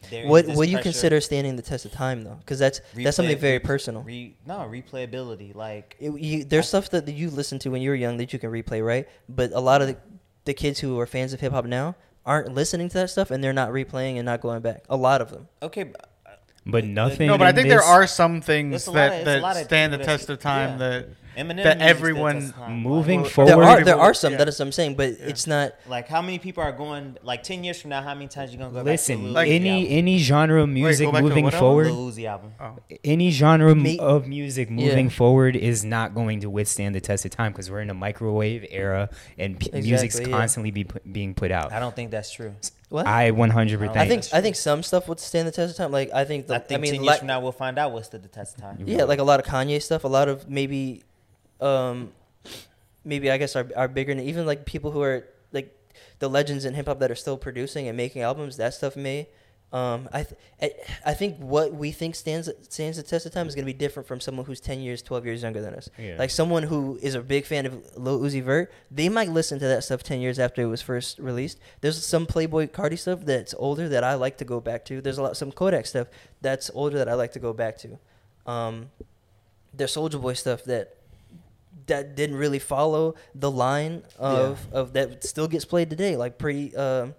there is What what do you consider standing the test of time though? Because that's that's something very personal. Re, no replayability, like It- you, there's stuff that you listened to when you were young that you can replay, right? But a lot of the, the kids who are fans of hip hop now aren't listening to that stuff and they're not replaying and not going back. A lot of them. okay, but, uh, But nothing. No, but I in think there are some things There's a of- that, a lot that of stand the people test of time yeah. that Eminem that everyone stand the test of time. moving Well, forward. There are there are some yeah. that is what I'm saying, but it's not. Like how many people are going like ten years from now? How many times you gonna go Listen, back to Like- any album? any genre of music go back to moving forward, Uzi album? oh. any genre Me- of music moving Yeah. forward is not going to withstand the test of time because we're in a microwave era and p- music's Exactly, yeah. constantly be put, being put out. I don't think that's true. What? I 100. percent I think I think some stuff would stand the test of time. Like I think the, I think mean, ten years like- from now we'll find out what's the, the test of time. yeah, like a lot of Kanye stuff, a lot of maybe, um, maybe I guess are our bigger than even like people who are like the legends in hip hop that are still producing and making albums. That stuff may. Um, I, th- I I think what we think stands stands the test of time is gonna be different from someone who's ten years, twelve years younger than us. Yeah. Like someone who is a big fan of Lil Uzi Vert, they might listen to that stuff ten years after it was first released. There's some Playboi Carti stuff that's older that I like to go back to. There's a lot some Kodak stuff that's older that I like to go back to. Um, there's Soulja Boy stuff that that didn't really follow the line of of that still gets played today, like pretty. um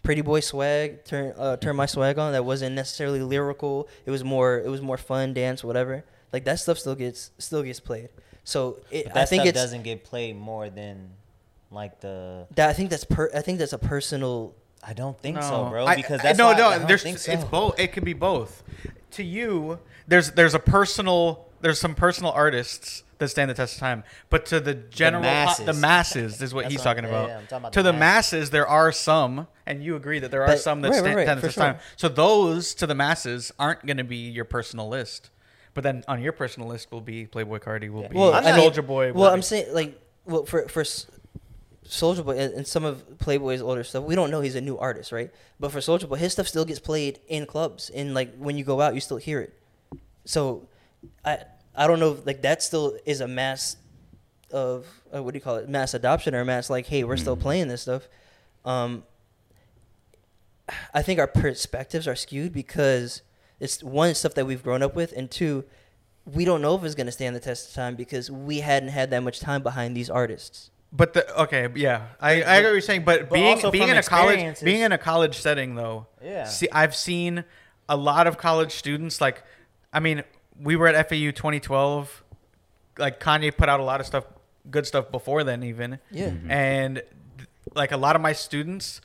Pretty boy swag, turn uh, turn my swag on. That wasn't necessarily lyrical. It was more it was more fun, dance, whatever. Like that stuff still gets still gets played. So it, But that I think it doesn't get played more than like the. that I think that's per I think that's a personal. I don't think No. so, bro. I- Because I- that's no, why, no. I don't there's think so. it's both. It could be both. To you, there's there's a personal there's some personal artists that stand the test of time, but to the general po- masses. the masses is what That's he's what- talking yeah, about. yeah, talking about to the the masses, there are some, and you agree that there are But- some that right, stand, right, right, the test of time. So those to the masses aren't going to be your personal list, but then on your personal list will be Playboi Carti, will be Well, Soulja Boy. Well, I'm saying like well for for Soulja Boy and, and some of Playboi's older stuff, we don't know he's a new artist, right? But for Soulja Boy, his stuff still gets played in clubs, and like when you go out, you still hear it. So, I I don't know, if, like that still is a mass of uh, what do you call it, mass adoption or mass like, hey, we're still playing this stuff. Um, I think our perspectives are skewed because it's one stuff that we've grown up with, and two, we don't know if it's going to stand the test of time because we hadn't had that much time behind these artists. But the okay, yeah, I, I get what you're saying. But, but being being in a college being in a college setting though, Yeah. See, I've seen a lot of college students. Like, I mean, we were at FAU 2012. Like Kanye put out a lot of stuff, good stuff before then even. Yeah. And like a lot of my students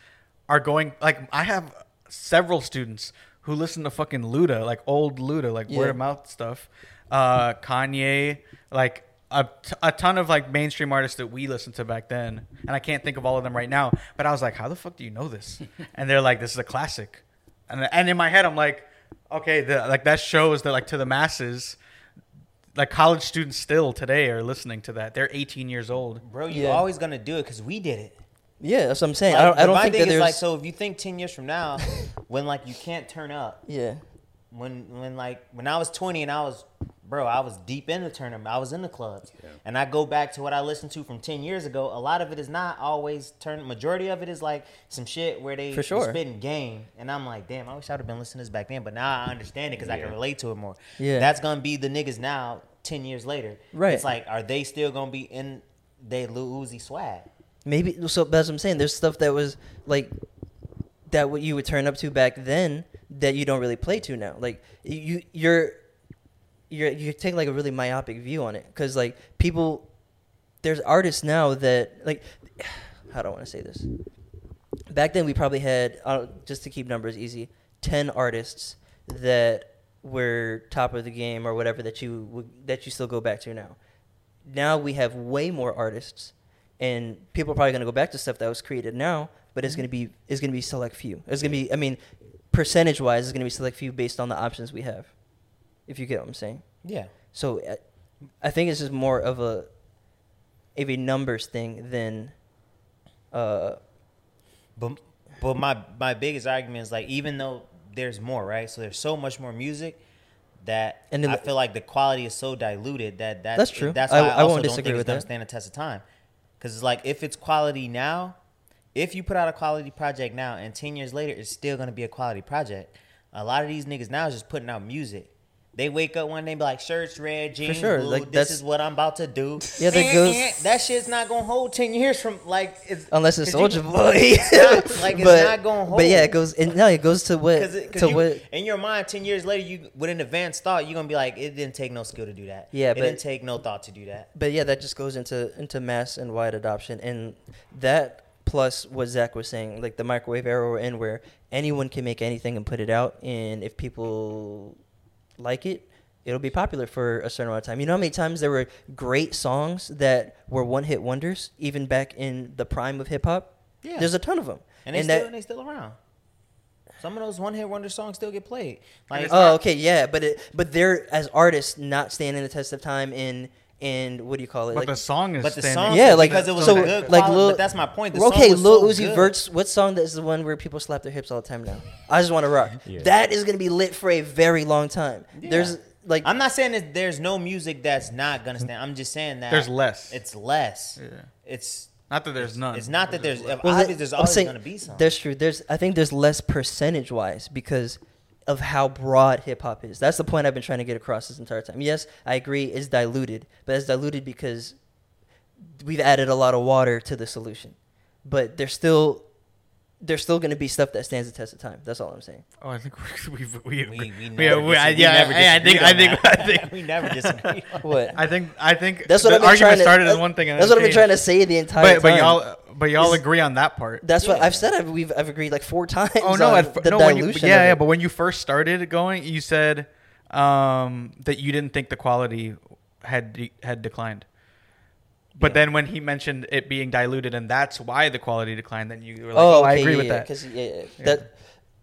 are going like I have several students who listen to fucking Luda, like old Luda, like Yeah. word of mouth stuff. Uh, Kanye, like a, t- a ton of like mainstream artists that we listened to back then, and I can't think of all of them right now. But I was like, how the fuck do you know this? and they're like, this is a classic, and and in my head I'm like, okay, the, like that shows that like to the masses. Like college students still today are listening to that. They're 18 years old. Bro, you're Yeah. always gonna do it because we did it. Yeah, that's what I'm saying. Like, I don't, I but don't my think thing that is there's. like so. If you think ten years from now, when like you can't turn up, yeah. when when like when I was 20 and I was bro, I was deep in the tournament. I was in the clubs. And I go back to what I listened to from 10 years ago. A lot of it is not always turn majority of it is like some shit where they For sure. spitting game and I'm like, "Damn, I wish I'd have been listening to this back then." But now I understand it cuz I can relate to it more. Yeah. That's going to be the niggas now 10 years later. Right. It's like are they still going to be in they Lil Uzi swag? Maybe so. That's what I'm saying. There's stuff that was like that what you would turn up to back then that you don't really play to now. Like you you're you're you take like a really myopic view on it because like people there's artists now that like how do I want to say this? Back then we probably had uh, just to keep numbers easy, ten artists that were top of the game or whatever that you would, that you still go back to now. Now we have way more artists, and people are probably going to go back to stuff that was created now, but it's going to be it's going to be select few. It's going to be I mean, percentage wise, it's going to be select few based on the options we have. If you get what I'm saying. Yeah. So uh, I think it's just more of a of a numbers thing than uh But but my my biggest argument is like even though there's more, right? So there's so much more music that And then I the- feel like the quality is so diluted that that That's true. That's why I, I also won't don't think it's with gonna stand the test of time. Because it's like if it's quality now, if you put out a quality project now and ten years later it's still gonna be a quality project. A lot of these niggas now is just putting out music. They wake up one day and be like, shirts red, jeans sure, blue. like, this that's- is what I'm about to do. Yeah, that Eh, goes- eh, that shit's not gonna hold ten years from like it's unless it's 'cause you- Soulja Boy. not- like, it's not gonna hold. But yeah, hold. it goes and no, it goes to what Because to you, what in your mind, ten years later, you with an advanced thought, you're gonna be like, it didn't take no skill to do that. Yeah, it but- didn't take no thought to do that. but yeah, that just goes into into mass and wide adoption, and that plus what Zach was saying, like the microwave era we're in, where anyone can make anything and put it out, and if people like it, it'll be popular for a certain amount of time. You know how many times there were great songs that were one hit wonders, even back in the prime of hip hop. Yeah. there's a ton of them, And they and still that. they still around. Some of those one hit wonder songs still get played. Like, Oh, not- okay, yeah, but it, but they're as artists not standing the test of time in in what do you call it? But Like- the song is but the standing. song, Yeah, like- because it was so, good like quality, Lil- but that's my point. The okay, song was Lil so Uzi good. Vert's what song is the one where people slap their hips all the time now? I just want to rock. Yeah. That is gonna be lit for a very long time. There's like I'm not saying that there's no music that's not gonna stand. I'm just saying that There's less. It's less. Yeah. It's Not that there's none. it's not that there's well, obviously there's I'm always saying gonna be some. There's true. There's I think there's less percentage wise because of how broad hip hop is. That's the point I've been trying to get across this entire time. Yes, I agree it's diluted, but it's diluted because we've added a lot of water to the solution. But there's still there's still going to be stuff that stands the test of time. That's all I'm saying. Oh, I think we we we, we, we yeah, never we, I, dis- we yeah, never I, I think disagreed I think. I think we never disagreed. on What? I think I think That's what the I've been argument to. started as one thing. And that's what I've been trying to say the entire But but time. y'all but y'all Is- agree on that part. That's what I've said. I've, we've I've agreed like four times. Oh no, on at, f- the no when you, dilution. yeah, yeah, but when you first started going, you said um, that you didn't think the quality had de- had declined. But Yeah. then when he mentioned it being diluted and that's why the quality declined, then you were like, "Oh, oh I okay, agree yeah, with that." 'cause, yeah. That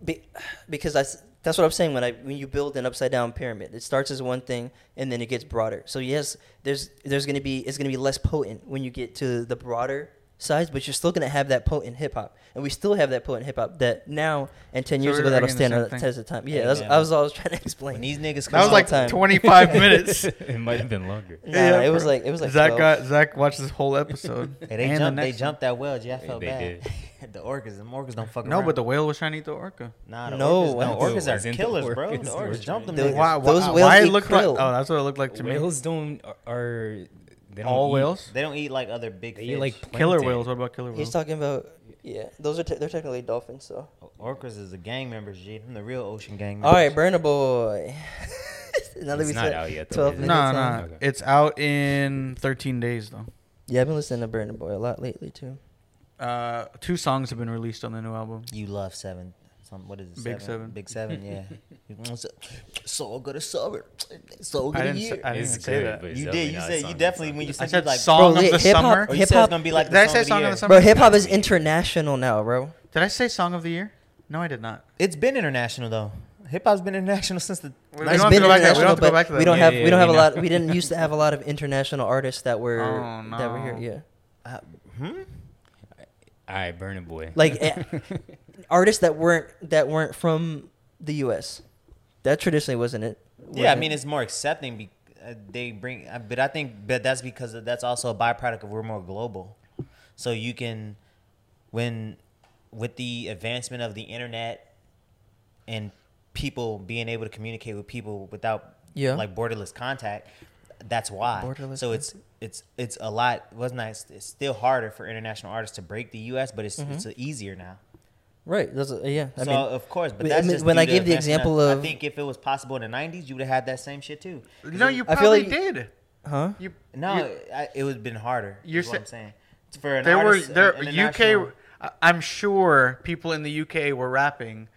be, because that's that's what I'm saying when I when you build an upside down pyramid. It starts as one thing and then it gets broader. So yes, there's there's gonna be it's gonna be less potent when you get to the broader size, but you're still gonna have that potent hip hop, and we still have that potent hip hop that now and ten So years ago that'll stand same the thing. test of time. Yeah, Hey, that's man. I was always trying to explain. When these niggas That was come like time. 25 minutes. it might have been longer. Nah, Yeah, it was like it was like Zach 12. got Zach watched this whole episode. Hey, they and the jumped. They one. jumped that well. G. I felt they bad. the orcas, the orcas don't fuck No, around. but the whale was trying to eat the orca. nah, the No, orcas, no, orcas Was are in the killers, bro. The orcas. orcas jumped them. The- niggas. Why? Those why, whales why it eat looked like? krill. Oh, that's what it looked like to me. Whales don't are they don't All eat- whales. They don't eat like other big They fish. eat like Killer whales. What about killer whales? He's talking about yeah. Those are te- they're technically dolphins. So orcas is the gang members. G. Them the real ocean gang. all Members. right, Burna Boy. now that It's we not said out yet, though, Twelve is minutes. No, on. no, Okay. it's out in 13 days though. Yeah, I've been listening to Burna Boy a lot lately too. Uh, two songs have been released on the new album. You love seven. Some what is it? Big Seven. Big seven. Yeah. so good at summer. So good I a didn't. year. Say, I didn't It's even say good, that. but it's you did. You said you definitely when you said said like song Bro, of the hip hop- summer. or Hip hop it's gonna be like Did the I song say of the song of the summer? Bro, hip hop is international now, bro. Did I say song of the year? No, I did not. It's been international though. Hip hop's been international since the. We It's don't have been to go. We international, don't have to go but back to that. we don't Yeah, have yeah, we don't have a know. lot. We didn't used to have a lot of international artists that were Oh, that were here. Yeah, Uh, hmm? All right, Burna Boy. like eh, artists that weren't that weren't from the U.S. That traditionally wasn't it. Yeah, I mean it's more accepting. Be, uh, they bring, uh, but I think, but that's because of, that's also a byproduct of we're more global. So you can, when, with the advancement of the internet, and people being able to communicate with people without Yeah. like borderless contact, that's why. Borderless so it's it's it's a lot. Wasn't nice. It's still harder for international artists to break the U.S., but it's it's easier now. Right. That's a, yeah. I so mean, of course, but I that's mean, just when I to gave the advancement example I of- think if it was possible in the '90s, you would have had that same shit too. No, you I feel probably like- did. huh? You No, you- I, it would have been harder. You're is what I'm saying. For an there were there an international- UK. I'm sure people in the UK were rapping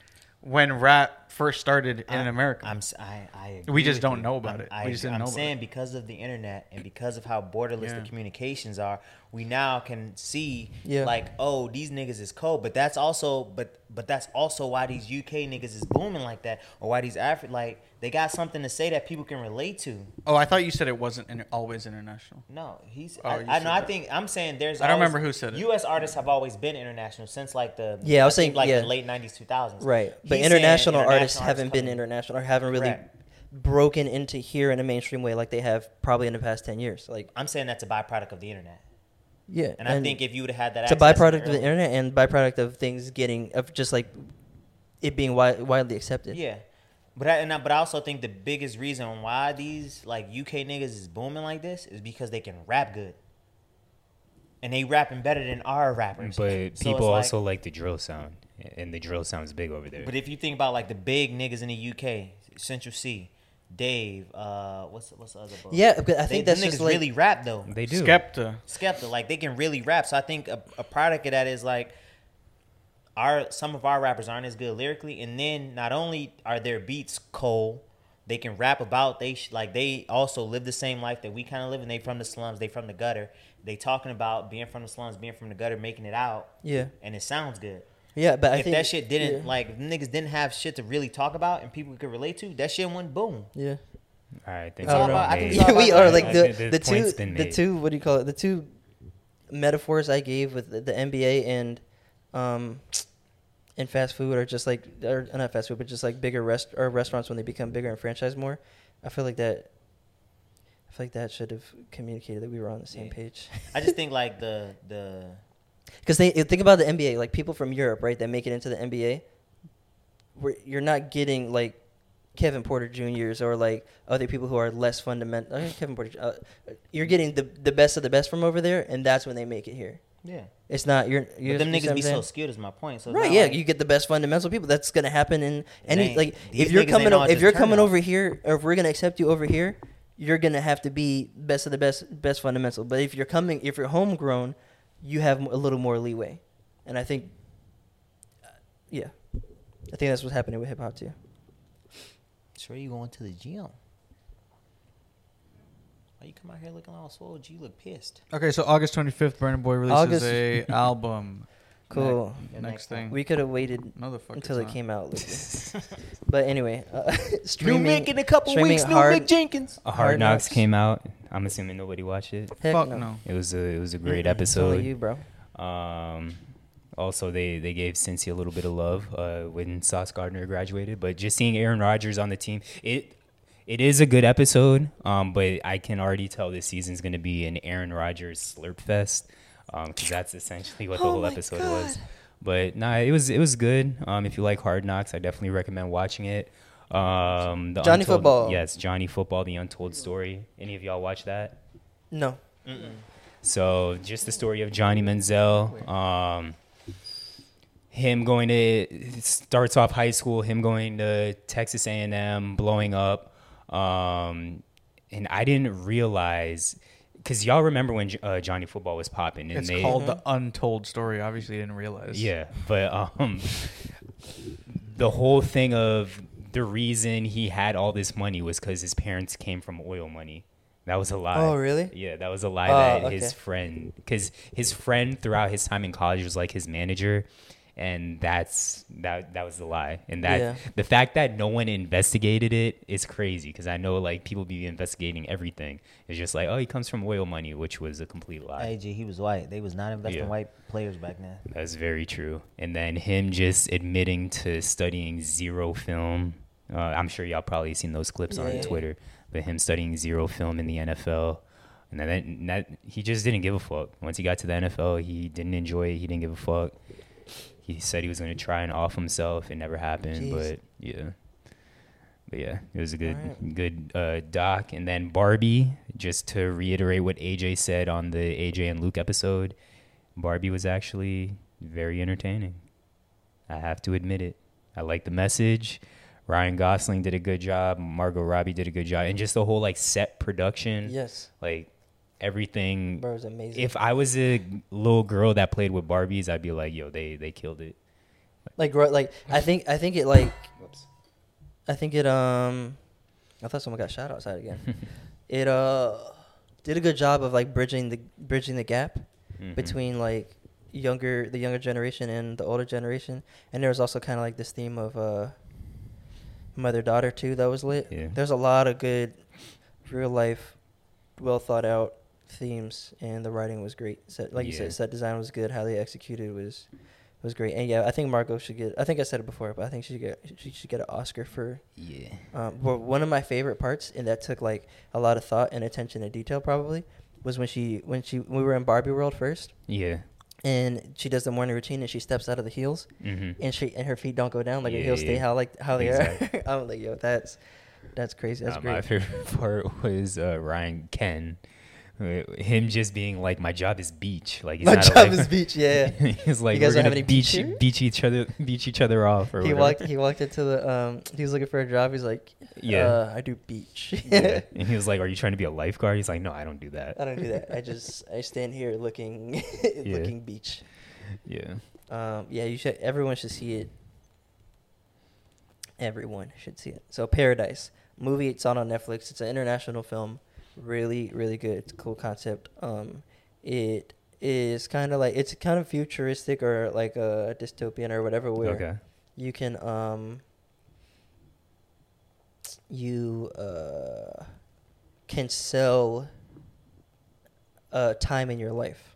when rap first started in I- America. I'm, s- I, I agree We just don't you. know about I'm- it. I, We just didn't I'm know about saying because of the internet and because of how borderless Yeah. the communications are, we now can see Yeah. like, oh, these niggas is cold. But that's also, but but that's also why these UK niggas is booming like that, or why these Afri like they got something to say that people can relate to. oh, I thought you said it wasn't in, always international. No, he's. Oh, I, I said know. I think I'm saying there's. I don't always- remember who said it. U.S. artists have always been international since like the. Yeah, I was think, saying- like yeah. the late '90s, 2000s. Right, but international, saying international, artists haven't been coming- international or haven't really Correct. broken into here in a mainstream way like they have probably in the past ten years. Like, I'm saying that's a byproduct of the internet, yeah, and, I think if you would have had that, it's a access byproduct of the internet and byproduct of things getting of just like it being wi- widely accepted. Yeah, but I, and I, but I also think the biggest reason why these like UK niggas is booming like this is because they can rap good, and they rapping better than our rappers. But So people like- also like the drill sound, and the drill sounds big over there. But if you think about like the big niggas in the UK, Central Cee, Dave, uh, what's what's the other? Bro? Yeah, but I They- think them that's niggas just like really rap though. they do. Skepta. Skepta, like they can really rap. So I think a, a product of that is like our some of our rappers aren't as good lyrically, and then not only are their beats cold, they can rap about they sh- like they also live the same life that we kind of live, and they from the slums, they from the gutter. They talking about being from the slums, being from the gutter, making it out, yeah, and it sounds good. Yeah. But I if think that shit didn't yeah. like niggas didn't have shit to really talk about and people could relate to, that shit went boom. yeah. All right, thanks. all about- I think Yeah, we are like the the the two the made. two what do you call it the two metaphors I gave with the, the NBA and um and fast food are just like or not fast food but just like bigger rest or restaurants when they become bigger and franchise more. I feel like that. I feel like that should have communicated that we were on the same Yeah. page. I just think like the the Because they think about the NBA, like people from Europe, right, that make it into the NBA. Where you're not getting like Kevin Porter Juniors or like other people who are less fundamental. Uh, Kevin Porter, uh, you're getting the the best of the best from over there, and that's when they make it here. yeah. It's not you're. you're But them niggas be so skilled is my point. So Right, yeah, like- you get the best fundamental people. That's gonna happen in any like if you're coming o- if you're coming turnout. over here or if we're gonna accept you over here, you're gonna have to be best of the best best fundamental. But if you're coming if you're homegrown, you have a little more leeway, and I think, uh, yeah, I think that's what's happening with hip hop too. Sure, you going to the gym? Why you come out here looking all swole? G, you look pissed. Okay, so August 25th, Burna Boy releases August- a album. Cool. Your Next next thing. We could have waited No, the fuck until it not. came out. But anyway, uh, New streaming. Mick in a couple streaming weeks. New hard- Mick Jenkins. A Hard, Hard Knocks Knocks. came out. I'm assuming nobody watched it. Heck Fuck no. no. It was a it was a great It's only episode. you, bro. Um, also, they, they gave Cincy a little bit of love uh, when Sauce Gardner graduated. But just seeing Aaron Rodgers on the team, it it is a good episode. Um, but I can already tell this season's going to be an Aaron Rodgers slurp fest because that's essentially what the Oh whole episode God. was. But nah, it was it was good. Um, if you like Hard Knocks, I definitely recommend watching it. Um, the Johnny Untold- Football. Yes, Johnny Football, the Untold Story. Any of y'all watch that? No. So just the story of Johnny Manziel. Um, him going to starts off high school. Him going to Texas A&M, blowing up. Um, and I didn't realize because y'all remember when uh, Johnny Football was popping, and It's they called the untold story. Obviously, didn't realize. Yeah, but um, the whole thing of the reason he had all this money was because his parents came from oil money. That was a lie. Oh, really? Yeah, that was a lie Oh, that okay. his friend, because his friend throughout his time in college was like his manager, and that's that that was the lie. And that Yeah. the fact that no one investigated it is crazy because I know like people be investigating everything. It's just like, oh, he comes from oil money, which was a complete lie. AG, he was white. They was not investing Yeah. white players back then. That's very true. And then him just admitting to studying zero film. Uh, I'm sure y'all probably seen those clips Yeah, on. Twitter. But him studying zero film in the NFL, and then that, that he just didn't give a fuck. Once he got to the NFL, he didn't enjoy it. He didn't give a fuck. He said he was going to try and off himself. It never happened. Jeez. But yeah, but yeah, it was a good Alright. good uh, doc. And then Barbie, just to reiterate what AJ said on the AJ and Luke episode, Barbie was actually very entertaining. I have to admit it. I like the message. Ryan Gosling did a good job. Margot Robbie did a good job, and just the whole like set production, Yes, like everything. bro, was amazing. If I was a little girl that played with Barbies, I'd be like, "Yo, they they killed it." like, like I think I think it like I think it um I thought someone got shot outside again. it uh did a good job of like bridging the bridging the gap Mhm. between like younger the younger generation and the older generation. And there was also kind of like this theme of uh mother daughter too that was lit. Yeah. There's a lot of good real life well thought out themes and the writing was great. Set like you said set design was good, how they executed was was great. And yeah, I think Margot should get I think I said it before, but I think she should get she should get an Oscar for yeah, um, but one of my favorite parts, and that took like a lot of thought and attention to detail, probably, was when she when she when we were in Barbie World first, yeah, and she does the morning routine and she steps out of the heels, hmm and she and her feet don't go down, like her Yeah, heels stay how like how they Exactly. are. I'm like, yo, that's that's crazy. That's Uh, My great. favorite part was uh, Ryan Ken, him just being like, "My job is beach." Like he's My job life- is beach. Yeah. he's like, guys "We're don't have gonna any beach beach beach each other, beach each other off." Or He whatever. walked. He walked into the. Um, he was looking for a job. He's like, Yeah. uh, I do beach. yeah. And he was like, "Are you trying to be a lifeguard?" He's like, "No, I don't do that." I don't do that. I just I stand here looking looking beach. Yeah. Um, yeah, you should. Everyone should see it. Everyone should see it. So Paradise movie. It's out on Netflix. It's an international film. Really, really good. It's a cool concept. Um, it is kind of like it's kind of futuristic or like a dystopian or whatever. Where Okay. you can um. You uh, can sell. Uh, time in your life.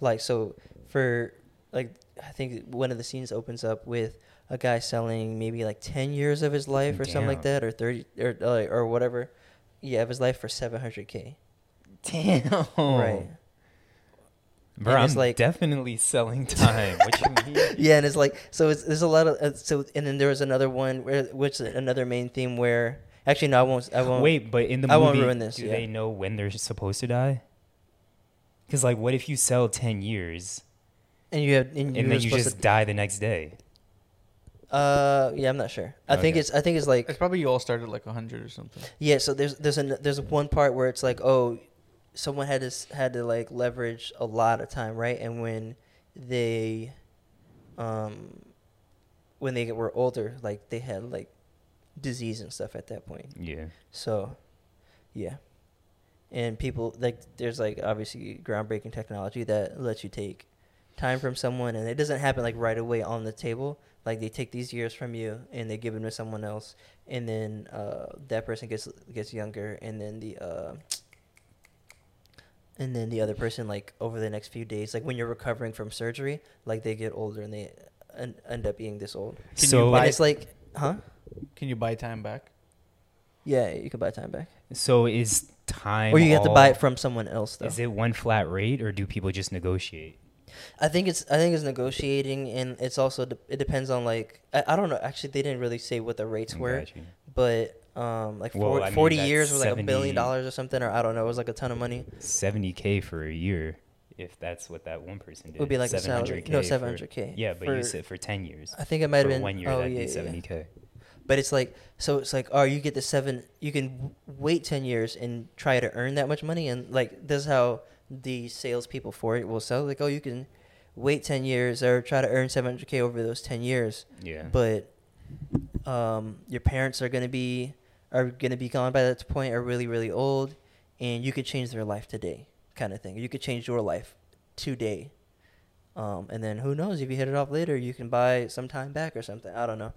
Like so, for like I think one of the scenes opens up with a guy selling maybe like ten years of his life or something like that, or thirty or uh, or whatever. Yeah, of his life for seven hundred k. Damn. Right. Bro, And I'm like- definitely selling time. what you mean? Yeah, and it's like so. It's there's a lot of uh, so, and then there was another one where which is another main theme where actually no, I won't. I won't. Wait, but in the I movie, won't ruin this, do yeah. they know when they're supposed to die? Because like, what if you sell ten years And you have and, and you were then you just to- die the next day? Uh, yeah, I'm not sure. I think Okay. it's I think it's like It's probably you all started like hundred or something. Yeah, so there's there's an there's one part where it's like, oh, someone had to s- had to like leverage a lot of time, right? And when they, um, when they were older, like they had like disease and stuff at that point. Yeah. So, yeah, and people like there's like obviously groundbreaking technology that lets you take time from someone, and it doesn't happen like right away on the table. Like they take these years from you and they give them to someone else, and then uh, that person gets gets younger, and then the uh, and then the other person like over the next few days, like when you're recovering from surgery, like they get older and they en- end up being this old. Can you so, buy- it's like, huh? Can you buy time back? Yeah, you can buy time back, so is time? or you have to buy it from someone else though. Is it one flat rate, or do people just negotiate? I think it's I think it's negotiating, and it's also de- it depends on like I, I don't know. Actually, they didn't really say what the rates were, but um like Well, 40, I mean, 40 years was like a billion dollars or something, or I don't know. It was like a ton of money. Seventy k for a year, if that's what that one person did. It would be like a salary. 700K No, 700K Yeah, but for- you said for ten years. I think it might have been one year. Oh that'd yeah, be seventy k. But it's like so it's like oh you get the seven you can wait ten years and try to earn that much money and like this is how the salespeople for it will sell like oh you can wait ten years or try to earn seven hundred k over those ten years. Yeah. But um, your parents are gonna be are gonna be gone by that point are really really old, and you could change their life today, kind of thing. You could change your life today, um, and then who knows if you hit it off later, you can buy some time back or something. I don't know,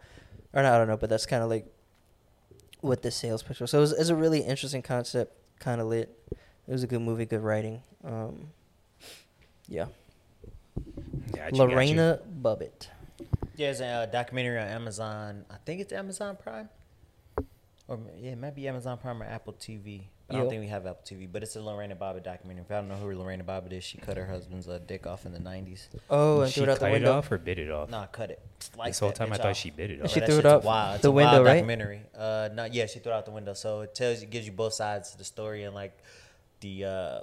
or not, I don't know, but that's kind of like what the sales pitch was. So it's it a really interesting concept, kind of lit. It was a good movie, good writing. Um, yeah, Got you, got you. Lorena Bobbitt. There's a uh, documentary on Amazon. I think it's Amazon Prime, or yeah, it might be Amazon Prime or Apple TV. I don't think we have Apple TV, but it's a Lorena Bobbitt documentary. If I don't know who Lorena Bobbitt is, she cut her husband's uh, dick off in the '90s. Oh, and she threw it out the window. it off or bit it off? Nah, cut it. Like this whole time I bitch thought off. she bit it off. She that threw it shit's out wild. It's the a wild window, right? Documentary. Uh, no, yeah, she threw it out the window. So it tells you, gives you both sides of the story and like the uh,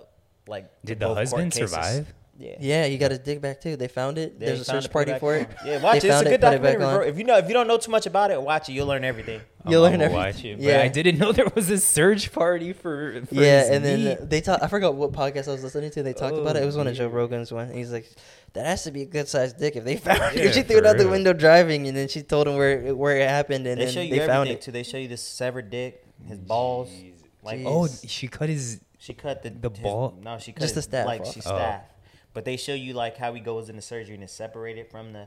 like. Did the both court husband survive? Yeah. Yeah, you got his dick back too. They found it. Yeah, There's a search party back for on. it. Yeah, watch it. It's a good it, put it back documentary, bro. If you know if you don't know too much about it, watch it. You'll learn everything. You'll I'm learn everything. watch it. But Yeah. I didn't know there was a search party for. for Yeah, his and then they talk. I forgot what podcast I was listening to. They talked about it. It was one of Joe Oh. Rogan's one. He's like, "That has to be a good sized dick if they found it." Yeah, she threw it for out the window driving, and then she told him where it, where it happened, and they then show you they found it. too. They show you the severed dick, his balls. Like Jeez. oh, she cut his. She cut the The his- ball? No, she cut Just the staff Like off. she Oh. staff. But they show you like how he goes into surgery and is separated from the.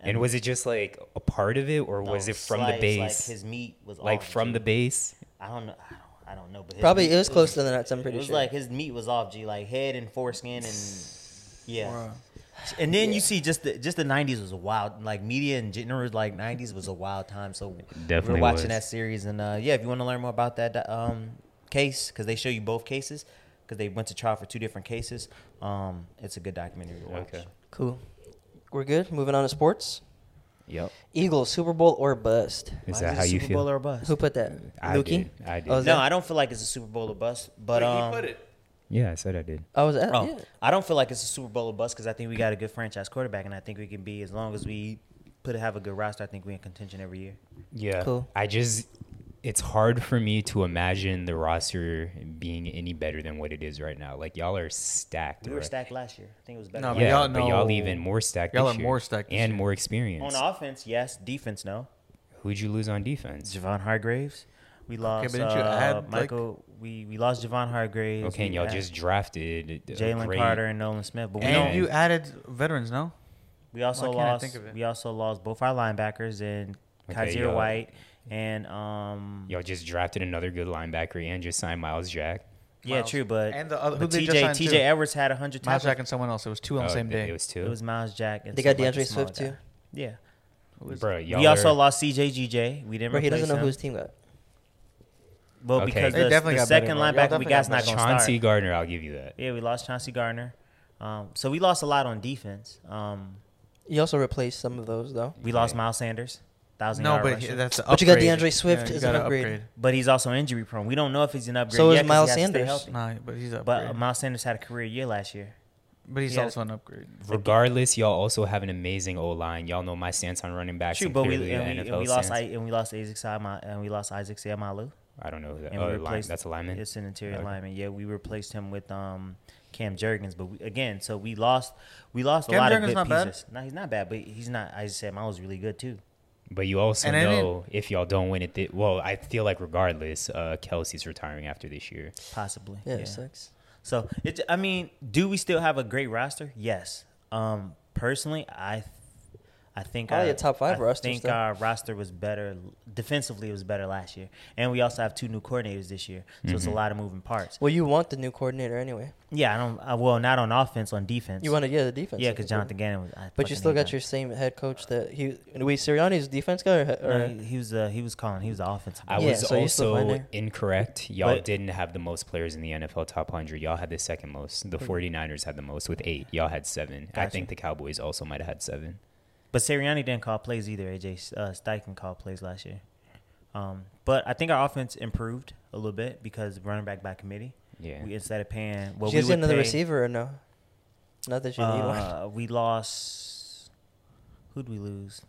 And was it just like a part of it, or no, was it from slice, the base? Like his meat was Like off, from G. the base? I don't know. I don't, I don't know, but his Probably meat- it was close to the nuts. I'm pretty It was sure. like his meat was off, G, like head and foreskin and yeah. Bruh. And then you see just the just the '90s was a wild, like media in general, like '90s was a wild time. So Definitely we're watching was. that series, and uh, yeah, if you want to learn more about that um, case, because they show you both cases, because they went to trial for two different cases. Um, it's a good documentary to watch. Okay. cool. We're good. Moving on to sports. Yep. Eagles Super Bowl or bust. Is Why that how you Super feel? Bowl or bust? Who put that? I Lukey? did. I did. Oh, no, that- I don't feel like it's a Super Bowl or bust, but um, yeah, I said I did. I was at. Oh, yeah. I don't feel like it's a Super Bowl or bust because I think we got a good franchise quarterback, and I think we can be as long as we put have a good roster. I think we in contention every year. Yeah. Cool. I just it's hard for me to imagine the roster being any better than what it is right now. Like y'all are stacked. We were right? stacked last year. I think it was better. No, but Yeah, y'all but y'all even more stacked. y'all this are year. more stacked this and year. more experience. On offense, yes. Defense, no. Who'd you lose on defense? Javon Hargraves. We lost but didn't you uh, add, like- Michael. we we lost Javon Hargraves. Okay, and y'all just drafted Jalen Carter and Nolan Smith. But we And you added veterans, no? we also why lost. think of it? We also lost both our linebackers and Okay, Kyzir y'all- White and um. Y'all just drafted another good linebacker and just signed Myles Jack. yeah, Miles. true, but And the other- who but they TJ TJ too? Edwards had hundred Miles tackles. Jack and someone else. It was two on the Oh, same it- day. It was two. It was Myles Jack. And They got some, like, D'Andre Swift guy. too. Yeah. Who is Bro, it? y'all we also are- lost CJ GJ. We didn't. Bro, he doesn't replace know him. who his team got. Well, Okay. because They the, definitely the got second bro. Linebacker we definitely got's got not better. going to start. Chauncey Gardner, I'll give you that. Yeah, we lost Chauncey Gardner. Um, so we lost a lot on defense. Um, You also replaced some of those though. we lost Miles Sanders, thousand No, yard but rusher. that's an But you got upgrade. D'Andre Swift you as an gotta upgrade. but he's also injury prone. We don't know if he's an upgrade. So is yet 'cause he Miles has to stay Sanders. healthy. Nah, but he's an But upgrade. uh, Miles Sanders had a career year last year. but he's he had- also an upgrade. Regardless, y'all also have an amazing O line. Y'all know my stance on running backs. True, but we and we, and we lost I, and we lost Isaac Sama, and we lost Isaac Seumalo. I don't know who that. And we line, replaced that's a lineman. It's an interior Okay. lineman. Yeah, we replaced him with um, Cam Jurgens. But we, again, so we lost we lost a lot Jurgens of good not bad? pieces. No, he's not bad, but he's not. I just said Miles was really good too. But you also And I didn't- know if y'all don't win it, thi- well, I feel like regardless, uh, Kelce's retiring after this year. Possibly. Yeah, it sucks. So it. I mean, do we still have a great roster? Yes. Um, personally, I, I think Probably our, a top five I roster I think still. our roster was better defensively. It was better last year, and we also have two new coordinators this year. So it's a Mhm. lot of moving parts. Well, you want the new coordinator anyway. Yeah, I don't. I, well, not on offense, on defense. You want to yeah the defense. Yeah, because Jonathan Gannon was. I But you still got that. your same head coach that he. Wait, Sirianni's defense guy or, he- or No, he, he was. Uh, he was calling. He was the offensive. I guy. Yeah, was so you still fine also incorrect. Y'all But- didn't have the most players in the NFL top 100. Y'all had the second most. The 49ers had the most with eight. Y'all had seven. I think the Cowboys also might have had seven. But Sirianni didn't call plays either. AJ uh, Steichen called plays last year. Um, but I think our offense improved a little bit because running back by committee. Yeah. We, instead of paying, well, Did we get would another pay, receiver or no? Not that you need one. Uh, we lost. Who'd we lose?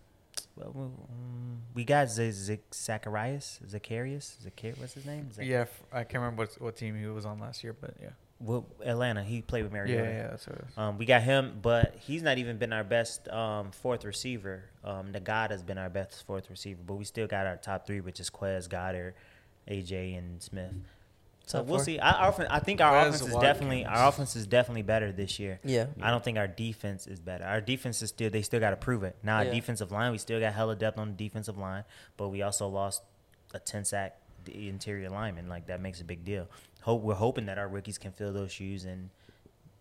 well, we- um, we got Z- Z- Zacharias, Zacharias, Zachar- what's his name? Zach- Yeah, I can't remember what what team he was on last year, but yeah. Well, Atlanta. He played with Yeah, Mariota. yeah, that's what it is. Um, we got him, but he's not even been our best um, fourth receiver. Um, Nagata has been our best fourth receiver, but we still got our top three, which is Quez, Goedert, AJ, and Smith. So Top we'll four? see. I, our, I think our Quez, offense is definitely our offense is definitely better this year. Yeah. I don't think our defense is better. Our defense is still they still got to prove it. Now our Yeah. defensive line, we still got hella depth on the defensive line, but we also lost a ten sack interior lineman. Like that makes a big deal. Hope we're hoping that our rookies can fill those shoes and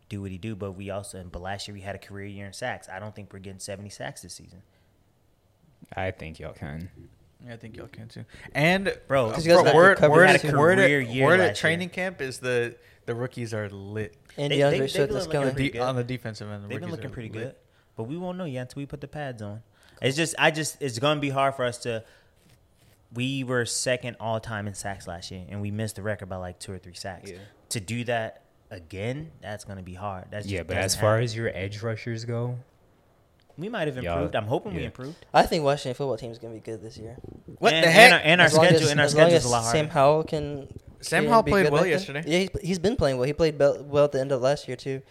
do what he do. But we also but last year we had a career year in sacks. I don't think we're getting seventy sacks this season. I think y'all can. Yeah, I think y'all can too. And Bro, 'Cause you guys got word, your word, coverage at- too. word, Career at, year word at training camp is the the rookies are lit And They- DeAndre they- they Swift been is looking killing. pretty De- on the defensive end. The They've been looking pretty lit. good, but we won't know yet until we put the pads on. It's just I just it's gonna be hard for us to. We were second all time in sacks last year, and we missed the record by like two or three sacks. Yeah. To do that again, that's gonna be hard. That's Yeah, but as far happen. as your edge rushers go, we might have Y'all- improved. I'm hoping we improved. I think Washington football team is gonna be good this year. What and, the heck? And our, and our schedule as- and our as long as a lot harder. Sam Howell can. Sam can Howell be played good well yesterday. Yeah, he's, he's been playing well. He played well at the end of last year too.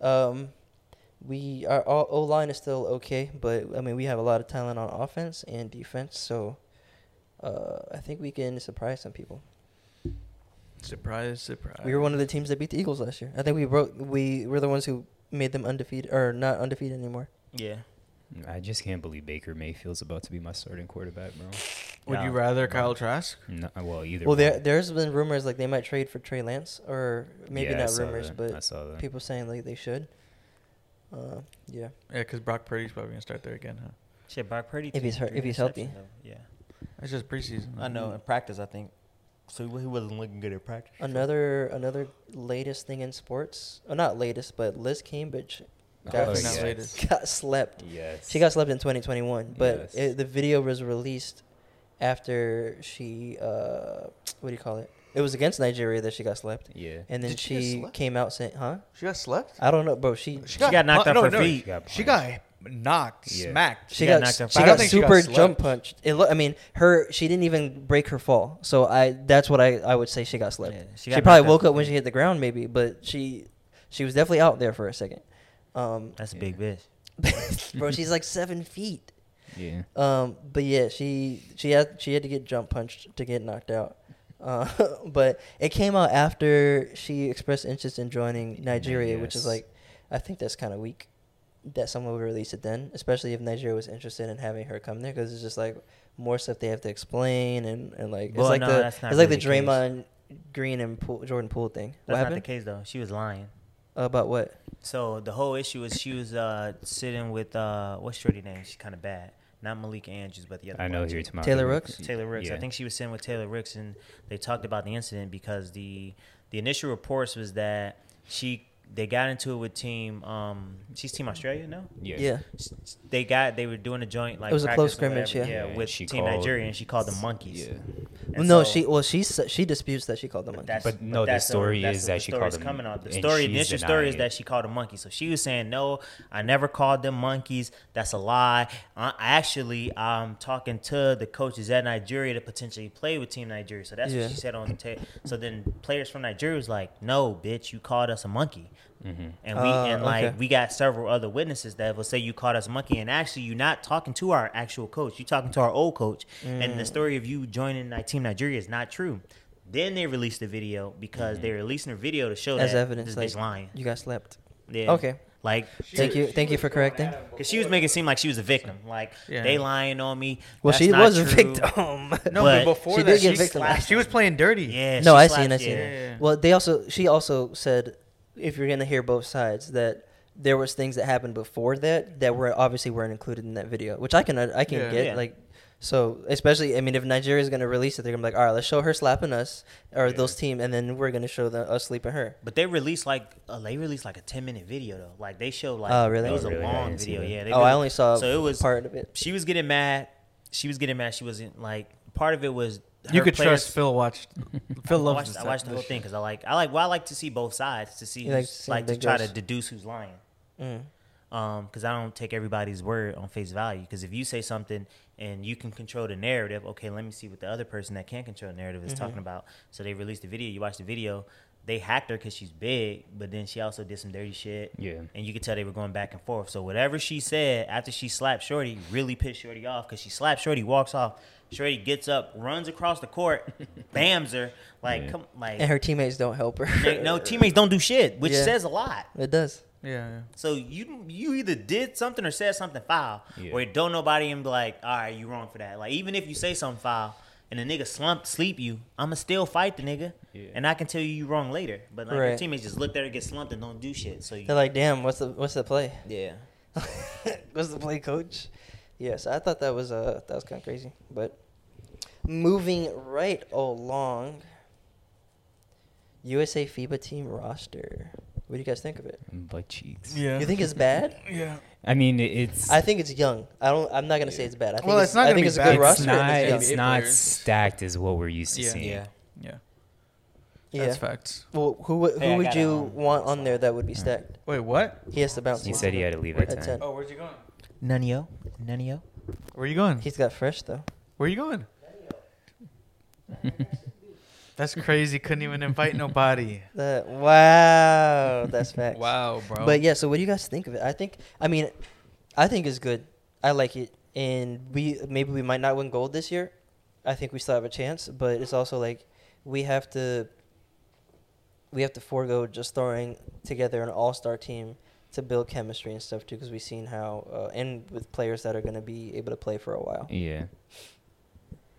Um, we our O line is still okay, but I mean we have a lot of talent on offense and defense, so uh, I think we can surprise some people. Surprise, surprise. We were one of the teams that beat the Eagles last year. I think we broke. We were the ones who made them undefeated or not undefeated anymore. Yeah. I just can't believe Baker Mayfield's about to be my starting quarterback, bro. Would you Yeah. rather Kyle Trask? No, well, either. Well, there one. there's been rumors like they might trade for Trey Lance, or maybe Yeah, I not saw rumors, that. but I saw that. people saying like they should. Uh, yeah. Yeah, because Brock Purdy's probably gonna start there again, huh? Shit, Brock Purdy. If he's hurt- if he's healthy. though. Yeah. It's just preseason. I know. In practice, I think. So he wasn't looking good at practice. Another another latest thing in sports. Oh, not latest, but Liz Cambage Oh, got, Definitely s- not yes. got slept. Yes. She got slept in 2021, but Yes. it, the video was released after she uh, what do you call it? It was against Nigeria that she got slept, Yeah. and then Did she she came out saying, "Huh? She got slept. I don't know, bro. She She got knocked pu- off no, her no, feet. She got She got knocked, Yeah. smacked. she, She got got, knocked off she her I don't got think she got super jump punched. It look, I mean, her she didn't even break her fall, so I that's what I, I would say she got slept. Yeah, she she probably woke up when she hit the ground, maybe, but she she was definitely out there for a second. Um, That's a big bitch. bro, she's like seven feet. Yeah. Um, but yeah, she she had she had to get jump punched to get knocked out. Uh, but it came out after she expressed interest in joining Nigeria, which is like, I think that's kind of weak that someone would release it then, especially if Nigeria was interested in having her come there, because it's just like more stuff they have to explain and, and like Well, it's like no, the that's not it's like really the the case. Draymond Green and Poole, Jordan Poole thing. That's what not the case though. She was lying. about what? So the whole issue is she was uh, sitting with uh, what's Shorty name? She's kind of bad. Not Malika Andrews, but the other. One. I know black who you're talking about. Taylor the- Rooks? Taylor Rooks. I think she was sitting with Taylor Rooks, and they talked about the incident because the the initial reports was that she they got into it with team. Um, she's Team Australia, no? Yeah. Yeah. They got they were doing a joint like It was a close scrimmage, whatever, yeah. Yeah, with she Team called- Nigeria, and she called them monkeys. Yeah. And no, so- she well she she disputes that she called them monkeys. That's, But no, the story that's is the that she story called is them- coming out. The story, the initial story is that she called them monkeys. So she was saying, "No, I never called them monkeys. That's a lie. I, actually, I'm talking to the coaches at Nigeria to potentially play with Team Nigeria." So that's Yeah. what she said on the tape. So then players from Nigeria was like, "No, bitch, you called us a monkey." Mm-hmm. And we Uh, and like okay. we got several other witnesses that will say you called us monkey, and actually you're not talking to our actual coach. You're talking to our old coach, and Mm. the story of you joining Ni- Team Nigeria is not true. Then they released the video because they're releasing a video to show As that evidence, this like lying. you got slept. Yeah. Okay. Like, Thank you, thank you for correcting. because she was making it seem like she was a victim. Like Yeah. they lying on me. Well, That's she not was a victim. No, But but before she that, did get she, victimized. she was playing dirty. Yeah. no, she I slapped- seen, I seen. yeah. it. Well, they also she also said if you're gonna hear both sides that there was things that happened before that that were obviously weren't included in that video, which I can I can Yeah. get Yeah. like. So especially, I mean, if Nigeria is gonna release it, they're gonna be like, all right, let's show her slapping us or those team, and then we're gonna show the, us sleeping her. But they released like uh, they released like a ten minute video though. Like they showed like Oh, really? it was Oh, a really? I long video. Yeah. They oh, I only saw so it was part of it. She was getting mad. She was getting mad. She wasn't like part of it was. You could players- trust Phil watched. Phil I loves watched, this I watched the whole thing because I like I like well I like to see both sides to see You like who's, seeing like to try to deduce who's lying. Mm. because I don't take everybody's word on face value. Because if you say something and you can control the narrative, okay, let me see what the other person that can't control the narrative is talking about. So they released the video. You watch the video. They hacked her because she's big, but then she also did some dirty shit. Yeah. And you could tell they were going back and forth. So whatever she said after she slapped Shorty really pissed Shorty off because she slapped Shorty, walks off. Shorty gets up, runs across the court, bams her. Like, Yeah. come, like, And her teammates don't help her. they- no teammates don't do shit, which Yeah. says a lot. it does. Yeah, yeah. So you you either did something or said something foul, Yeah. or don't nobody and be like, all right, you wrong for that. Like even if you say something foul and the nigga slump sleep you, I'ma still fight the nigga, Yeah. and I can tell you you wrong later. But like your teammates just look there and get slumped and don't do shit. So you, They're like, damn, what's the what's the play? yeah, what's the play, coach? Yes, I thought that was uh that was kind of crazy. But moving right along, USA FIBA team roster. What do you guys think of it? Butt cheeks. Yeah. You think it's bad? Yeah. I mean, it's I think it's young. I don't. I'm not gonna say it's bad. I think Well, it's, it's not I gonna think be it's a good It's roster. it's not. it's. It's not stacked as what we're used to Yeah. seeing. yeah. Yeah. Yeah. That's facts. Well, who would- who Hey, would you um, want on there that would be stacked? Wait, what? He has to bounce. He one. said he had to leave at At 10. 10. Oh, where's he going? Nunio, Nunio. Where you going? He's got fresh though. Where are you going? That's crazy. Couldn't even invite nobody. That wow, that's facts. Wow, bro. But yeah, so what do you guys think of it? I think, I mean, I think it's good. I like it, and we maybe we might not win gold this year. I think we still have a chance, but it's also like we have to we have to forego just throwing together an all star team to build chemistry and stuff too, because we've seen how uh, and with players that are going to be able to play for a while. Yeah.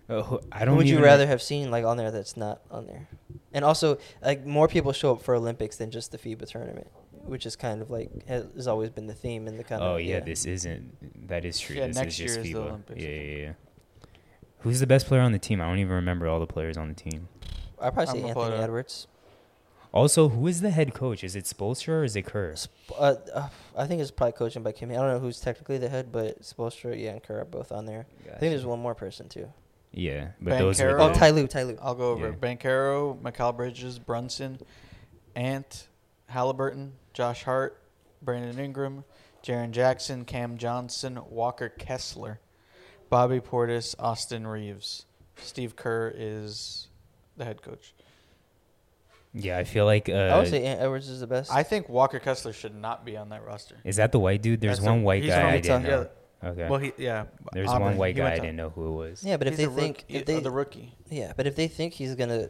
Who- I don't. would you even rather have seen like on there that's not on there? And also, like more people show up for Olympics than just the FIBA tournament, which is kind of like has, has always been the theme in the kind Oh of yeah, this isn't. That is true. Yeah, this next is just year is the FIBA. Olympics, Yeah, yeah, yeah. Who's the best player on the team? I don't even remember all the players on the team. I probably I'm say gonna pull it Anthony. Edwards. Also, who is the head coach? Is it Spoelstra or is it Kerr? Sp- Uh, uh, I think it's probably coaching by Kimmy. I don't know who's technically the head, but Spoelstra, yeah, and Kerr are both on there. I think there's one more person too. Yeah, but Ben those are Carroll? Oh, the, Ty Lue, Ty Lue. I'll go over Yeah. Banchero, Mikal Bridges, Brunson, Ant, Halliburton, Josh Hart, Brandon Ingram, Jaren Jackson, Cam Johnson, Walker Kessler, Bobby Portis, Austin Reaves. Steve Kerr is the head coach. Yeah, I feel like. Uh, I would say Ant Edwards is the best. I think Walker Kessler should not be on that roster. is that the white dude? There's That's one a- white guy I didn't know. Okay. Well, he yeah. There's Auburn. one white He guy went I to- didn't know who it was. yeah, but if he's they a rook- think he- if they the rookie. yeah, but if they think he's gonna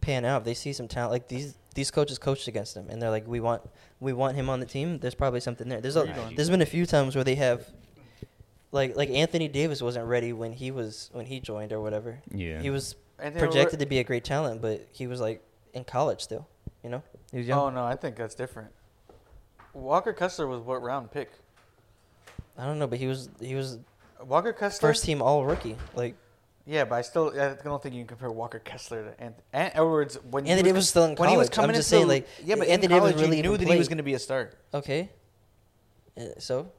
pan out, if they see some talent like these. These coaches coached against him, and they're like, "We want, we want him on the team." There's probably something there. There's a, Where you going? there's been a few times where they have, like, like Anthony Davis wasn't ready when he was when he joined or whatever. Yeah. He was And they were- projected to be a great talent, but he was like in college still. You know, he was young. Oh no, I think that's different. Walker Kessler was what round pick? I don't know, but he was he was Walker Kessler first team all rookie. Like Yeah, but I still I don't think you can compare Walker Kessler to Ant- Ant Edwards when Anthony he Davis was still in college. when he was college. I'm coming just saying, like, yeah, but Anthony Davis really you knew that he was going to be a star. okay, Uh, so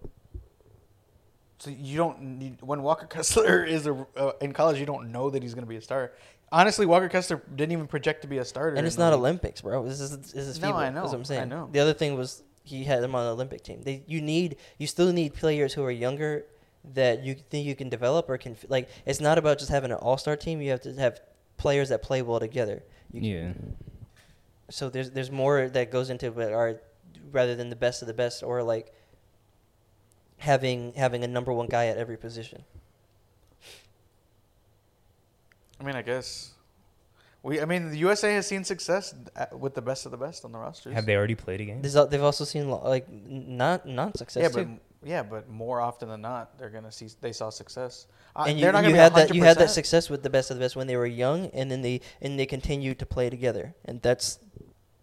So you don't need, when Walker Kessler is a, uh, in college, you don't know that he's going to be a star. Honestly, Walker Kessler didn't even project to be a starter. and it's not league. Olympics, bro. This is this is No, FIBA. I know, That's what I'm I saying. know. The other thing was he had them on the Olympic team. They you need you still need players who are younger that you think you can develop or can like. It's not about just having an all star team. You have to have players that play well together. You, Yeah. so there's there's more that goes into it are rather than the best of the best or like having having a number one guy at every position. I mean, I guess we. I mean, the USA has seen success at- with the best of the best on the rosters. Have they already played a game? There's, they've also seen like not not success Yeah, too. but yeah, but more often than not, they're gonna see they saw success. Uh, and you, not you gonna be had that you had that success with the best of the best when they were young, and then they and they continued to play together, and that's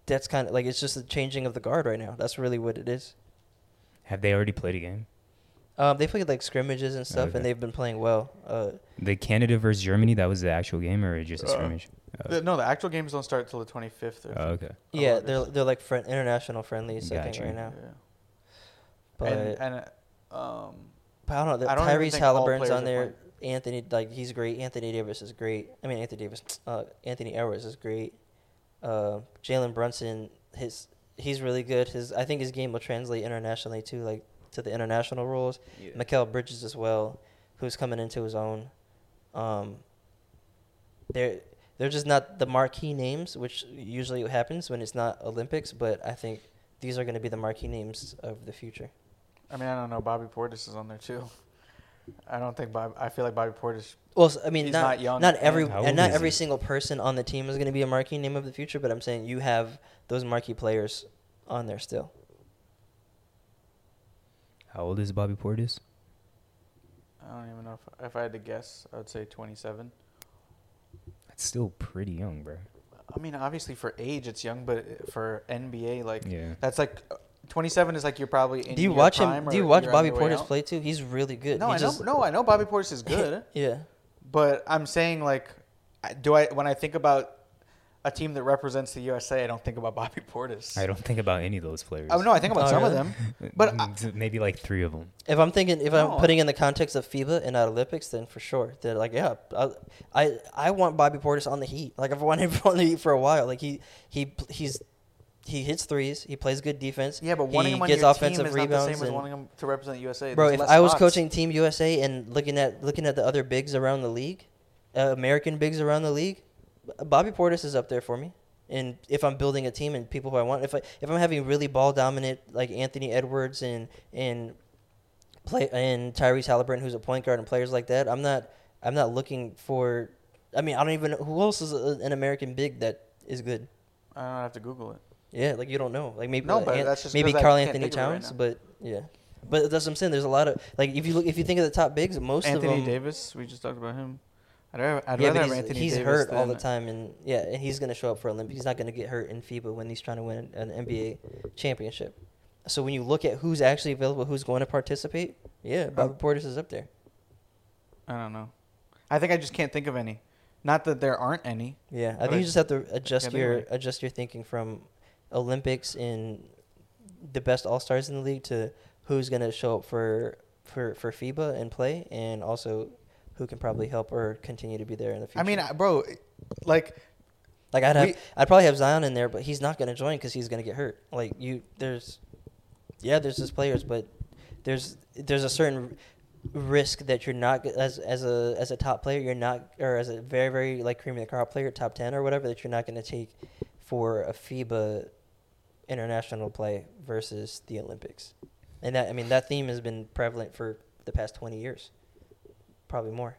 that's kind of like it's just a changing of the guard right now. That's really what it is. Have they already played a game? Um, they played like scrimmages and stuff, Okay. and they've been playing well. Uh, The Canada versus Germany, that was the actual game or just a Uh, scrimmage? Oh, The- no, the actual games don't start till the 25th. Or oh, okay. of yeah, August. they're they're like friend, international friendlies I think right now. Yeah. But, and and uh, um, but I don't know. I don't Tyrese think Halliburton's on there. Anthony, like he's great. Anthony Davis is great. I mean, Anthony Davis. Uh, Anthony Edwards is great. Uh, Jalen Brunson, his he's really good. His I think his game will translate internationally too. Like to the international rules. Yeah. Mikal Bridges as well, who's coming into his own. Um, they're they're just not the marquee names, which usually happens when it's not Olympics. But I think these are going to be the marquee names of the future. I mean, I don't know. Bobby Portis is on there too. I don't think Bob. I feel like Bobby Portis. Well, I mean, He's not not young not every and not every he? single person on the team is going to be a marquee name of the future. But I'm saying you have those marquee players on there still. How old is Bobby Portis? I don't even know if if I had to guess, I would say 27. That's still pretty young, bro. I mean, obviously for age it's young, but for NBA, like Yeah. that's like uh, 27 is like you're probably. In do you your watch him? Do you watch Bobby Portis out. play too? He's really good. No, He I just- know. No, I know Bobby Portis is good, Yeah. but I'm saying like, do I when I think about a team that represents the USA, I don't think about Bobby Portis. I don't think about any of those players. Oh no, I think about Oh, some of them, but I, maybe like three of them. If I'm thinking, if No. I'm putting in the context of FIBA and not Olympics, then for sure, they're like, yeah, I, I, I want Bobby Portis on the Heat. Like I've wanted him on the Heat for a while. Like he, he, he's, he hits threes. He plays good defense. yeah, but wanting he him on gets your offensive team is not the rebounds. same as and- wanting him to represent the USA. bro, There's if less I was spots. coaching Team USA and looking at looking at the other bigs around the league, uh, American bigs around the league, Bobby Portis is up there for me. And if I'm building a team and people who I want, if I if I'm having really ball dominant like Anthony Edwards and and play and Tyrese Halliburton, who's a point guard, and players like that, I'm not I'm not looking for. I mean, I don't even know who else is a, an American big that is good. I don't have to Google it. Yeah, like you don't know. Like maybe No, like but An- that's just maybe Carl Anthony it right Towns, but yeah. But that's what I'm saying. There's a lot of like if you look if you think of the top bigs, most Anthony of them. Davis, we just talked about him. I'd rather, I'd yeah, rather he's, Anthony he's Davis hurt all the time, and yeah, and he's gonna show up for Olympics. He's not gonna get hurt in FIBA when he's trying to win an NBA championship. So when you look at who's actually available, who's going to participate, yeah, Bobby Portis is up there. I don't know. I think I just can't think of any. Not that there aren't any. Yeah, I think I you just have to adjust your adjust your thinking from Olympics and the best all stars in the league to who's gonna show up for for for FIBA and play, and also who can probably help or continue to be there in the future. I mean, bro, like like I'd have we- I'd probably have Zion in there, but he's not gonna join because he's gonna get hurt. Like you, there's yeah, there's just players, but there's there's a certain risk that you're not as as a as a top player, you're not or as a very very like cream of the crop player, top ten or whatever, that you're not gonna take for a FIBA international play versus the Olympics. And that I mean that theme has been prevalent for the past twenty years, probably more.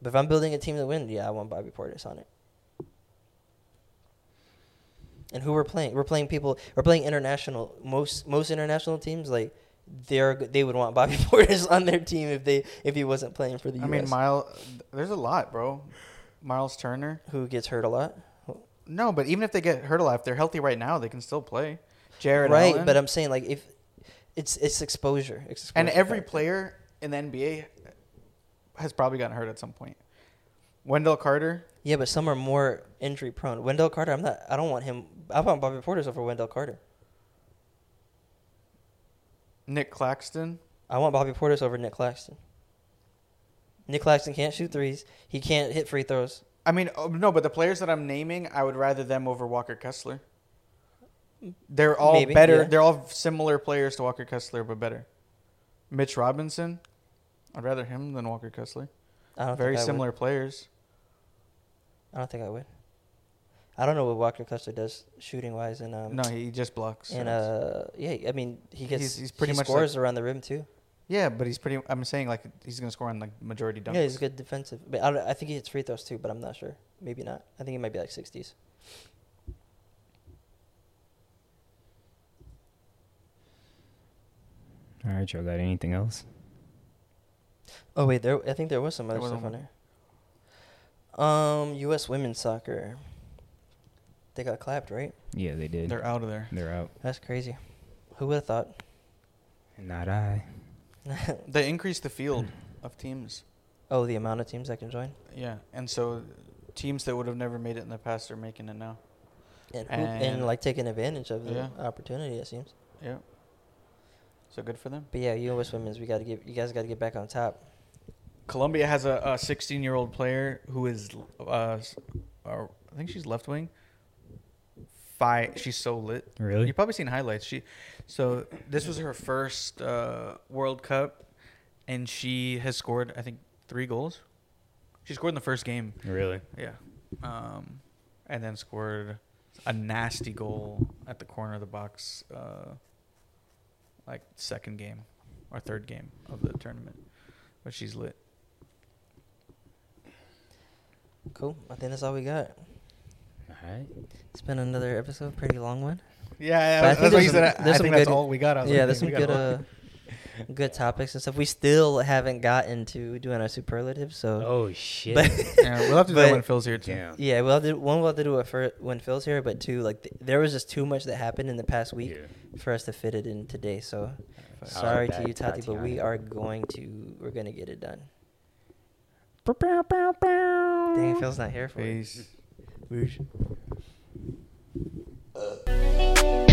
But if I'm building a team to win, yeah, I want Bobby Portis on it. And who we're playing? We're playing people. We're playing international. Most most international teams like they're they would want Bobby Portis on their team if they if he wasn't playing for the U.S. I U.S. mean, Miles. There's a lot, bro. Miles Turner. who gets hurt a lot, No, but even if they get hurt a lot, if they're healthy right now, they can still play. Jarrett right? Allen. But I'm saying like if it's it's exposure. It's and every factor. player in the NBA has probably gotten hurt at some point. Wendell Carter. Yeah, but some are more injury prone. Wendell Carter, I'm not. I don't want him. I want Bobby Portis over Wendell Carter. Nick Claxton. I want Bobby Portis over Nick Claxton. Nick Claxton can't shoot threes. He can't hit free throws. I mean, oh, no, but the players that I'm naming, I would rather them over Walker Kessler. They're all Maybe, better. yeah. They're all similar players to Walker Kessler, but better. Mitch Robinson, I'd rather him than Walker Kessler. I don't Very think I similar Would. players. I don't think I would. I don't know what Walker Kessler does shooting wise, and um, No, he just blocks. and uh, yeah, I mean he gets He's- he's pretty he much scores around the rim too. yeah, but he's pretty. I'm saying like he's gonna score on like majority dunks. Yeah, he's good defensive, but I, don't, I think he hits free throws too, but I'm not sure. Maybe not. I think he might be like sixties. All right, y'all got anything else? Oh wait, there. I think there was some other stuff on there. Um, U.S. women's soccer. They got clapped, right? Yeah, they did. They're out of there. They're out. That's crazy. Who would have thought? Not I. They increased the field of teams. oh, the amount of teams that can join, Yeah, and so teams that would have never made it in the past are making it now. and who, and, And- like taking advantage of the Yeah. opportunity. It seems. Yeah. So good for them. But yeah, U.S. women's, we got to get you guys got to get back on top. Colombia has a, a 16 year old player who is, uh, uh, I think she's left wing, fight. She's so lit. Really? You've probably seen highlights. She, so this was her first uh, World Cup, and she has scored I think three goals. She scored in the first game. Really? Yeah. Um, and then scored a nasty goal at the corner of the box, uh, like second game or third game of the tournament. But she's lit. Cool. I think that's all we got. All right. It's been another episode, pretty long one. Yeah, But I think that's what you said. some- I think that's good- all we got. I was yeah, like, there's some good uh, good topics and stuff. We still haven't gotten to doing our superlatives, so oh shit. But yeah, we'll have to do that when Phil's here too. Yeah, we'll have to, one we'll have to do it for when Phil's here, but two, like th- there was just too much that happened in the past week yeah. for us to fit it in today. So I sorry to you, Tati, but we are going to we're gonna get it done. Dang, Phil's not here for Peace. it. Peace. Uh.